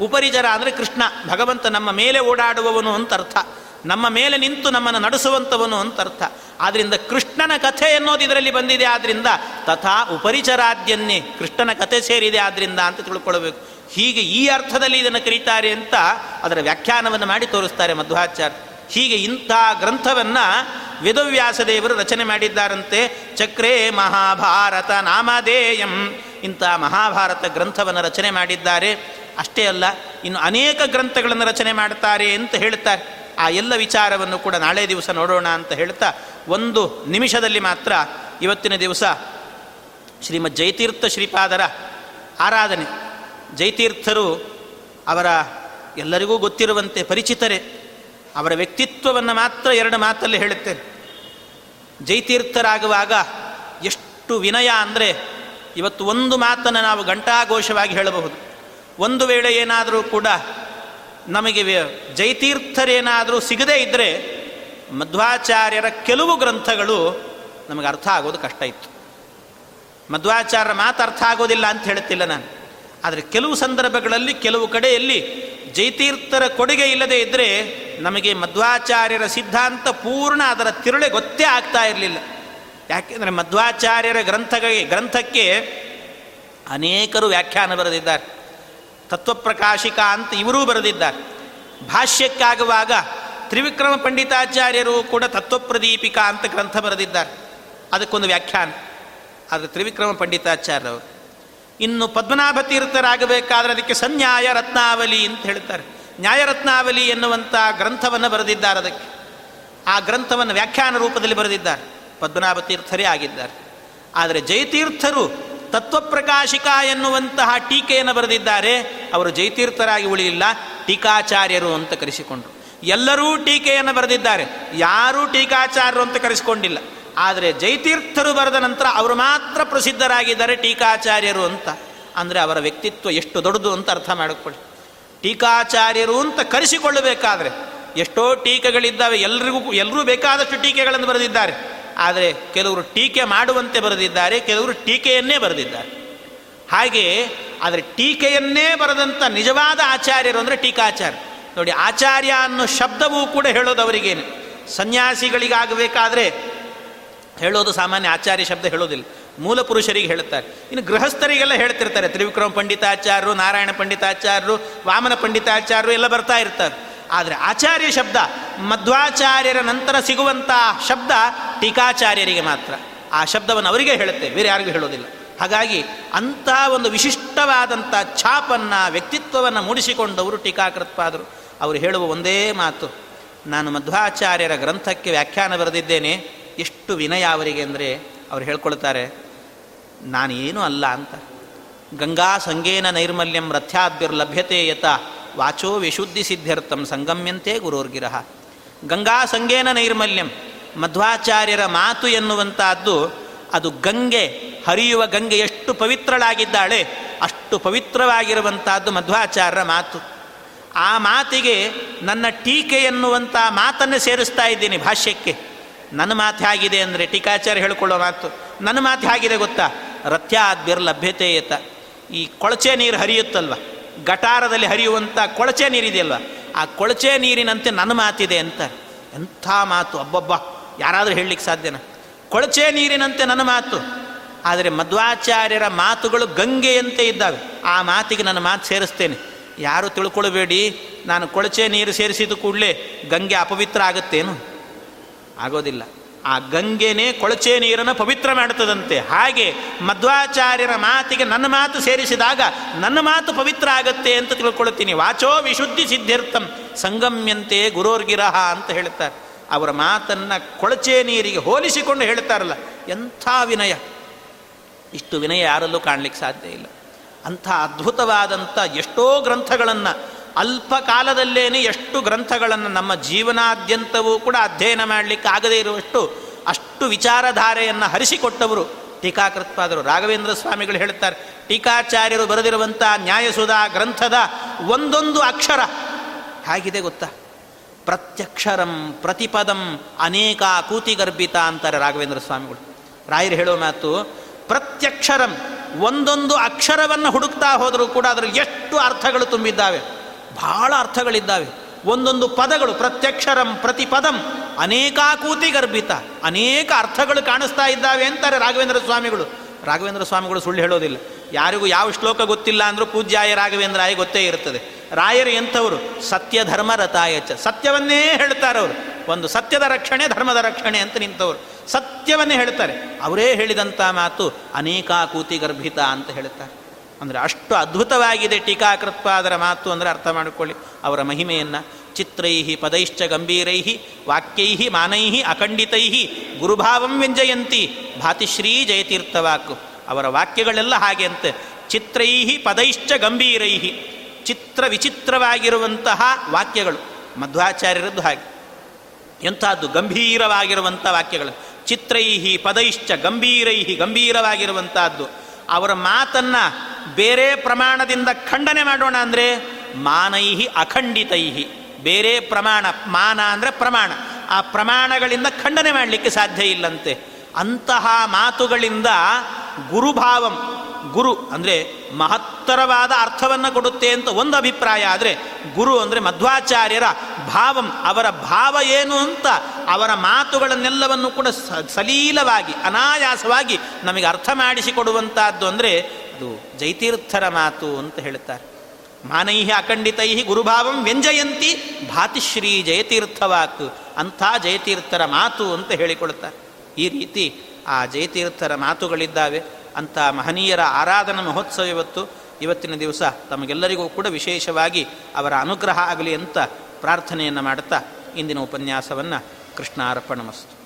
ಉಪರಿಚರ ಅಂದರೆ ಕೃಷ್ಣ, ಭಗವಂತ ನಮ್ಮ ಮೇಲೆ ಓಡಾಡುವವನು ಅಂತ ಅರ್ಥ. ನಮ್ಮ ಮೇಲೆ ನಿಂತು ನಮ್ಮನ್ನು ನಡೆಸುವಂಥವನು ಅಂತ ಅರ್ಥ. ಆದ್ದರಿಂದ ಕೃಷ್ಣನ ಕಥೆ ಎನ್ನುವುದು ಇದರಲ್ಲಿ ಬಂದಿದೆ. ಆದ್ದರಿಂದ ತಥಾ ಉಪರಿಚರಾದ್ಯನ್ನೇ ಕೃಷ್ಣನ ಕಥೆ ಸೇರಿದೆ ಆದ್ದರಿಂದ ಅಂತ ತಿಳ್ಕೊಳ್ಬೇಕು. ಹೀಗೆ ಈ ಅರ್ಥದಲ್ಲಿ ಇದನ್ನು ಕರೀತಾರೆ ಅಂತ ಅದರ ವ್ಯಾಖ್ಯಾನವನ್ನು ಮಾಡಿ ತೋರಿಸ್ತಾರೆ ಮಧ್ವಾಚಾರ್ಯ. ಹೀಗೆ ಇಂಥ ಗ್ರಂಥವನ್ನು ವೇದವ್ಯಾಸ ದೇವರು ರಚನೆ ಮಾಡಿದ್ದಾರಂತೆ. ಚಕ್ರೇ ಮಹಾಭಾರತ ನಾಮಧೇಯಂ. ಇಂಥ ಮಹಾಭಾರತ ಗ್ರಂಥವನ್ನು ರಚನೆ ಮಾಡಿದ್ದಾರೆ. ಅಷ್ಟೇ ಅಲ್ಲ, ಇನ್ನು ಅನೇಕ ಗ್ರಂಥಗಳನ್ನು ರಚನೆ ಮಾಡ್ತಾರೆ ಅಂತ ಹೇಳ್ತಾರೆ. ಆ ಎಲ್ಲ ವಿಚಾರವನ್ನು ಕೂಡ ನಾಳೆ ದಿವಸ ನೋಡೋಣ ಅಂತ ಹೇಳ್ತಾ ಒಂದು ನಿಮಿಷದಲ್ಲಿ ಮಾತ್ರ ಇವತ್ತಿನ ದಿವಸ ಶ್ರೀಮದ್ ಜಯತೀರ್ಥ ಶ್ರೀಪಾದರ ಆರಾಧನೆ. ಜಯತೀರ್ಥರು ಅವರ ಎಲ್ಲರಿಗೂ ಗೊತ್ತಿರುವಂತೆ ಪರಿಚಿತರೇ. ಅವರ ವ್ಯಕ್ತಿತ್ವವನ್ನು ಮಾತ್ರ ಎರಡು ಮಾತಲ್ಲಿ ಹೇಳುತ್ತೇನೆ. ಜೈತೀರ್ಥರಾಗುವಾಗ ಎಷ್ಟು ವಿನಯ ಅಂದರೆ ಇವತ್ತು ಒಂದು ಮಾತನ್ನು ನಾವು ಘಂಟಾಘೋಷವಾಗಿ ಹೇಳಬಹುದು. ಒಂದು ವೇಳೆ ಏನಾದರೂ ಕೂಡ ನಮಗೆ ಜೈತೀರ್ಥರೇನಾದರೂ ಸಿಗದೇ ಇದ್ದರೆ ಮಧ್ವಾಚಾರ್ಯರ ಕೆಲವು ಗ್ರಂಥಗಳು ನಮಗೆ ಅರ್ಥ ಆಗೋದು ಕಷ್ಟ ಇತ್ತು. ಮಧ್ವಾಚಾರ್ಯರ ಮಾತು ಅರ್ಥ ಆಗೋದಿಲ್ಲ ಅಂತ ಹೇಳುತ್ತಿಲ್ಲ ನಾನು. ಆದರೆ ಕೆಲವು ಸಂದರ್ಭಗಳಲ್ಲಿ ಕೆಲವು ಕಡೆಯಲ್ಲಿ ಜೈತೀರ್ಥರ ಕೊಡುಗೆ ಇಲ್ಲದೇ ಇದ್ದರೆ ನಮಗೆ ಮಧ್ವಾಚಾರ್ಯರ ಸಿದ್ಧಾಂತ ಪೂರ್ಣ ಅದರ ತಿರುಳೆ ಗೊತ್ತೇ ಆಗ್ತಾ ಇರಲಿಲ್ಲ. ಯಾಕೆಂದರೆ ಮಧ್ವಾಚಾರ್ಯರ ಗ್ರಂಥಗಳಿಗೆ ಗ್ರಂಥಕ್ಕೆ ಅನೇಕರು ವ್ಯಾಖ್ಯಾನ ಬರೆದಿದ್ದಾರೆ. ತತ್ವಪ್ರಕಾಶಿಕ ಅಂತ ಇವರೂ ಬರೆದಿದ್ದಾರೆ. ಭಾಷ್ಯಕ್ಕಾಗುವಾಗ ತ್ರಿವಿಕ್ರಮ ಪಂಡಿತಾಚಾರ್ಯರು ಕೂಡ ತತ್ವಪ್ರದೀಪಿಕಾ ಅಂತ ಗ್ರಂಥ ಬರೆದಿದ್ದಾರೆ. ಅದಕ್ಕೊಂದು ವ್ಯಾಖ್ಯಾನ. ಆದರೆ ತ್ರಿವಿಕ್ರಮ ಪಂಡಿತಾಚಾರ್ಯರು ಇನ್ನು ಪದ್ಮನಾಭ ತೀರ್ಥರಾಗಬೇಕಾದ್ರೆ ಅದಕ್ಕೆ ಸನ್ಯಾಯ ರತ್ನಾವಲಿ ಅಂತ ಹೇಳ್ತಾರೆ. ನ್ಯಾಯರತ್ನಾವಲಿ ಎನ್ನುವಂಥ ಗ್ರಂಥವನ್ನು ಬರೆದಿದ್ದಾರೆ ಅದಕ್ಕೆ. ಆ ಗ್ರಂಥವನ್ನು ವ್ಯಾಖ್ಯಾನ ರೂಪದಲ್ಲಿ ಬರೆದಿದ್ದಾರೆ. ಪದ್ಮನಾಭ ತೀರ್ಥರೇ ಆಗಿದ್ದಾರೆ. ಆದರೆ ಜಯತೀರ್ಥರು ತತ್ವಪ್ರಕಾಶಿಕ ಎನ್ನುವಂತಹ ಟೀಕೆಯನ್ನು ಬರೆದಿದ್ದಾರೆ. ಅವರು ಜೈತೀರ್ಥರಾಗಿ ಉಳಿಯಿಲ್ಲ ಟೀಕಾಚಾರ್ಯರು ಅಂತ ಕರೆಸಿಕೊಂಡರು. ಎಲ್ಲರೂ ಟೀಕೆಯನ್ನು ಬರೆದಿದ್ದಾರೆ. ಯಾರೂ ಟೀಕಾಚಾರ್ಯರು ಅಂತ ಕರೆಸಿಕೊಂಡಿಲ್ಲ. ಆದರೆ ಜೈತೀರ್ಥರು ಬರೆದ ನಂತರ ಅವರು ಮಾತ್ರ ಪ್ರಸಿದ್ಧರಾಗಿದ್ದಾರೆ ಟೀಕಾಚಾರ್ಯರು ಅಂತ. ಅಂದರೆ ಅವರ ವ್ಯಕ್ತಿತ್ವ ಎಷ್ಟು ದೊಡ್ಡದು ಅಂತ ಅರ್ಥ ಮಾಡಿಕೊಳ್ಳಿ. ಟೀಕಾಚಾರ್ಯರು ಅಂತ ಕರೆಸಿಕೊಳ್ಳಬೇಕಾದ್ರೆ ಎಷ್ಟೋ ಟೀಕೆಗಳಿದ್ದಾವೆ. ಎಲ್ರಿಗೂ ಎಲ್ಲರೂ ಬೇಕಾದಷ್ಟು ಟೀಕೆಗಳನ್ನು ಬರೆದಿದ್ದಾರೆ. ಆದರೆ ಕೆಲವರು ಟೀಕೆ ಮಾಡುವಂತೆ ಬರೆದಿದ್ದಾರೆ, ಕೆಲವರು ಟೀಕೆಯನ್ನೇ ಬರೆದಿದ್ದಾರೆ. ಹಾಗೆ ಆದರೆ ಟೀಕೆಯನ್ನೇ ಬರೆದಂಥ ನಿಜವಾದ ಆಚಾರ್ಯರು ಅಂದರೆ ಟೀಕಾಚಾರ್ಯ. ನೋಡಿ, ಆಚಾರ್ಯ ಅನ್ನೋ ಶಬ್ದವೂ ಕೂಡ ಹೇಳೋದು ಅವರಿಗೇನು? ಸನ್ಯಾಸಿಗಳಿಗಾಗಬೇಕಾದ್ರೆ ಹೇಳೋದು ಸಾಮಾನ್ಯ ಆಚಾರ್ಯ ಶಬ್ದ ಹೇಳೋದಿಲ್ಲ. ಮೂಲ ಪುರುಷರಿಗೆ ಹೇಳುತ್ತಾರೆ. ಇನ್ನು ಗೃಹಸ್ಥರಿಗೆಲ್ಲ ಹೇಳ್ತಿರ್ತಾರೆ. ತ್ರಿವಿಕ್ರಮ ಪಂಡಿತಾಚಾರ್ಯರು, ನಾರಾಯಣ ಪಂಡಿತಾಚಾರ್ಯರು, ವಾಮನ ಪಂಡಿತಾಚಾರ್ಯರು ಎಲ್ಲ ಬರ್ತಾ ಇರ್ತಾರೆ. ಆದರೆ ಆಚಾರ್ಯ ಶಬ್ದ, ಮಧ್ವಾಚಾರ್ಯರ ನಂತರ ಸಿಗುವಂತಹ ಶಬ್ದ ಟೀಕಾಚಾರ್ಯರಿಗೆ ಮಾತ್ರ. ಆ ಶಬ್ದವನ್ನು ಅವರಿಗೆ ಹೇಳುತ್ತೆ ಬೇರೆ ಯಾರಿಗೂ ಹೇಳೋದಿಲ್ಲ ಹಾಗಾಗಿ ಅಂಥ ಒಂದು ವಿಶಿಷ್ಟವಾದಂಥ ಛಾಪನ್ನು ವ್ಯಕ್ತಿತ್ವವನ್ನು ಮೂಡಿಸಿಕೊಂಡವರು ಟೀಕಾಕೃತ್ಪಾದರು. ಅವರು ಹೇಳುವ ಒಂದೇ ಮಾತು, ನಾನು ಮಧ್ವಾಚಾರ್ಯರ ಗ್ರಂಥಕ್ಕೆ ವ್ಯಾಖ್ಯಾನ ಬರೆದಿದ್ದೇನೆ, ಎಷ್ಟು ವಿನಯ ಅವರಿಗೆ ಅಂದರೆ ಅವ್ರು ಹೇಳ್ಕೊಳ್ತಾರೆ, ನಾನೇನು ಅಲ್ಲ ಅಂತ. ಗಂಗಾ ಸಂಗೇನ ನೈರ್ಮಲ್ಯಂ ರಥ್ಯಾದ್ಭಿರ್ಲಭ್ಯತೆ ಯತ. ವಾಚೋ ವಿಶುದ್ಧಿ ಸಿದ್ಧ್ಯರ್ಥಂ ಸಂಗಮ್ಯಂತೆ ಗುರೋರ್ಗಿರಹ. ಗಂಗಾ ಸಂಗೇನ ನೈರ್ಮಲ್ಯಂ, ಮಧ್ವಾಚಾರ್ಯರ ಮಾತು ಎನ್ನುವಂತಹದ್ದು ಅದು ಗಂಗೆ, ಹರಿಯುವ ಗಂಗೆ ಎಷ್ಟು ಪವಿತ್ರಳಾಗಿದ್ದಾಳೆ, ಅಷ್ಟು ಪವಿತ್ರವಾಗಿರುವಂತಹದ್ದು ಮಧ್ವಾಚಾರ್ಯರ ಮಾತು. ಆ ಮಾತಿಗೆ ನನ್ನ ಟೀಕೆ ಎನ್ನುವಂಥ ಮಾತನ್ನು ಸೇರಿಸ್ತಾ ಇದ್ದೀನಿ ಭಾಷ್ಯಕ್ಕೆ. ನನ್ನ ಮಾತು ಹೇಗಿದೆ ಅಂದರೆ ಟೀಕಾಚಾರ್ಯ ಹೇಳಿಕೊಳ್ಳೋ ಮಾತು. ನನ್ನ ಮಾತು ಹೇಗಿದೆ ಗೊತ್ತಾ? ರಥ್ಯಾದ್ಭಿರ್ ಲಭ್ಯತೆ ಏತ. ಈ ಕೊಳಚೆ ನೀರು ಹರಿಯುತ್ತಲ್ವ? ಗಟಾರದಲ್ಲಿ ಹರಿಯುವಂಥ ಕೊಳಚೆ ನೀರಿದೆಯಲ್ವ ಆ ಕೊಳಚೆ ನೀರಿನಂತೆ ನನ್ನ ಮಾತಿದೆ ಅಂತ. ಎಂಥ ಮಾತು? ಅಬ್ಬಬ್ಬ. ಯಾರಾದರೂ ಹೇಳಲಿಕ್ಕೆ ಸಾಧ್ಯನಾ? ಕೊಳಚೆ ನೀರಿನಂತೆ ನನ್ನ ಮಾತು. ಆದರೆ ಮಧ್ವಾಚಾರ್ಯರ ಮಾತುಗಳು ಗಂಗೆಯಂತೆ ಇದ್ದಾವೆ. ಆ ಮಾತಿಗೆ ನನ್ನ ಮಾತು ಸೇರಿಸ್ತೇನೆ. ಯಾರು ತಿಳ್ಕೊಳ್ಬೇಡಿ, ನಾನು ಕೊಳಚೆ ನೀರು ಸೇರಿಸಿದ ಕೂಡಲೇ ಗಂಗೆ ಅಪವಿತ್ರ ಆಗುತ್ತೇನು? ಆಗೋದಿಲ್ಲ. ಆ ಗಂಗೆನೇ ಕೊಳಚೆ ನೀರನ್ನು ಪವಿತ್ರ ಮಾಡುತ್ತದಂತೆ. ಹಾಗೆ ಮಧ್ವಾಚಾರ್ಯರ ಮಾತಿಗೆ ನನ್ನ ಮಾತು ಸೇರಿಸಿದಾಗ ನನ್ನ ಮಾತು ಪವಿತ್ರ ಆಗತ್ತೆ ಅಂತ ತಿಳ್ಕೊಳ್ತೀನಿ. ವಾಚೋ ವಿಶುದ್ಧಿ ಸಿದ್ಧಿರ್ಥಂ ಸಂಗಮ್ಯಂತೆ ಗುರೋರ್ಗಿರಹ ಅಂತ ಹೇಳ್ತಾರೆ. ಅವರ ಮಾತನ್ನು ಕೊಳಚೆ ನೀರಿಗೆ ಹೋಲಿಸಿಕೊಂಡು ಹೇಳ್ತಾರಲ್ಲ, ಎಂಥ ವಿನಯ. ಇಷ್ಟು ವಿನಯ ಯಾರಲ್ಲೂ ಕಾಣಲಿಕ್ಕೆ ಸಾಧ್ಯ ಇಲ್ಲ. ಅಂಥ ಅದ್ಭುತವಾದಂಥ ಎಷ್ಟೋ ಗ್ರಂಥಗಳನ್ನು ಅಲ್ಪ ಕಾಲದಲ್ಲೇನೆ ಎಷ್ಟು ಗ್ರಂಥಗಳನ್ನು ನಮ್ಮ ಜೀವನಾದ್ಯಂತವೂ ಕೂಡ ಅಧ್ಯಯನ ಮಾಡಲಿಕ್ಕೆ ಆಗದೇ ಇರುವಷ್ಟು ಅಷ್ಟು ವಿಚಾರಧಾರೆಯನ್ನು ಹರಿಸಿಕೊಟ್ಟವರು ಟೀಕಾಕೃತ್ವಾದರು ರಾಘವೇಂದ್ರ ಸ್ವಾಮಿಗಳು ಹೇಳ್ತಾರೆ ಟೀಕಾಚಾರ್ಯರು ಬರೆದಿರುವಂಥ ನ್ಯಾಯಸುಧಾ ಗ್ರಂಥದ ಒಂದೊಂದು ಅಕ್ಷರ ಹೇಗಿದೆ ಗೊತ್ತಾ? ಪ್ರತ್ಯಕ್ಷರಂ ಪ್ರತಿಪದಂ ಅನೇಕ ಕೂತಿಗರ್ಭಿತ ಅಂತಾರೆ ರಾಘವೇಂದ್ರ ಸ್ವಾಮಿಗಳು. ರಾಯರು ಹೇಳೋ ಮಾತು, ಪ್ರತ್ಯಕ್ಷರಂ ಒಂದೊಂದು ಅಕ್ಷರವನ್ನು ಹುಡುಕ್ತಾ ಹೋದರೂ ಕೂಡ ಅದರಲ್ಲಿ ಎಷ್ಟು ಅರ್ಥಗಳು ತುಂಬಿದ್ದಾವೆ? ಬಹಳ ಅರ್ಥಗಳಿದ್ದಾವೆ. ಒಂದೊಂದು ಪದಗಳು ಪ್ರತ್ಯಕ್ಷರಂ ಪ್ರತಿಪದಂ ಅನೇಕಾಕೂತಿ ಗರ್ಭಿತ. ಅನೇಕ ಅರ್ಥಗಳು ಕಾಣಿಸ್ತಾ ಇದ್ದಾವೆ ಅಂತಾರೆ ರಾಘವೇಂದ್ರ ಸ್ವಾಮಿಗಳು. ರಾಘವೇಂದ್ರ ಸ್ವಾಮಿಗಳು ಸುಳ್ಳು ಹೇಳೋದಿಲ್ಲ. ಯಾರಿಗೂ ಯಾವ ಶ್ಲೋಕ ಗೊತ್ತಿಲ್ಲ ಅಂದರೂ ಪೂಜ್ಯಾಯ ರಾಘವೇಂದ್ರ ರಾಘವೇಂದ್ರಾಯ ಗೊತ್ತೇ ಇರ್ತದೆ. ರಾಯರು ಎಂಥವರು? ಸತ್ಯ ಧರ್ಮ ರಥಾಯಚ ಸತ್ಯವನ್ನೇ ಹೇಳ್ತಾರೆ ಅವರು. ಒಂದು ಸತ್ಯದ ರಕ್ಷಣೆ, ಧರ್ಮದ ರಕ್ಷಣೆ ಅಂತ ನಿಂತವರು. ಸತ್ಯವನ್ನೇ ಹೇಳ್ತಾರೆ. ಅವರೇ ಹೇಳಿದಂಥ ಮಾತು ಅನೇಕಾಕೂತಿ ಗರ್ಭಿತ ಅಂತ ಹೇಳ್ತಾರೆ. ಅಂದರೆ ಅಷ್ಟು ಅದ್ಭುತವಾಗಿದೆ ಟೀಕಾಕೃತ್ಪಾದರ ಮಾತು ಅಂದರೆ ಅರ್ಥ ಮಾಡಿಕೊಳ್ಳಿ. ಅವರ ಮಹಿಮೆಯನ್ನು ಚಿತ್ರೈ ಪದೈಶ್ಚ ಗಂಭೀರೈ ವಾಕ್ಯೈ ಮಾನೈ ಅಖಂಡಿತೈ ಗುರುಭಾವಂ ವ್ಯಂಜಯಂತಿ ಭಾತಿಶ್ರೀ ಜಯತೀರ್ಥವಾಕು. ಅವರ ವಾಕ್ಯಗಳೆಲ್ಲ ಹಾಗೆ ಅಂತೆ. ಚಿತ್ರೈ ಪದೈಶ್ಚ ಗಂಭೀರೈ ಚಿತ್ರ ವಿಚಿತ್ರವಾಗಿರುವಂತಹ ವಾಕ್ಯಗಳು. ಮಧ್ವಾಚಾರ್ಯರದ್ದು ಹಾಗೆ. ಎಂಥದ್ದು ಗಂಭೀರವಾಗಿರುವಂಥ ವಾಕ್ಯಗಳು. ಚಿತ್ರೈ ಪದೈಶ್ಚ ಗಂಭೀರೈ ಗಂಭೀರವಾಗಿರುವಂತಹದ್ದು ಅವರ ಮಾತನ್ನು ಬೇರೆ ಪ್ರಮಾಣದಿಂದ ಖಂಡನೆ ಮಾಡೋಣ ಅಂದರೆ ಮಾನೈಹಿ ಅಖಂಡಿತೈಹಿ. ಬೇರೆ ಪ್ರಮಾಣ, ಮಾನ ಅಂದರೆ ಪ್ರಮಾಣ. ಆ ಪ್ರಮಾಣಗಳಿಂದ ಖಂಡನೆ ಮಾಡಲಿಕ್ಕೆ ಸಾಧ್ಯ ಇಲ್ಲಂತೆ. ಅಂತಹ ಮಾತುಗಳಿಂದ ಗುರುಭಾವಂ ಗುರು ಅಂದರೆ ಮಹತ್ತರವಾದ ಅರ್ಥವನ್ನು ಕೊಡುತ್ತೆ ಅಂತ ಒಂದು ಅಭಿಪ್ರಾಯ ಆದರೆ ಗುರು ಅಂದರೆ ಮಧ್ವಾಚಾರ್ಯರ ಭಾವಂ, ಅವರ ಭಾವ ಏನು ಅಂತ ಅವರ ಮಾತುಗಳನ್ನೆಲ್ಲವನ್ನು ಕೂಡ ಸಲೀಲವಾಗಿ, ಅನಾಯಾಸವಾಗಿ ನಮಗೆ ಅರ್ಥ ಮಾಡಿಸಿಕೊಡುವಂತಹದ್ದು ಅಂದರೆ ಅದು ಜೈತೀರ್ಥರ ಮಾತು ಅಂತ ಹೇಳ್ತಾರೆ. ಮಾನೈ ಅಖಂಡಿತೈ ಗುರುಭಾವಂ ವ್ಯಂಜಯಂತಿ ಭಾತಿಶ್ರೀ ಜಯತೀರ್ಥವಾತು ಅಂಥ ಜಯತೀರ್ಥರ ಮಾತು ಅಂತ ಹೇಳಿಕೊಳ್ತಾರೆ. ಈ ರೀತಿ ಆ ಜಯತೀರ್ಥರ ಮಾತುಗಳಿದ್ದಾವೆ. ಅಂಥ ಮಹನೀಯರ ಆರಾಧನಾ ಮಹೋತ್ಸವ ಇವತ್ತು, ಇವತ್ತಿನ ದಿವಸ ತಮಗೆಲ್ಲರಿಗೂ ಕೂಡ ವಿಶೇಷವಾಗಿ ಅವರ ಅನುಗ್ರಹ ಆಗಲಿ ಅಂತ ಪ್ರಾರ್ಥನೆಯನ್ನು ಮಾಡುತ್ತಾ ಇಂದಿನ ಉಪನ್ಯಾಸವನ್ನು ಕೃಷ್ಣಾರ್ಪಣಮಸ್ತು